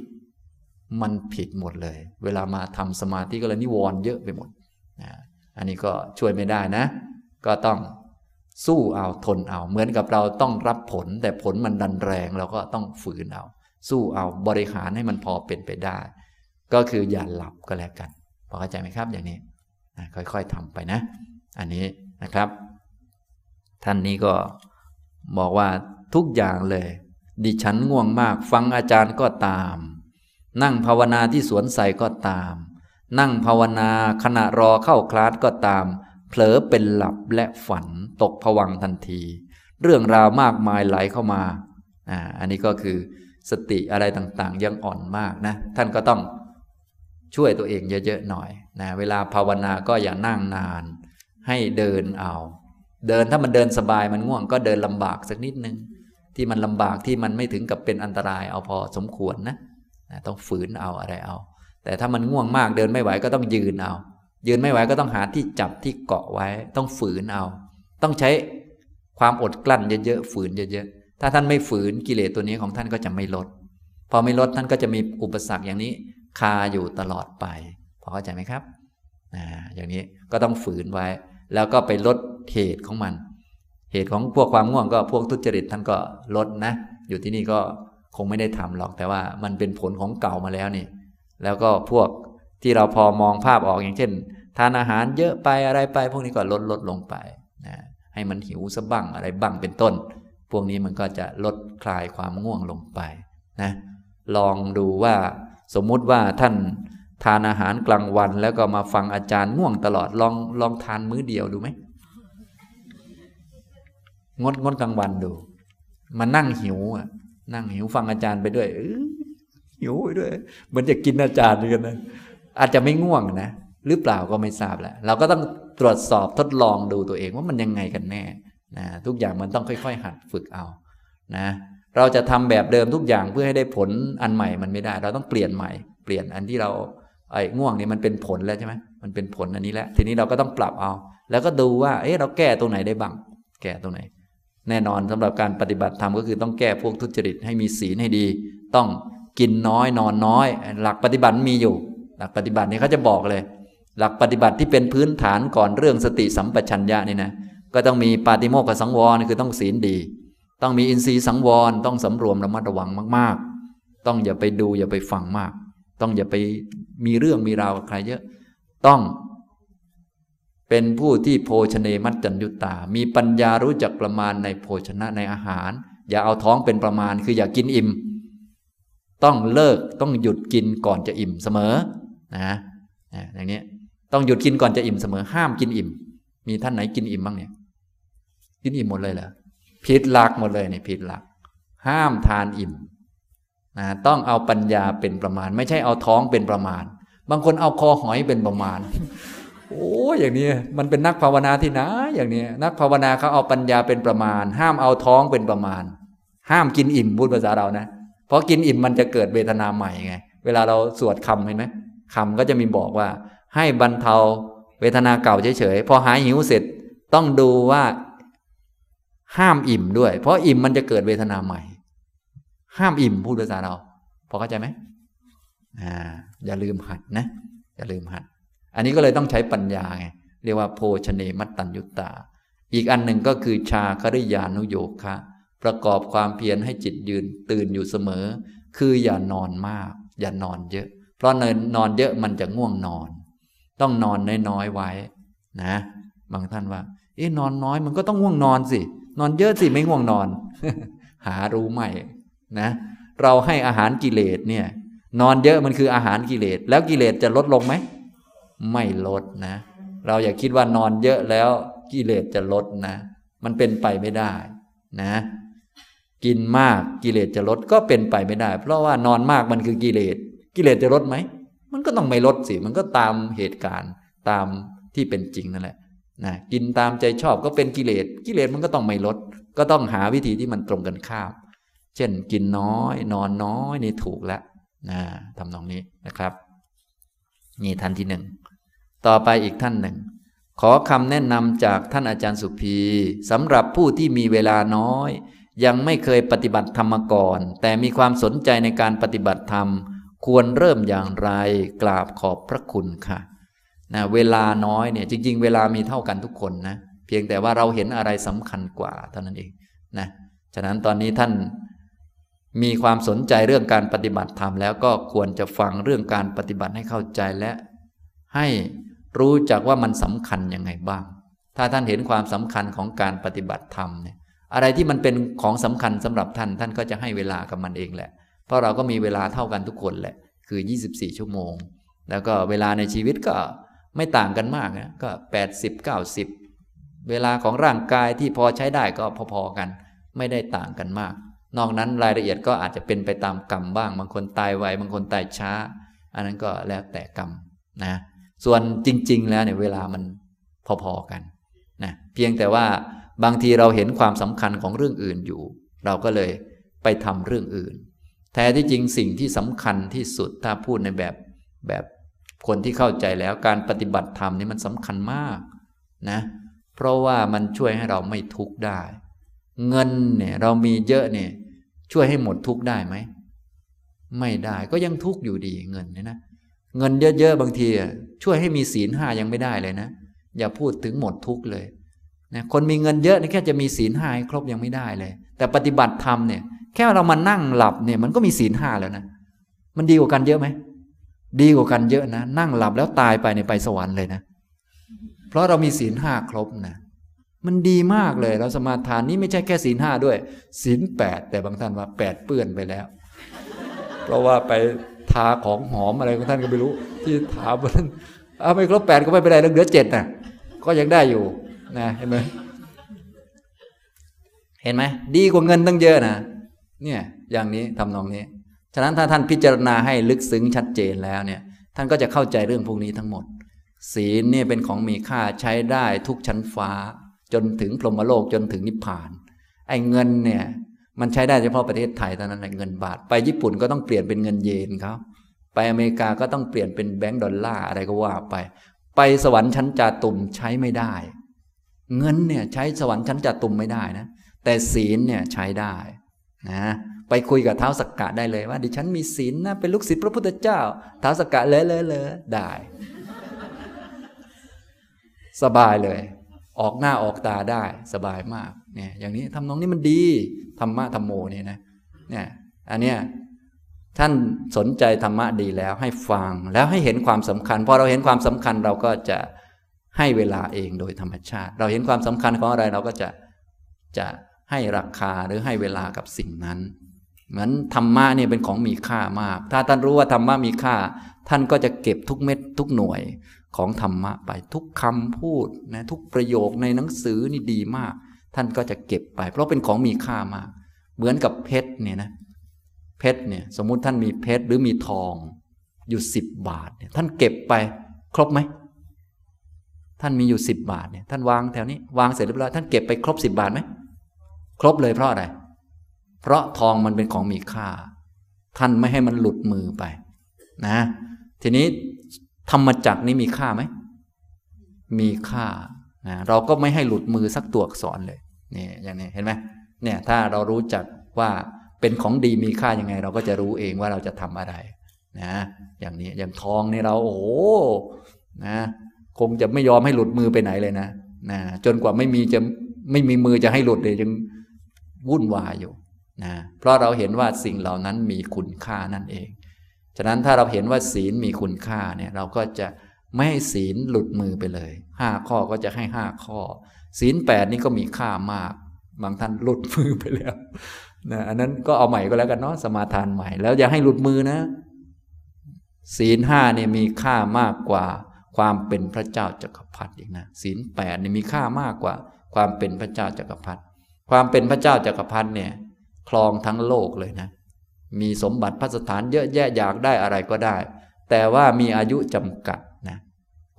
มันผิดหมดเลย เวลามาทำสมาธิก็เลยนิวรณ์เยอะไปหมดนะอันนี้ก็ช่วยไม่ได้นะ ก็ต้อง สู้เอาทนเอา เหมือนกับเราต้องรับผล แต่ผลมันดันแรงเราก็ต้องฝืนเอา สู้เอาบริหารให้มันพอเป็นไปได้ ก็คืออย่าหลับก็แล้วกันพอเข้าใจไหมครับอย่างนี้ค่อยๆทำไปนะ อันนี้นะครับ ท่านนี้ก็บอกว่าทุกอย่างเลย ดิฉันง่วงมาก ฟังอาจารย์ก็ตาม นั่งภาวนาที่สวนใสก็ตาม นั่งภาวนาขณะรอเข้าคลาสก็ตาม ผลอเป็นหลับและฝันตกผวังทันที เรื่องราวมากมายไหลเข้ามาอ่าอันนี้ก็คือสติอะไรต่างๆ ยังอ่อนมากนะท่านก็ต้องช่วยตัวเองเยอะๆหน่อยนะเวลาภาวนาก็อย่านั่งนาน ให้เดินเอา เดินถ้ามันเดินสบายมันง่วงก็เดินลำบากสักนิดนึง ที่มันลำบากที่มันไม่ถึงกับเป็นอันตรายเอาพอสมควรนะนะต้องฝืนเอาอะไรเอา แต่ถ้ามันง่วงมากเดินไม่ไหวก็ต้องยืนเอา ยืนไม่ไหวก็ต้องหาที่จับที่เกาะไว้ ต้องฝืนเอา ต้องใช้ความอดกลั้นเยอะๆฝืนเยอะๆถ้าท่านไม่ฝืนกิเลสตัวนี้ของท่านก็จะไม่ลด พอไม่ลดท่านก็จะมีอุปสรรคอย่างนี้ คาอยู่ตลอดไปพอเข้าใจไหมครับอ่าอย่างนี้ก็ต้องฝืนไว้ แล้วก็ไปลดเหตุของมัน เหตุของพวกความง่วงก็พวกทุจริตท่านก็ลดนะ อยู่ที่นี่ก็คงไม่ได้ทำหรอกแต่ว่ามันเป็นผลของเก่ามาแล้วนี่ แล้วก็พวก ที่เราพอมองภาพออกอย่างเช่น ทานอาหารเยอะไปอะไรไป พวกนี้ก็ลดลดลงไปนะให้มันหิวสะบั้งอะไรบ้างเป็นต้น พวกนี้มันก็จะลดคลายความง่วงลงไปนะลองดูว่าสมมุติว่าท่านทานอาหารกลางวัน แล้วก็มาฟังอาจารย์ง่วงตลอดลองลองทานมื้อเดียวดูไหมงดงดกลางวันดู มานั่งหิวอะ นั่งหิวฟังอาจารย์ไปด้วยหิวไปด้วยเหมือนจะกินอาจารย์กันนะ อาจจะไม่ง่วงนะ หรือเปล่าก็ไม่ทราบแหละเราก็ต้องตรวจสอบทดลองดูตัวเองว่ามันยังไงกันแน่นะทุกอย่างมันต้องค่อยๆ หัดฝึกเอานะเราจะทำแบบเดิมทุกอย่างเพื่อให้ได้ผลอันใหม่มันไม่ได้ เราต้องเปลี่ยนใหม่ เปลี่ยนอันที่เราไอ้ง่วงนี่มันเป็นผลแล้วใช่ไหมมันเป็นผลอันนี้แล้วทีนี้เราก็ต้องปรับเอา แล้วก็ดูว่าเอ๊ะเราแก้ตรงไหนได้บ้าง แก้ตรงไหน แน่นอนสำหรับการปฏิบัติธรรมก็คือต้องแก้พวกทุจริตให้มีศีลให้ดี ต้องกินน้อยนอนน้อย หลักปฏิบัติมีอยู่ หลักปฏิบัตินี่เขาจะบอกเลย หลักปฏิบัติที่เป็นพื้นฐานก่อนเรื่องสติสัมปชัญญะนี่นะก็ต้องมีปาติโมกขสังวรคือต้องศีลดี ต้องมีอินทรีย์สังวรต้องสำรวมระมัดระวังมาก ๆ ต้องอย่าไปดูอย่าไปฟังมาก ต้องอย่าไปมีเรื่องมีราวกับใครเยอะ ต้องเป็นผู้ที่โภชเนมัจจัญยุตามีปัญญารู้จักประมาณในโภชนะในอาหาร อย่าเอาท้องเป็นประมาณคืออย่ากินอิ่ม ต้องเลิกต้องหยุดกินก่อนจะอิ่มเสมอ นะอย่างนี้ต้องหยุดกินก่อนจะอิ่มเสมอห้ามกินอิ่ม มีท่านไหนกินอิ่มบ้างเนี่ย กินอิ่มหมดเลยเหรอผิดหลักหมดเลยเนี่ยผิดหลัก ห้ามทานอิ่มนะต้องเอาปัญญาเป็นประมาณ ไม่ใช่เอาท้องเป็นประมาณ บางคนเอาคอหอยเป็นประมาณ โอ้อย่างนี้มันเป็นนักภาวนาที่นะอย่างนี้นักภาวนาเขาเอาปัญญาเป็นประมาณ ห้ามเอาท้องเป็นประมาณ ห้ามกินอิ่มพูดภาษาเรานะเพราะกินอิ่มมันจะเกิดเวทนาใหม่ไง เวลาเราสวดคำเห็นไหม คำก็จะมีบอกว่า ให้บรรเทาเวทนาเก่าเฉยๆพอหายหิวเสร็จต้องดูว่าห้ามอิ่มด้วย เพราะอิ่มมันจะเกิดเวทนาใหม่ ห้ามอิ่มพูดภาษาเราพอเข้าใจไหมอ่า อย่าลืมหัดนะ อย่าลืมหัด อันนี้ก็เลยต้องใช้ปัญญาไงเรียกว่าโพชเนมัตตัญยุตตา อีกอันหนึ่งก็คือชาคริยานุโยคะ ประกอบความเพียรให้จิตยืนตื่นอยู่เสมอ คืออย่านอนมาก อย่านอนเยอะ ราะนอนเยอะมันจะง่วงนอน ต้องนอนน้อยๆไว้ นะ บางท่านว่า เอ๊ะนอนน้อยมันก็ต้องง่วงนอนสิ นอนเยอะสิไม่ง่วงนอน หารู้ไหมนะ เราให้อาหารกิเลสเนี่ย นอนเยอะมันคืออาหารกิเลส แล้วกิเลสจะลดลงไหม ไม่ลดนะ เราอย่าคิดว่านอนเยอะแล้วกิเลสจะลดนะ มันเป็นไปไม่ได้ นะ กินมากกิเลสจะลดก็เป็นไปไม่ได้ เพราะว่านอนมากมันคือกิเลส กิเลสจะลดไหม มันก็ต้องไม่ลดสิ มันก็ตามเหตุการณ์ตามที่เป็นจริงนั่นแหละนะกินตามใจชอบก็เป็นกิเลส กิเลสมันก็ต้องไม่ลด ก็ต้องหาวิธีที่มันตรงกันข้าม เช่นกินน้อย นอนน้อยนี่ถูกแล้วนะทำนองนี้นะครับ นี่ท่านที่หนึ่ง ต่อไปอีกท่านหนึ่ง ขอคำแนะนำจากท่านอาจารย์สุภีสำหรับผู้ที่มีเวลาน้อย ยังไม่เคยปฏิบัติธรรมมาก่อน แต่มีความสนใจในการปฏิบัติธรรม ควรเริ่มอย่างไรกราบขอบพระคุณค่ะนะเวลาน้อยเนี่ยจริง ๆ เวลามีเท่ากันทุกคนนะเพียงแต่ว่าเราเห็นอะไรสำคัญกว่าเท่านั้นเองนะฉะนั้นตอนนี้ท่านมีความสนใจเรื่องการปฏิบัติธรรมแล้วก็ควรจะฟังเรื่องการปฏิบัติให้เข้าใจและ ให้รู้จักว่ามันสำคัญยังไงบ้าง ถ้าท่านเห็นความสำคัญของการปฏิบัติธรรมเนี่ยอะไรที่มันเป็นของสำคัญสำหรับท่านท่านก็จะให้เวลากับมันเองแหละ เพราะเราก็มีเวลาเท่ากันทุกคนแหละ คือ 24 ชั่วโมง แล้วก็เวลาในชีวิตก็ไม่ต่างกันมากนะก็ 80 90 เวลาของร่างกายที่พอใช้ได้ก็พอๆกัน ไม่ได้ต่างกันมาก นอกนั้นรายละเอียดก็อาจจะเป็นไปตามกรรมบ้าง บางคนตายไว บางคนตายช้า อันนั้นก็แล้วแต่กรรมนะ ส่วนจริง ๆ แล้วเนี่ยเวลามันพอๆกันนะเพียงแต่ว่าบางทีเราเห็นความสำคัญของเรื่องอื่นอยู่ เราก็เลยไปทำเรื่องอื่น แท้ที่จริงสิ่งที่สำคัญที่สุดถ้าพูดในแบบแบบคนที่เข้าใจแล้วการปฏิบัติธรรมนี่มันสำคัญมากนะเพราะว่ามันช่วยให้เราไม่ทุกข์ได้ เงินเนี่ยเรามีเยอะเนี่ยช่วยให้หมดทุกข์ได้ไหม ไม่ได้ก็ยังทุกข์อยู่ดีเงินเนี่ยนะเงินเยอะๆบางทีช่วยให้มีศีลห้ายังไม่ได้เลยนะ อย่าพูดถึงหมดทุกข์เลยนะคนมีเงินเยอะนี่แค่จะมีศีลห้าครบยังไม่ได้เลย แต่ปฏิบัติธรรมเนี่ย แค่เรามานั่งหลับเนี่ยมันก็มีศีลห้าแล้วนะ มันดีกว่ากันเยอะไหม ดีกว่ากันเยอะนะ นั่งหลับแล้วตายไปในไปสวรรค์เลยนะ เพราะเรามีศีลห้าครบนะ มันดีมากเลย เราสมาทานนี้ไม่ใช่แค่ศีลห้าด้วย ศีลแปดแต่บางท่านว่าแปดเปื้อนไปแล้ว เพราะว่าไปทาของหอมอะไรของท่านก็ไม่รู้ ที่ถามว่าท่านเอาไม่ครบแปดก็ไม่เป็นไรเหลือเจ็ดนะก็ยังได้อยู่นะเห็นไหมเห็นไหมดีกว่าเงินตั้งเยอะนะ เนี่ยอย่างนี้ทำนองนี้ ฉะนั้นถ้าท่านพิจารณาให้ลึกซึ้งชัดเจนแล้วเนี่ยท่านก็จะเข้าใจเรื่องพวกนี้ทั้งหมด ศีลเนี่ยเป็นของมีค่าใช้ได้ทุกชั้นฟ้า จนถึงพรหมโลกจนถึงนิพพาน ไอ้เงินเนี่ยมันใช้ได้เฉพาะประเทศไทยเท่านั้นแหละเงินบาท ไปญี่ปุ่นก็ต้องเปลี่ยนเป็นเงินเยนเขาไปอเมริกาก็ต้องเปลี่ยนเป็นแบงก์ดอลลาร์อะไรก็ว่าไป ไปสวรรค์ชั้นจาตุมใช้ไม่ได้ เงินเนี่ยใช้สวรรค์ชั้นจาตุมไม่ได้นะ แต่ศีลเนี่ยใช้ได้ นะไปคุยกับเท้าสักกะได้เลยว่า ดิฉันมีศีลนะเป็นลูกศิษย์พระพุทธเจ้าเท้าสักกะเลยเลยเลยได้ สบายเลย ออกหน้าออกตาได้ สบายมากเนี่ยอย่างนี้ทำนองนี้มันดีธรรมะธรรมโมเนี่ยนะเนี่ยอันเนี้ยท่านสนใจธรรมะดีแล้วให้ฟังแล้วให้เห็นความสำคัญพอเราเห็นความสำคัญเราก็จะให้เวลาเองโดยธรรมชาติ เราเห็นความสำคัญของอะไรเราก็จะจะ ให้ราคาหรือให้เวลากับสิ่งนั้น เหมือนธรรมะเนี่ยเป็นของมีค่ามาก ถ้าท่านรู้ว่าธรรมะมีค่า ท่านก็จะเก็บทุกเม็ดทุกหน่วยของธรรมะไปทุกคำพูดนะทุกประโยคในหนังสือนี่ดีมาก ท่านก็จะเก็บไป เพราะเป็นของมีค่ามาก เหมือนกับเพชรเนี่ยนะเพชรเนี่ยสมมุติท่านมีเพชรหรือมีทองอยู่สิบบาทเนี่ยท่านเก็บไป ครบไหมท่านมีอยู่สิบบาทเนี่ยท่านวางแถวนี้วางเสร็จเรียบร้อยท่านเก็บไปครบสิบบาทไหม รบเลยเพราะอะไร เพราะทองมันเป็นของมีค่า ท่านไม่ให้มันหลุดมือไป นะ ทีนี้ธรรมจักนี้มีค่าไหม มีค่านะเราก็ไม่ให้หลุดมือสักตัวอักษรเลยนี่อย่างนี้เห็นไหมเนี่ยถ้าเรารู้จักว่าเป็นของดีมีค่ายังไง เราก็จะรู้เองว่าเราจะทำอะไร นะ อย่างนี้อย่างทองนี่เราโอ้โหนะคงจะไม่ยอมให้หลุดมือไปไหนเลยนะนะจนกว่าไม่มีจะไม่มีมือจะให้หลุดเลยยัง วุ่นวายอยู่นะเพราะเราเห็นว่าสิ่งเหล่านั้นมีคุณค่านั่นเอง ฉะนั้นถ้าเราเห็นว่าศีลมีคุณค่าเนี่ยเราก็จะไม่ให้ศีลหลุดมือไปเลยห้าข้อก็จะให้ห้าข้อ ศีลแปดนี่ก็มีค่ามาก บางท่านหลุดมือไปแล้วนะอันนั้นก็เอาใหม่ก็แล้วกันเนาะสมาทานใหม่ แล้วอย่าให้หลุดมือนะ ศีลห้าเนี่ยมีค่ามากกว่าความเป็นพระเจ้าจักรพรรดิอีกนะศีลแปดนี่มีค่ามากกว่า ความเป็นพระเจ้าจักรพรรดิ ความเป็นพระเจ้าจักรพรรดิเนี่ย คลองทั้งโลกเลยนะ มีสมบัติพัสถานเยอะแยะอยากได้อะไรก็ได้ แต่ว่ามีอายุจำกัดนะ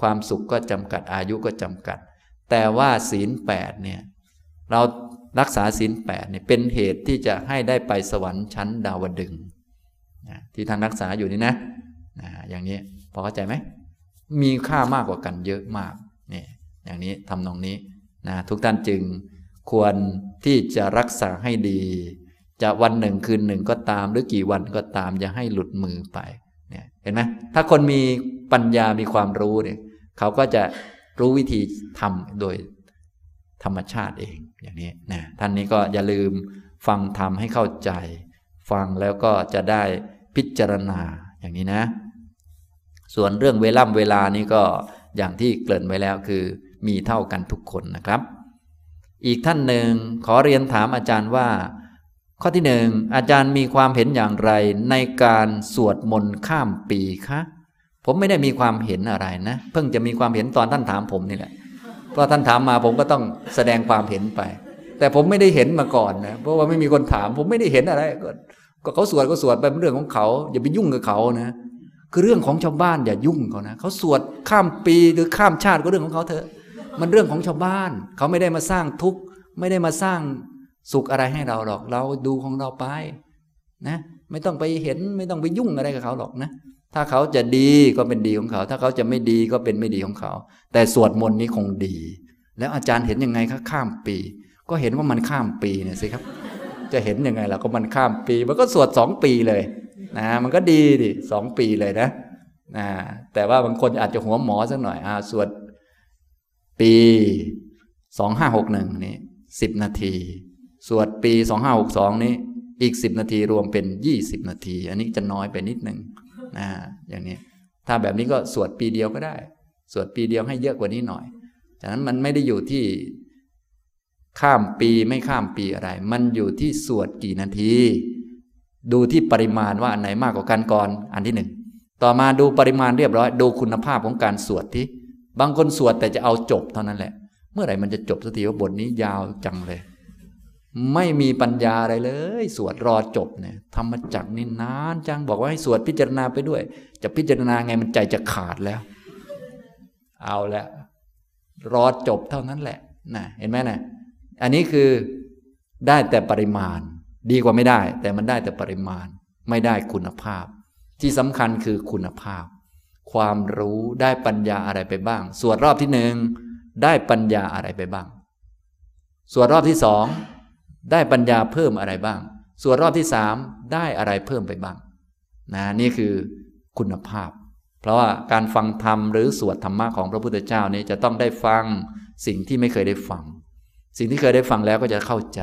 ความสุขก็จำกัดอายุก็จำกัด แต่ว่าศีลแปดเนี่ยเรารักษาศีลแปดเนี่ยเป็นเหตุที่จะให้ได้ไปสวรรค์ชั้นดาวดึงนะที่ท่านรักษาอยู่นี่นะนะอย่างนี้พอเข้าใจไหมมีค่ามากกว่ากันเยอะมากนี่อย่างนี้ทำนองนี้นะทุกท่านจึง ควรที่จะรักษาให้ดี จะวันหนึ่งคืนหนึ่งก็ตาม หรือกี่วันก็ตาม อย่าให้หลุดมือไปเนี่ยเห็นไหมถ้าคนมีปัญญามีความรู้เนี่ยเขาก็จะรู้วิธีทำโดยธรรมชาติเองอย่างนี้นะท่านนี้ก็อย่าลืมฟังธรรมให้เข้าใจ ฟังแล้วก็จะได้พิจารณาอย่างนี้นะ ส่วนเรื่องเวล่ำเวลานี้ก็อย่างที่เกริ่นไว้แล้วคือ มีเท่ากันทุกคนนะครับ อีกท่านหนึ่งขอเรียนถามอาจารย์ว่า ข้อที่หนึ่งอาจารย์มีความเห็นอย่างไรในการสวดมนต์ข้ามปีคะผมไม่ได้มีความเห็นอะไรนะ เพิ่งจะมีความเห็นตอนท่านถามผมนี่แหละเพราะท่านถามมาผมก็ต้องแสดงความเห็นไป แต่ผมไม่ได้เห็นมาก่อนนะเพราะว่าไม่มีคนถาม ผมไม่ได้เห็นอะไรก็เขาสวดก็สวดไปเป็นเรื่องของเขา อย่าไปยุ่งกับเขานะคือเรื่องของชาวบ้านอย่ายุ่งเขานะเขาสวดข้ามปีหรือข้ามชาติก็เรื่องของเขาเถอะ มันเรื่องของชาวบ้าน เขาไม่ได้มาสร้างทุกข์ไม่ได้มาสร้างสุขอะไรให้เราหรอก เราดูของเราไป นะ ไม่ต้องไปเห็นไม่ต้องไปยุ่งอะไรกับเขาหรอกนะ ถ้าเขาจะดีก็เป็นดีของเขา ถ้าเขาจะไม่ดีก็เป็นไม่ดีของเขา แต่สวดมนต์นี้คงดี แล้วอาจารย์เห็นยังไงครับข้ามปี ก็เห็นว่ามันข้ามปีเนี่ยสิครับ จะเห็นยังไงล่ะก็มันข้ามปี มันก็สวดสองปีเลย นะ มันก็ดีดิสองปีเลยนะนะแต่ว่าบางคนอาจจะหัวหมอสักหน่อยอ่าสวด ปีสองห้าหกหนึ่งนี่สิบนาที สวดปีสองห้าหกสองนี้อีกสิบนาทีรวมเป็นยี่สิบนาที อันนี้จะน้อยไปนิดหนึ่งนะอย่างนี้ ถ้าแบบนี้ก็สวดปีเดียวก็ได้ สวดปีเดียวให้เยอะกว่านี้หน่อยฉะนั้นมันไม่ได้อยู่ที่ข้ามปีไม่ข้ามปีอะไร มันอยู่ที่สวดกี่นาที ดูที่ปริมาณว่าอันไหนมากกว่ากันก่อน อันที่หนึ่ง ต่อมาดูปริมาณเรียบร้อย ดูคุณภาพของการสวดที่ บางคนสวดแต่จะเอาจบเท่านั้นแหละ เมื่อไหร่มันจะจบสักทีว่าบทนี้ยาวจังเลย ไม่มีปัญญาอะไรเลย สวดรอจบเนี่ยธรรมจักนี่นานจังบอกว่าให้สวดพิจารณาไปด้วย จะพิจารณาไงมันใจจะขาดแล้ว เอาแล้วรอจบเท่านั้นแหละนะเห็นไหมนะอันนี้คือได้แต่ปริมาณ ดีกว่าไม่ได้ แต่มันได้แต่ปริมาณ ไม่ได้คุณภาพ ที่สำคัญคือคุณภาพ ความรู้ได้ปัญญาอะไรไปบ้างส่วนรอบที่หนึ่งได้ปัญญาอะไรไปบ้างส่วนรอบที่สองได้ปัญญาเพิ่มอะไรบ้างส่วนรอบที่สามได้อะไรเพิ่มไปบ้างนะนี่คือคุณภาพ เพราะว่าการฟังธรรมหรือสวดธรรมะของพระพุทธเจ้านี้จะต้องได้ฟังสิ่งที่ไม่เคยได้ฟัง สิ่งที่เคยได้ฟังแล้วก็จะเข้าใจ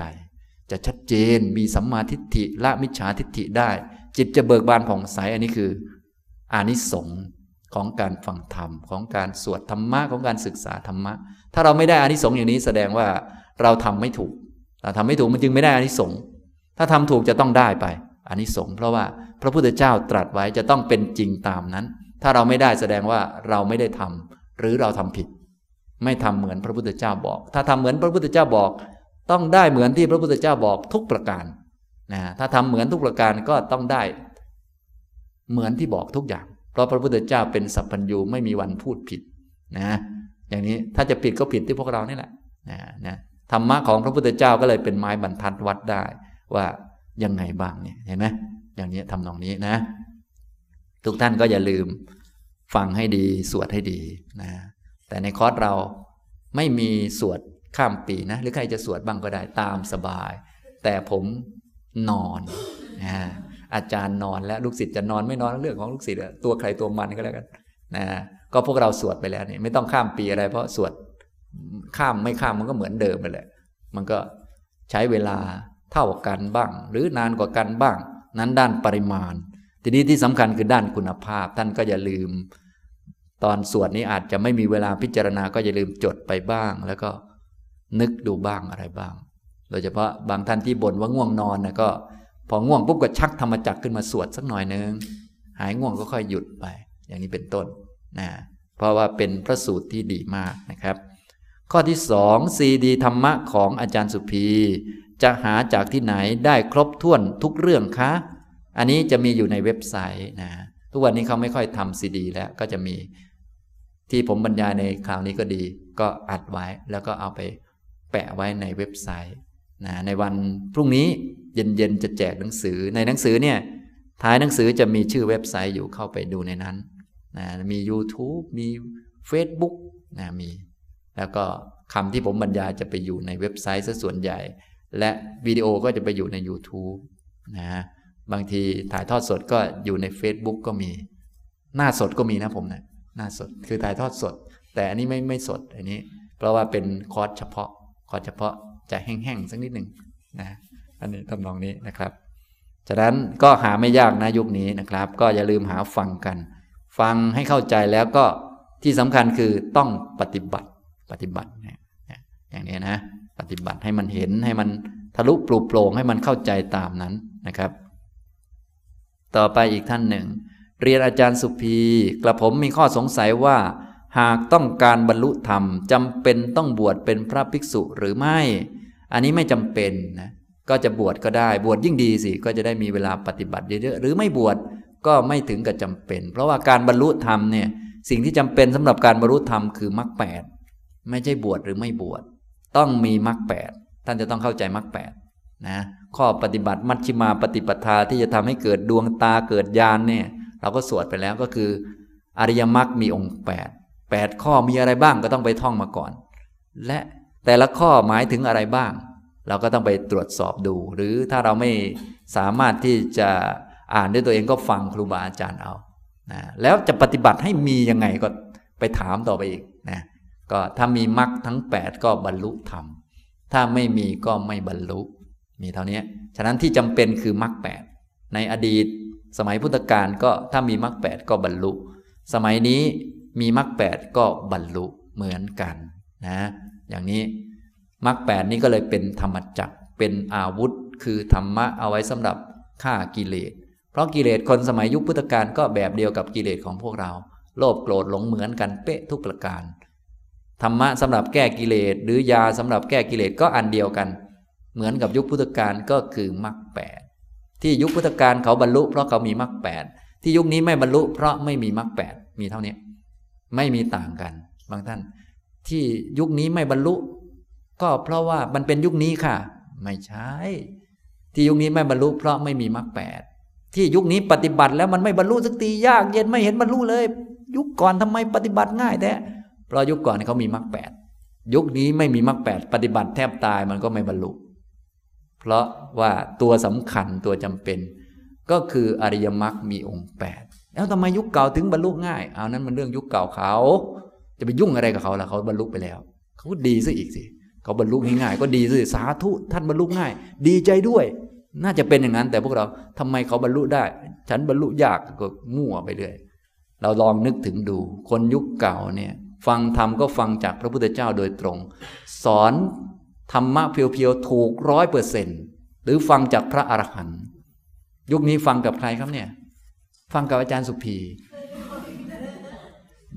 จะชัดเจนมีสัมมาทิฏฐิละมิจฉาทิฏฐิได้ จิตจะเบิกบานผ่องใสอันนี้คืออานิสงส์ ของการฟังธรรมของการสวดธรรมะของการศึกษาธรรมะ ถ้าเราไม่ได้อานิสงส์อย่างนี้แสดงว่าเราทำไม่ถูกเราทำไม่ถูกมันจึงไม่ได้อานิสงส์ถ้าทำถูกจะต้องได้ไปอานิสงส์เพราะว่าพระพุทธเจ้าตรัสไว้จะต้องเป็นจริงตามนั้น ถ้าเราไม่ได้แสดงว่าเราไม่ได้ทำหรือเราทำผิด ไม่ทำเหมือนพระพุทธเจ้าบอก ถ้าทำเหมือนพระพุทธเจ้าบอก ต้องได้เหมือนที่พระพุทธเจ้าบอกทุกประการนะถ้าทำเหมือนทุกประการก็ต้องได้ เหมือนที่บอกทุกอย่าง เพราะพระพุทธเจ้าเป็นสัพพัญญูไม่มีวันพูดผิดนะอย่างนี้ถ้าจะผิดก็ผิดที่พวกเรานี่แหละนะนะธรรมะของพระพุทธเจ้าก็เลยเป็นไม้บรรทัดวัดได้ ว่ายังไงบ้างเนี่ยเห็นไหมอย่างนี้ทำนองนี้นะ ทุกท่านก็อย่าลืมฟังให้ดีสวดให้ดีนะแต่ในคอร์สเราไม่มีสวดข้ามปีนะ หรือใครจะสวดบ้างก็ได้ตามสบาย แต่ผมนอนนะ อาจารย์นอนและลูกศิษย์จะนอนไม่นอนเรื่องของลูกศิษย์ตัวใครตัวมันก็แล้วกันนะก็พวกเราสวดไปแล้วนี่ไม่ต้องข้ามปีอะไรเพราะสวดข้ามไม่ข้ามมันก็เหมือนเดิมไปเลยมันก็ใช้เวลาเท่ากันบ้าง หรือนานกว่ากันบ้าง นั้นด้านปริมาณ ทีนี้ที่สำคัญคือด้านคุณภาพ ท่านก็อย่าลืม ตอนสวดนี้อาจจะไม่มีเวลาพิจารณาก็อย่าลืมจดไปบ้าง แล้วก็นึกดูบ้างอะไรบ้าง โดยเฉพาะบางท่านที่บ่นว่าง่วงนอนนะก็ พอง่วงปุ๊บก็ชักธรรมจักขึ้นมาสวดสักหน่อยนึงหายง่วงก็ค่อยหยุดไป อย่างนี้เป็นต้นนะเพราะว่าเป็นพระสูตรที่ดีมากนะครับ ข้อที่สองซีดีธรรมะของอาจารย์สุภีจะหาจากที่ไหนได้ครบถ้วนทุกเรื่องคะ อันนี้จะมีอยู่ในเว็บไซต์นะทุกวันนี้เขาไม่ค่อยทำซีดี แล้วก็จะมีที่ผมบรรยายในคราวนี้ก็ดี ก็อัดไว้แล้วก็เอาไปแปะไว้ในเว็บไซต์นะในวันพรุ่งนี้ เย็นๆจะแจกหนังสือในหนังสือเนี่ยท้ายหนังสือจะมีชื่อเว็บไซต์อยู่เข้าไปดูในนั้นนะมี YouTube มี Facebook นะมี แล้วก็คำที่ผมบรรยายจะไปอยู่ในเว็บไซต์ซะส่วนใหญ่ และวิดีโอก็จะไปอยู่ใน YouTube นะบางทีถ่ายทอดสดก็อยู่ใน Facebook ก็มี หน้าสดก็มีนะผมนะหน้าสดคือถ่ายทอดสด แต่อันนี้ไม่ไม่สดอันนี้ เพราะว่าเป็นคอร์สเฉพาะคอร์สเฉพาะจะแห้งๆสักนิดหนึ่งนะ อันนี้ทำนองนี้นะครับฉะนั้นก็หาไม่ยากนะยุคนี้นะครับ ก็อย่าลืมหาฟังกัน ฟังให้เข้าใจแล้วก็ที่สำคัญคือต้องปฏิบัติปฏิบัติอย่างนี้นะปฏิบัติให้มันเห็นให้มันทะลุปลุกโปร่งให้มันเข้าใจตามนั้นนะครับ ต่อไปอีกท่านหนึ่ง เรียนอาจารย์สุภีกระผมมีข้อสงสัยว่า หากต้องการบรรลุธรรมจำเป็นต้องบวชเป็นพระภิกษุหรือไม่ อันนี้ไม่จำเป็นนะ ก็จะบวชก็ได้บวชยิ่งดีสิ ก็จะได้มีเวลาปฏิบัติเยอะๆหรือไม่บวชก็ไม่ถึงกับจำเป็น เพราะว่าการบรรลุธรรมเนี่ยสิ่งที่จำเป็นสำหรับการบรรลุธรรมคือมรรคแปดไม่ใช่บวชหรือไม่บวชต้องมีมรรคแปดท่านจะต้องเข้าใจมรรคแปดนะข้อปฏิบัติมัชฌิมาปฏิปทาที่จะทำให้เกิดดวงตาเกิดญาณเนี่ยเราก็สวดไปแล้วก็คือ อริยมรรคมีองค์แปดแปดข้อมีอะไรบ้างก็ต้องไปท่องมาก่อน และแต่ละข้อหมายถึงอะไรบ้าง เราก็ต้องไปตรวจสอบดู หรือถ้าเราไม่สามารถที่จะอ่านด้วยตัวเองก็ฟังครูบาอาจารย์เอานะแล้วจะปฏิบัติให้มียังไงก็ไปถามต่อไปอีกนะก็ถ้ามีมรรคทั้ง 8 ก็บรรลุธรรม ถ้าไม่มีก็ไม่บรรลุ มีเท่านี้ ฉะนั้นที่จำเป็นคือมรรคแในอดีต สมัยพุทธกาลก็ถ้ามีมรรคแก็บรรลุ สมัยนี้มีมรรคแก็บรรลุเหมือนกันนะ อย่างนี้ มรรคแปดนี้ก็เลยเป็นธรรมจักรเป็นอาวุธ คือธรรมะเอาไว้สำหรับฆ่ากิเลส เพราะกิเลสคนสมัยยุคพุทธกาลก็แบบเดียวกับกิเลสของพวกเรา โลภโกรธหลงเหมือนกันเป๊ะทุกประการ ธรรมะสำหรับแก้กิเลสหรือยาสำหรับแก้กิเลสก็อันเดียวกัน เหมือนกับยุคพุทธกาลก็คือมรรคแปดที่ยุคพุทธกาลเขาบรรลุเพราะเขามีมรรคแปดที่ยุคนี้ไม่บรรลุเพราะไม่มีมรรคแปดมีเท่านี้ ไม่มีต่างกัน บางท่าน ที่ยุคนี้ไม่บรรลุ ก็เพราะว่ามันเป็นยุคนี้ค่ะ ไม่ใช่ ที่ยุคนี้ไม่บรรลุเพราะไม่มีมรรคแปดที่ยุคนี้ปฏิบัติแล้วมันไม่บรรลุสักทียากเย็นไม่เห็นบรรลุเลย ยุคก่อนทำไมปฏิบัติง่ายแต่เพราะยุคก่อนเขามีมรรคแปดยุคนี้ไม่มีมรรคแปดปฏิบัติแทบตายมันก็ไม่บรรลุ เพราะว่าตัวสำคัญตัวจำเป็น ก็คืออริยมรรคมีองค์แปดแล้วทำไมยุคเก่าถึงบรรลุง่ายเอานั้นมันเรื่องยุคเก่าเขา จะไปยุ่งอะไรกับเขาล่ะเขาบรรลุไปแล้ว เขาดีซะอีกสิเขาบรรลุง่ายๆก็ดีสิสาธุท่านบรรลุง่าย ดีใจด้วย น่าจะเป็นอย่างนั้น แต่พวกเราทำไมเขาบรรลุได้ ฉันบรรลุยากก็มั่วไปเรื่อยเราลองนึกถึงดู คนยุคเก่าเนี่ยฟังธรรมก็ฟังจากพระพุทธเจ้าโดยตรง สอนธรรมะเพียวๆถูกร้อยเปอร์เซนหรือฟังจากพระอรหันต์ยุคนี้ฟังกับใครครับเนี่ย ฟังกับอาจารย์สุภี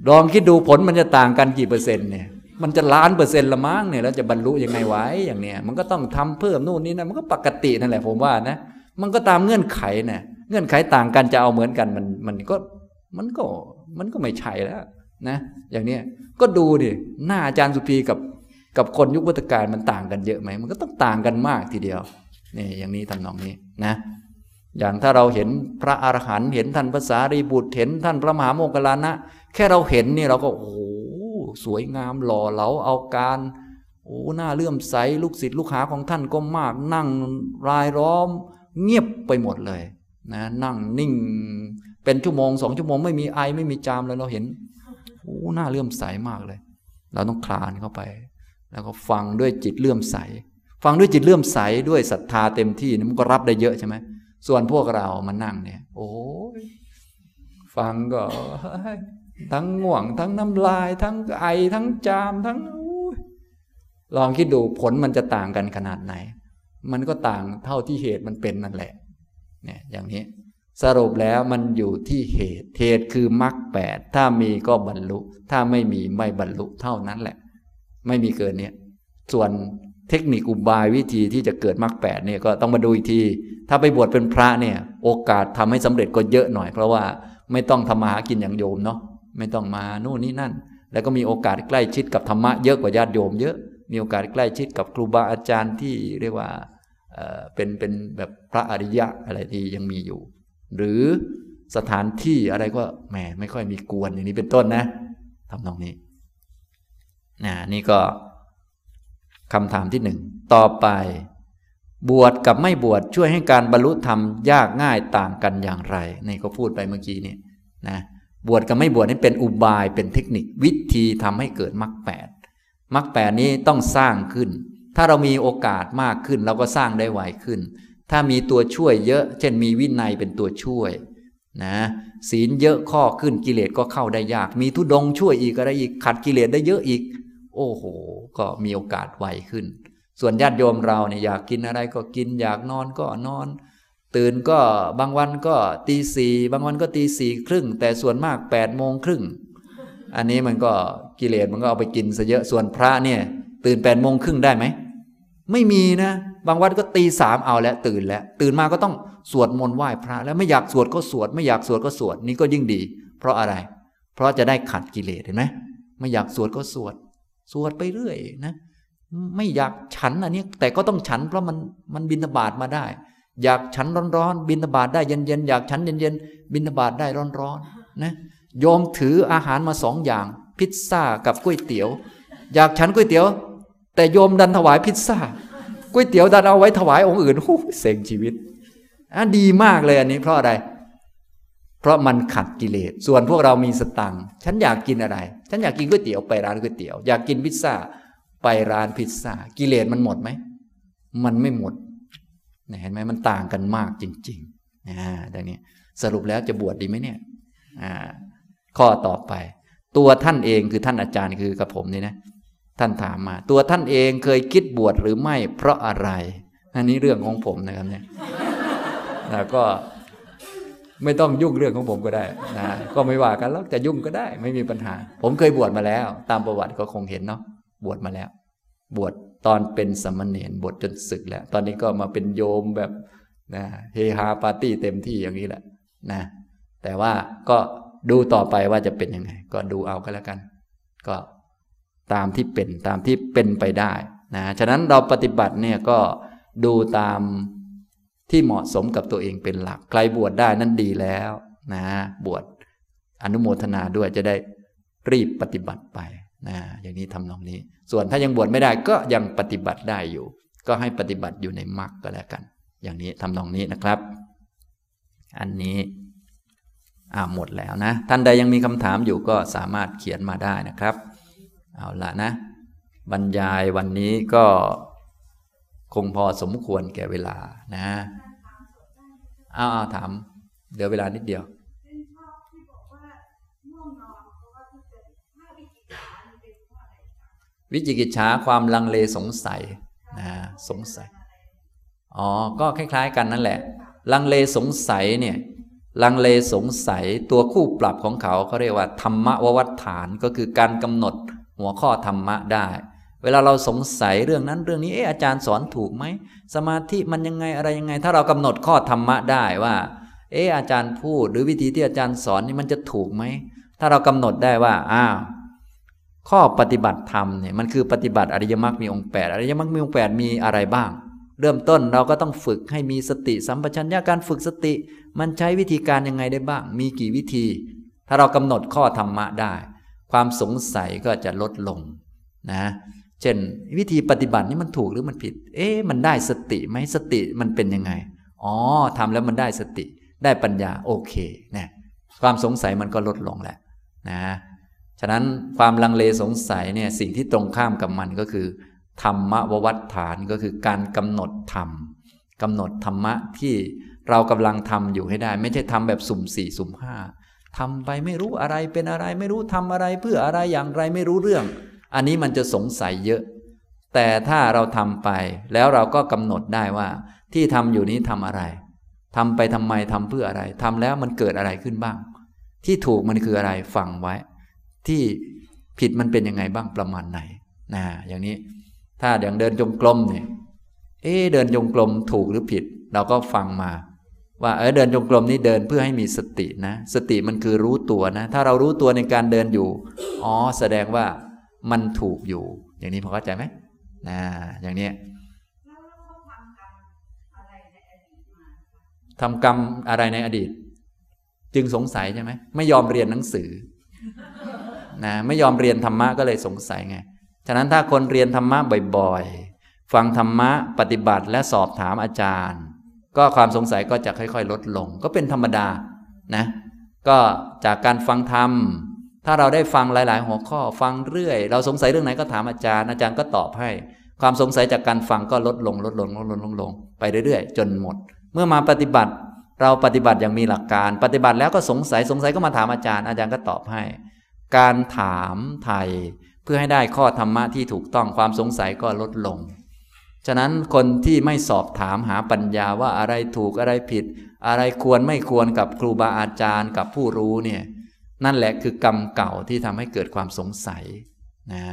ลองคิดดูผลมันจะต่างกันกี่เปอร์เซ็นต์เนี่ย มันจะล้านเปอร์เซ็นต์ละมั้งเนี่ยแล้วจะบรรลุยังไงไว้อย่างเนี้ยมันก็ต้องทำเพิ่มนู่นนี่นะมันก็ปกตินั่นแหละผมว่านะมันก็ตามเงื่อนไขนะเงื่อนไขต่างกันจะเอาเหมือนกันมันมันก็มันก็มันก็ไม่ใช่แล้วนะ อย่างเนี้ยก็ดูดิหน้าอาจารย์สุภีกับกับคนยุคพุทธกาลมันต่างกันเยอะไหมมันก็ต้องต่างกันมากทีเดียวนี่อย่างนี้ทำนองนี้นะ อย่างถ้าเราเห็นพระอรหันต์เห็นท่านภาษารีบุตรเห็นท่านพระมหาโมคคลานะ แค่เราเห็นนี่เราก็โอ้โห สวยงามหล่อเหลาเอาการโอ้หน้าเลื่อมใสลูกศิษย์ลูกหาของท่านก็มากนั่งรายล้อม เงียบไปหมดเลยนะนั่งนิ่ง เป็นชั่วโมงสองชั่วโมงไม่มีไอไม่มีจามเลยเราเห็นโอ้หน้าเลื่อมใสมากเลย เราต้องคลานเข้าไป แล้วก็ฟังด้วยจิตเลื่อมใส ฟังด้วยจิตเลื่อมใสด้วยศรัทธาเต็มที่มันก็รับได้เยอะใช่ไหมส่วนพวกเรามานั่งเนี่ย โอ้ฟังก็ ทั้งง่วง ทั้งน้ำลาย ทั้งไอทั้งจามทั้งลองคิดดูผลมันจะต่างกันขนาดไหน มันก็ต่างเท่าที่เหตุมันเป็นนั่นแหละ เนี่ยอย่างนี้ สรุปแล้วมันอยู่ที่เหตุ เหตุคือมรรคแปดถ้ามีก็บรรลุ ถ้าไม่มีไม่บรรลุเท่านั้นแหละ ไม่มีเกินเนี่ย ส่วนเทคนิคอุบายวิธีที่จะเกิดมรรคแปดเนี่ยก็ต้องมาดูอีกที ถ้าไปบวชเป็นพระเนี่ย โอกาสทำให้สำเร็จก็เยอะหน่อย เพราะว่าไม่ต้องทำมาหากินอย่างโยมเนาะ ไม่ต้องมานู่นนี่นั่น แล้วก็มีโอกาสใกล้ชิดกับธรรมะเยอะกว่าญาติโยมเยอะ มีโอกาสใกล้ชิดกับครูบาอาจารย์ที่เรียกว่าเป็นเป็นแบบพระอริยะอะไรที่ยังมีอยู่ หรือสถานที่อะไรก็แหมไม่ค่อยมีกวนอย่างนี้เป็นต้นนะทำนองนี้นะนี่ก็คำถามที่หนึ่งต่อไป บวชกับไม่บวชช่วยให้การบรรลุธรรมยากง่ายต่างกันอย่างไร นี่ก็พูดไปเมื่อกี้นี่นะ บวชกับไม่บวชนี่เป็นอุบายเป็นเทคนิควิธีทำให้เกิดมรรคแปดมรรคแปดนี้ต้องสร้างขึ้น ถ้าเรามีโอกาสมากขึ้นเราก็สร้างได้ไวขึ้น ถ้ามีตัวช่วยเยอะ เช่นมีวินัยเป็นตัวช่วยนะศีลเยอะข้อขึ้นกิเลสก็เข้าได้ยาก มีทุดงช่วยอีกอะไรอีกขัดกิเลสได้เยอะอีก โอ้โห ก็มีโอกาสไวขึ้น ส่วนญาติโยมเราเนี่ยอยากกินอะไรก็กินอยากนอนก็นอน ตื่นก็บางวันก็ตีสี่บางวันก็ตีสี่ครึ่ง แต่ส่วนมากแปดโมงครึ่งอันนี้มันก็กิเลสมันก็เอาไปกินซะเยอะส่วนพระเนี่ย ตื่นแปดโมงครึ่งได้ไหมไม่มีนะ บางวันก็ตีสามเอาแล้วตื่นแล้ว ตื่นมาก็ต้องสวดมนต์ไหว้พระ แล้วไม่อยากสวดก็สวด ไม่อยากสวดก็สวดนี่ก็ยิ่งดี เพราะอะไร เพราะจะได้ขัดกิเลสเห็นไหมไม่อยากสวดก็สวด สวดไปเรื่อยนะ ไม่อยากฉันอันนี้แต่ก็ต้องฉันเพราะมันมันบินบาตมาได้ อยากฉันร้อนๆบินบาตได้เย็นๆอยากฉันเย็นๆบินบาตได้ร้อนๆนะโยมถืออาหารมาสองอย่าง พิซซ่ากับก๋วยเตี๋ยว อยากฉันก๋วยเตี๋ยว แต่โยมดันถวายพิซซ่าก๋วยเตี๋ยวดันเอาไว้ถวายองค์อื่นหูเซ็งชีวิตอะดีมากเลยอันนี้เพราะอะไร เพราะมันขัดกิเลสส่วนพวกเรามีสตังฉันอยากกินอะไร ฉันอยากกินก๋วยเตี๋ยวไปร้านก๋วยเตี๋ยวอยากกินพิซซ่าไปร้านพิซซ่ากิเลสมันหมดไหมมันไม่หมด เห็นไหมมันต่างกันมากจริงๆอ่าดังนี้สรุปแล้วจะบวชดีไหมเนี่ยข้อต่อไป ตัวท่านเองคือท่านอาจารย์คือกับผมนี่นะ ท่านถามมา ตัวท่านเองเคยคิดบวชหรือไม่ เพราะอะไร อันนี้เรื่องของผมนะครับเนี่ยแล้วก็ไม่ต้องยุ่งเรื่องของผมก็ได้นะก็ไม่ว่ากันแล้วจะยุ่งก็ได้ ไม่มีปัญหา ผมเคยบวชมาแล้ว ตามประวัติก็คงเห็นเนาะบวชมาแล้ว บวช ตอนเป็นสมณเณรบวชจนศึกแล้ว ตอนนี้ก็มาเป็นโยมแบบนะเฮฮาปาร์ตี้เต็มที่อย่างนี้แหละนะแต่ว่าก็ดูต่อไปว่าจะเป็นยังไง ก็ดูเอาก็แล้วกัน ก็ตามที่เป็นตามที่เป็นไปได้นะฉะนั้นเราปฏิบัติเนี่ยก็ดูตามที่เหมาะสมกับตัวเองเป็นหลัก ใครบวชได้นั่นดีแล้วนะบวชอนุโมทนาด้วยจะได้รีบปฏิบัติไป นะอย่างนี้ทำนองนี้ ส่วนถ้ายังบวชไม่ได้ก็ยังปฏิบัติได้อยู่ ก็ให้ปฏิบัติอยู่ในมรรคก็แล้วกัน อย่างนี้ทำนองนี้นะครับ อันนี้อ่าหมดแล้วนะ ท่านใดยังมีคำถามอยู่ก็สามารถเขียนมาได้นะครับ เอาละนะ บรรยายวันนี้ก็คงพอสมควรแก่เวลานะอ้าวถามเดี๋ยวเวลานิดเดียว วิจิกิจฉาความลังเลสงสัยนะสงสัย อ๋อ ก็คล้าย ๆ กันนั่นแหละ ลังเลสงสัยเนี่ย ลังเลสงสัยตัวคู่ปรับของเขาเขาเรียกว่าธรรมววัฏฐานก็คือการกำหนดหัวข้อธรรมะได้ เวลาเราสงสัยเรื่องนั้นเรื่องนี้เอออาจารย์สอนถูกไหมสมาธิมันยังไงอะไรยังไง ถ้าเรากำหนดข้อธรรมะได้ว่า เอออาจารย์พูด หรือวิธีที่อาจารย์สอนนี่มันจะถูกไหมถ้าเรากำหนดได้ว่าอ้าว ข้อปฏิบัติธรรมเนี่ยมันคือปฏิบัติอริยมรรคมีองค์แปดอริยมรรคมีองค์แปดมีอะไรบ้าง เริ่มต้นเราก็ต้องฝึกให้มีสติสัมปชัญญะการฝึกสติ มันใช้วิธีการยังไงได้บ้าง มีกี่วิธี ถ้าเรากำหนดข้อธรรมะได้ ความสงสัยก็จะลดลงนะเช่น วิธีปฏิบัตินี่มันถูกหรือมันผิด เอ๊ะมันได้สติไหมสติมันเป็นยังไงอ๋อทำแล้วมันได้สติได้ปัญญาโอเคเนี่ยความสงสัยมันก็ลดลงแหละนะ ฉะนั้นความลังเลสงสัยเนี่ยสิ่งที่ตรงข้ามกับมันก็คือ ธรรมววัฏฐานก็คือการกำหนดธรรมกำหนดธรรมะที่เรากำลังทำอยู่ให้ได้ ไม่ใช่ทำแบบสุ่มสี่สุ่มห้าทำไปไม่รู้อะไรเป็นอะไรไม่รู้ทำอะไรเพื่ออะไรอย่างไรไม่รู้เรื่อง อันนี้มันจะสงสัยเยอะ แต่ถ้าเราทำไปแล้วเราก็กำหนดได้ว่า ที่ทำอยู่นี้ทำอะไรทำไปทำไมทำเพื่ออะไรทำแล้วมันเกิดอะไรขึ้นบ้าง ที่ถูกมันคืออะไรฟังไว้ ที่ผิดมันเป็นยังไงบ้างประมาณไหนนะอย่างนี้ ถ้าอย่างเดินจงกรมเนี่ยเอ๊เดินจงกรมถูกหรือผิด เราก็ฟังมา ว่าเออเดินจงกรมนี่เดินเพื่อให้มีสตินะ สติมันคือรู้ตัวนะ ถ้าเรารู้ตัวในการเดินอยู่อ๋อแสดงว่ามันถูกอยู่ อย่างนี้พอเข้าใจไหมนะอย่างนี้ทำกรรมอะไรในอดีต จึงสงสัยใช่ไหมไม่ยอมเรียนหนังสือ นะไม่ยอมเรียนธรรมะก็เลยสงสัยไง ฉะนั้นถ้าคนเรียนธรรมะบ่อยๆ ฟังธรรมะปฏิบัติและสอบถามอาจารย์ ก็ความสงสัยก็จะค่อย ๆ ลดลง ก็เป็นธรรมดานะ ก็จากการฟังธรรม ถ้าเราได้ฟังหลาย ๆ หัวข้อฟังเรื่อย เราสงสัยเรื่องไหนก็ถามอาจารย์อาจารย์ก็ตอบให้ ความสงสัยจากการฟังก็ลดลงลดลงลดลงลดลงไปเรื่อยๆ จนหมด เมื่อมาปฏิบัติเราปฏิบัติอย่างมีหลักการ ปฏิบัติแล้วก็สงสัยสงสัยก็มาถามอาจารย์อาจารย์ก็ตอบให้ การถามไทยเพื่อให้ได้ข้อธรรมะที่ถูกต้องความสงสัยก็ลดลง ฉะนั้นคนที่ไม่สอบถามหาปัญญาว่าอะไรถูกอะไรผิด อะไรควรไม่ควรกับครูบาอาจารย์กับผู้รู้เนี่ยนั่นแหละคือกรรมเก่าที่ทำให้เกิดความสงสัยนะ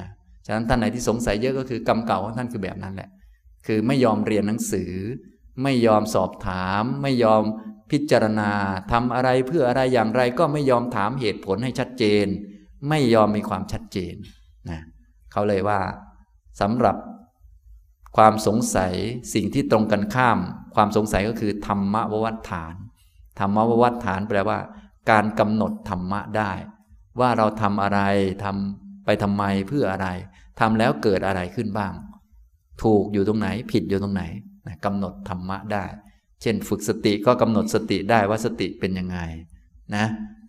ฉะนั้นท่านไหนที่สงสัยเยอะก็คือกรรมเก่าของท่านคือแบบนั้นแหละ คือไม่ยอมเรียนหนังสือ ไม่ยอมสอบถาม ไม่ยอมพิจารณาทำอะไรเพื่ออะไรอย่างไรก็ไม่ยอมถามเหตุผลให้ชัดเจน ไม่ยอมมีความชัดเจนนะเขาเลยว่าสำหรับความสงสัยสิ่งที่ตรงกันข้าม ความสงสัยก็คือธรรมววัฏฐาน ธรรมววัฏฐานแปลว่า การกำหนดธรรมะได้ ว่าเราทำอะไรทำไปทำไมเพื่ออะไรทำแล้วเกิดอะไรขึ้นบ้าง ถูกอยู่ตรงไหนผิดอยู่ตรงไหนนะกำหนดธรรมะได้ เช่น ฝึกสติก็กำหนดสติได้ว่าสติเป็นยังไงนะ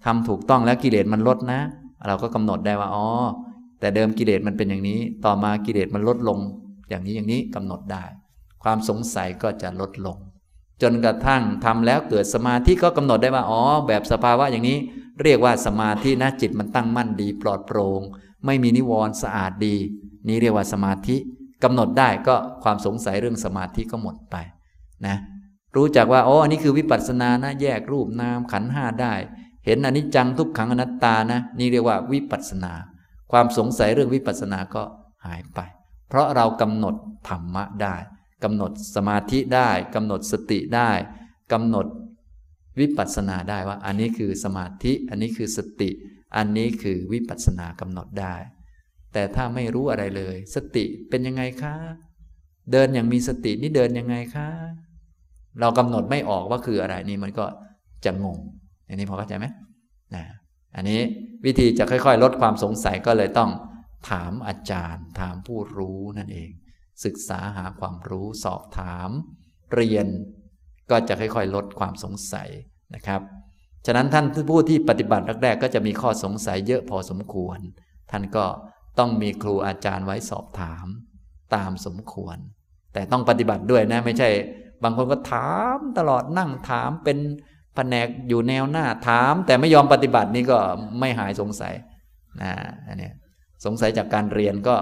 ทำถูกต้องแล้วกิเลสมันลดนะ เราก็กำหนดได้ว่าอ๋อแต่เดิมกิเลสมันเป็นอย่างนี้ ต่อมากิเลสมันลดลง อย่างนี้อย่างนี้กำหนดได้ ความสงสัยก็จะลดลง จนกระทั่งทำแล้วเกิดสมาธิก็กำหนดได้ว่าอ๋อแบบสภาวะอย่างนี้ เรียกว่าสมาธินะจิตมันตั้งมั่นดี ปลอดโปร่งไม่มีนิวรณ์สะอาดดี นี้เรียกว่าสมาธิกำหนดได้ก็ความสงสัยเรื่องสมาธิก็หมดไปนะรู้จักว่าอ๋ออันนี้คือวิปัสสนานะแยกรูปนามขันห้าได้ เห็นอนิจจังทุกขังอนัตตานะ นี่เรียกว่าวิปัสนา ความสงสัยเรื่องวิปัสสนาก็หายไป เพราะเรากำหนดธรรมะได้กำหนดสมาธิได้กำหนดสติได้กำหนดวิปัสสนาได้ว่า อันนี้คือสมาธิ อันนี้คือสติ อันนี้คือวิปัสสนากำหนดได้ แต่ถ้าไม่รู้อะไรเลย สติเป็นยังไงคะ เดินอย่างมีสตินี่เดินยังไงคะ เรากำหนดไม่ออกว่าคืออะไรนี่มันก็จะงง อันนี้พอเข้าใจไหมนะอันนี้วิธีจะค่อย ๆ ลดความสงสัยก็เลยต้องถามอาจารย์ ถามผู้รู้นั่นเอง ศึกษาหาความรู้สอบถาม เรียนก็จะค่อยๆ ลดความสงสัยนะครับ ฉะนั้นท่านผู้ที่ปฏิบัติแรกๆก็จะมีข้อสงสัยเยอะพอสมควร ท่านก็ต้องมีครูอาจารย์ไว้สอบถามตามสมควร แต่ต้องปฏิบัติด้วยนะไม่ใช่ บางคนก็ถามตลอดนั่งถามเป็น แผนกอยู่แนวหน้าถาม แต่ไม่ยอมปฏิบัตินี่ก็ไม่หายสงสัยนะอันนี้สงสัยจากการเรียนก็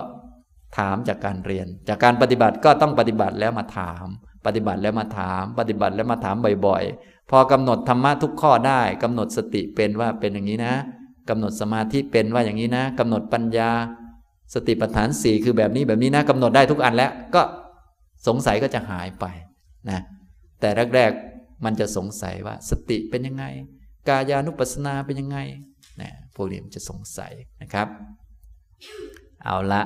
ถามจากการเรียน จากการปฏิบัติก็ต้องปฏิบัติแล้วมาถาม ปฏิบัติแล้วมาถาม ปฏิบัติแล้วมาถามบ่อยๆ พอกำหนดธรรมะทุกข้อได้กำหนดสติเป็นว่าเป็นอย่างนี้นะกำหนดสมาธิเป็นว่าอย่างนี้นะกำหนดปัญญา สติปัฏฐานสี่คือแบบนี้แบบนี้นะกำหนดได้ทุกอันแล้วก็สงสัยก็จะหายไปนะแต่แรก มันจะสงสัยว่าสติเป็นยังไง กายานุปัสสนาเป็นยังไงนะพวกนี้มันจะสงสัยนะครับ เอาละ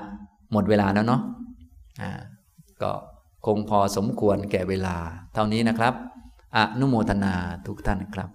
หมดเวลาแล้วเนาะอ่าก็คงพอสมควรแก่เวลา เท่านี้นะครับ อนุโมทนาทุกท่านครับ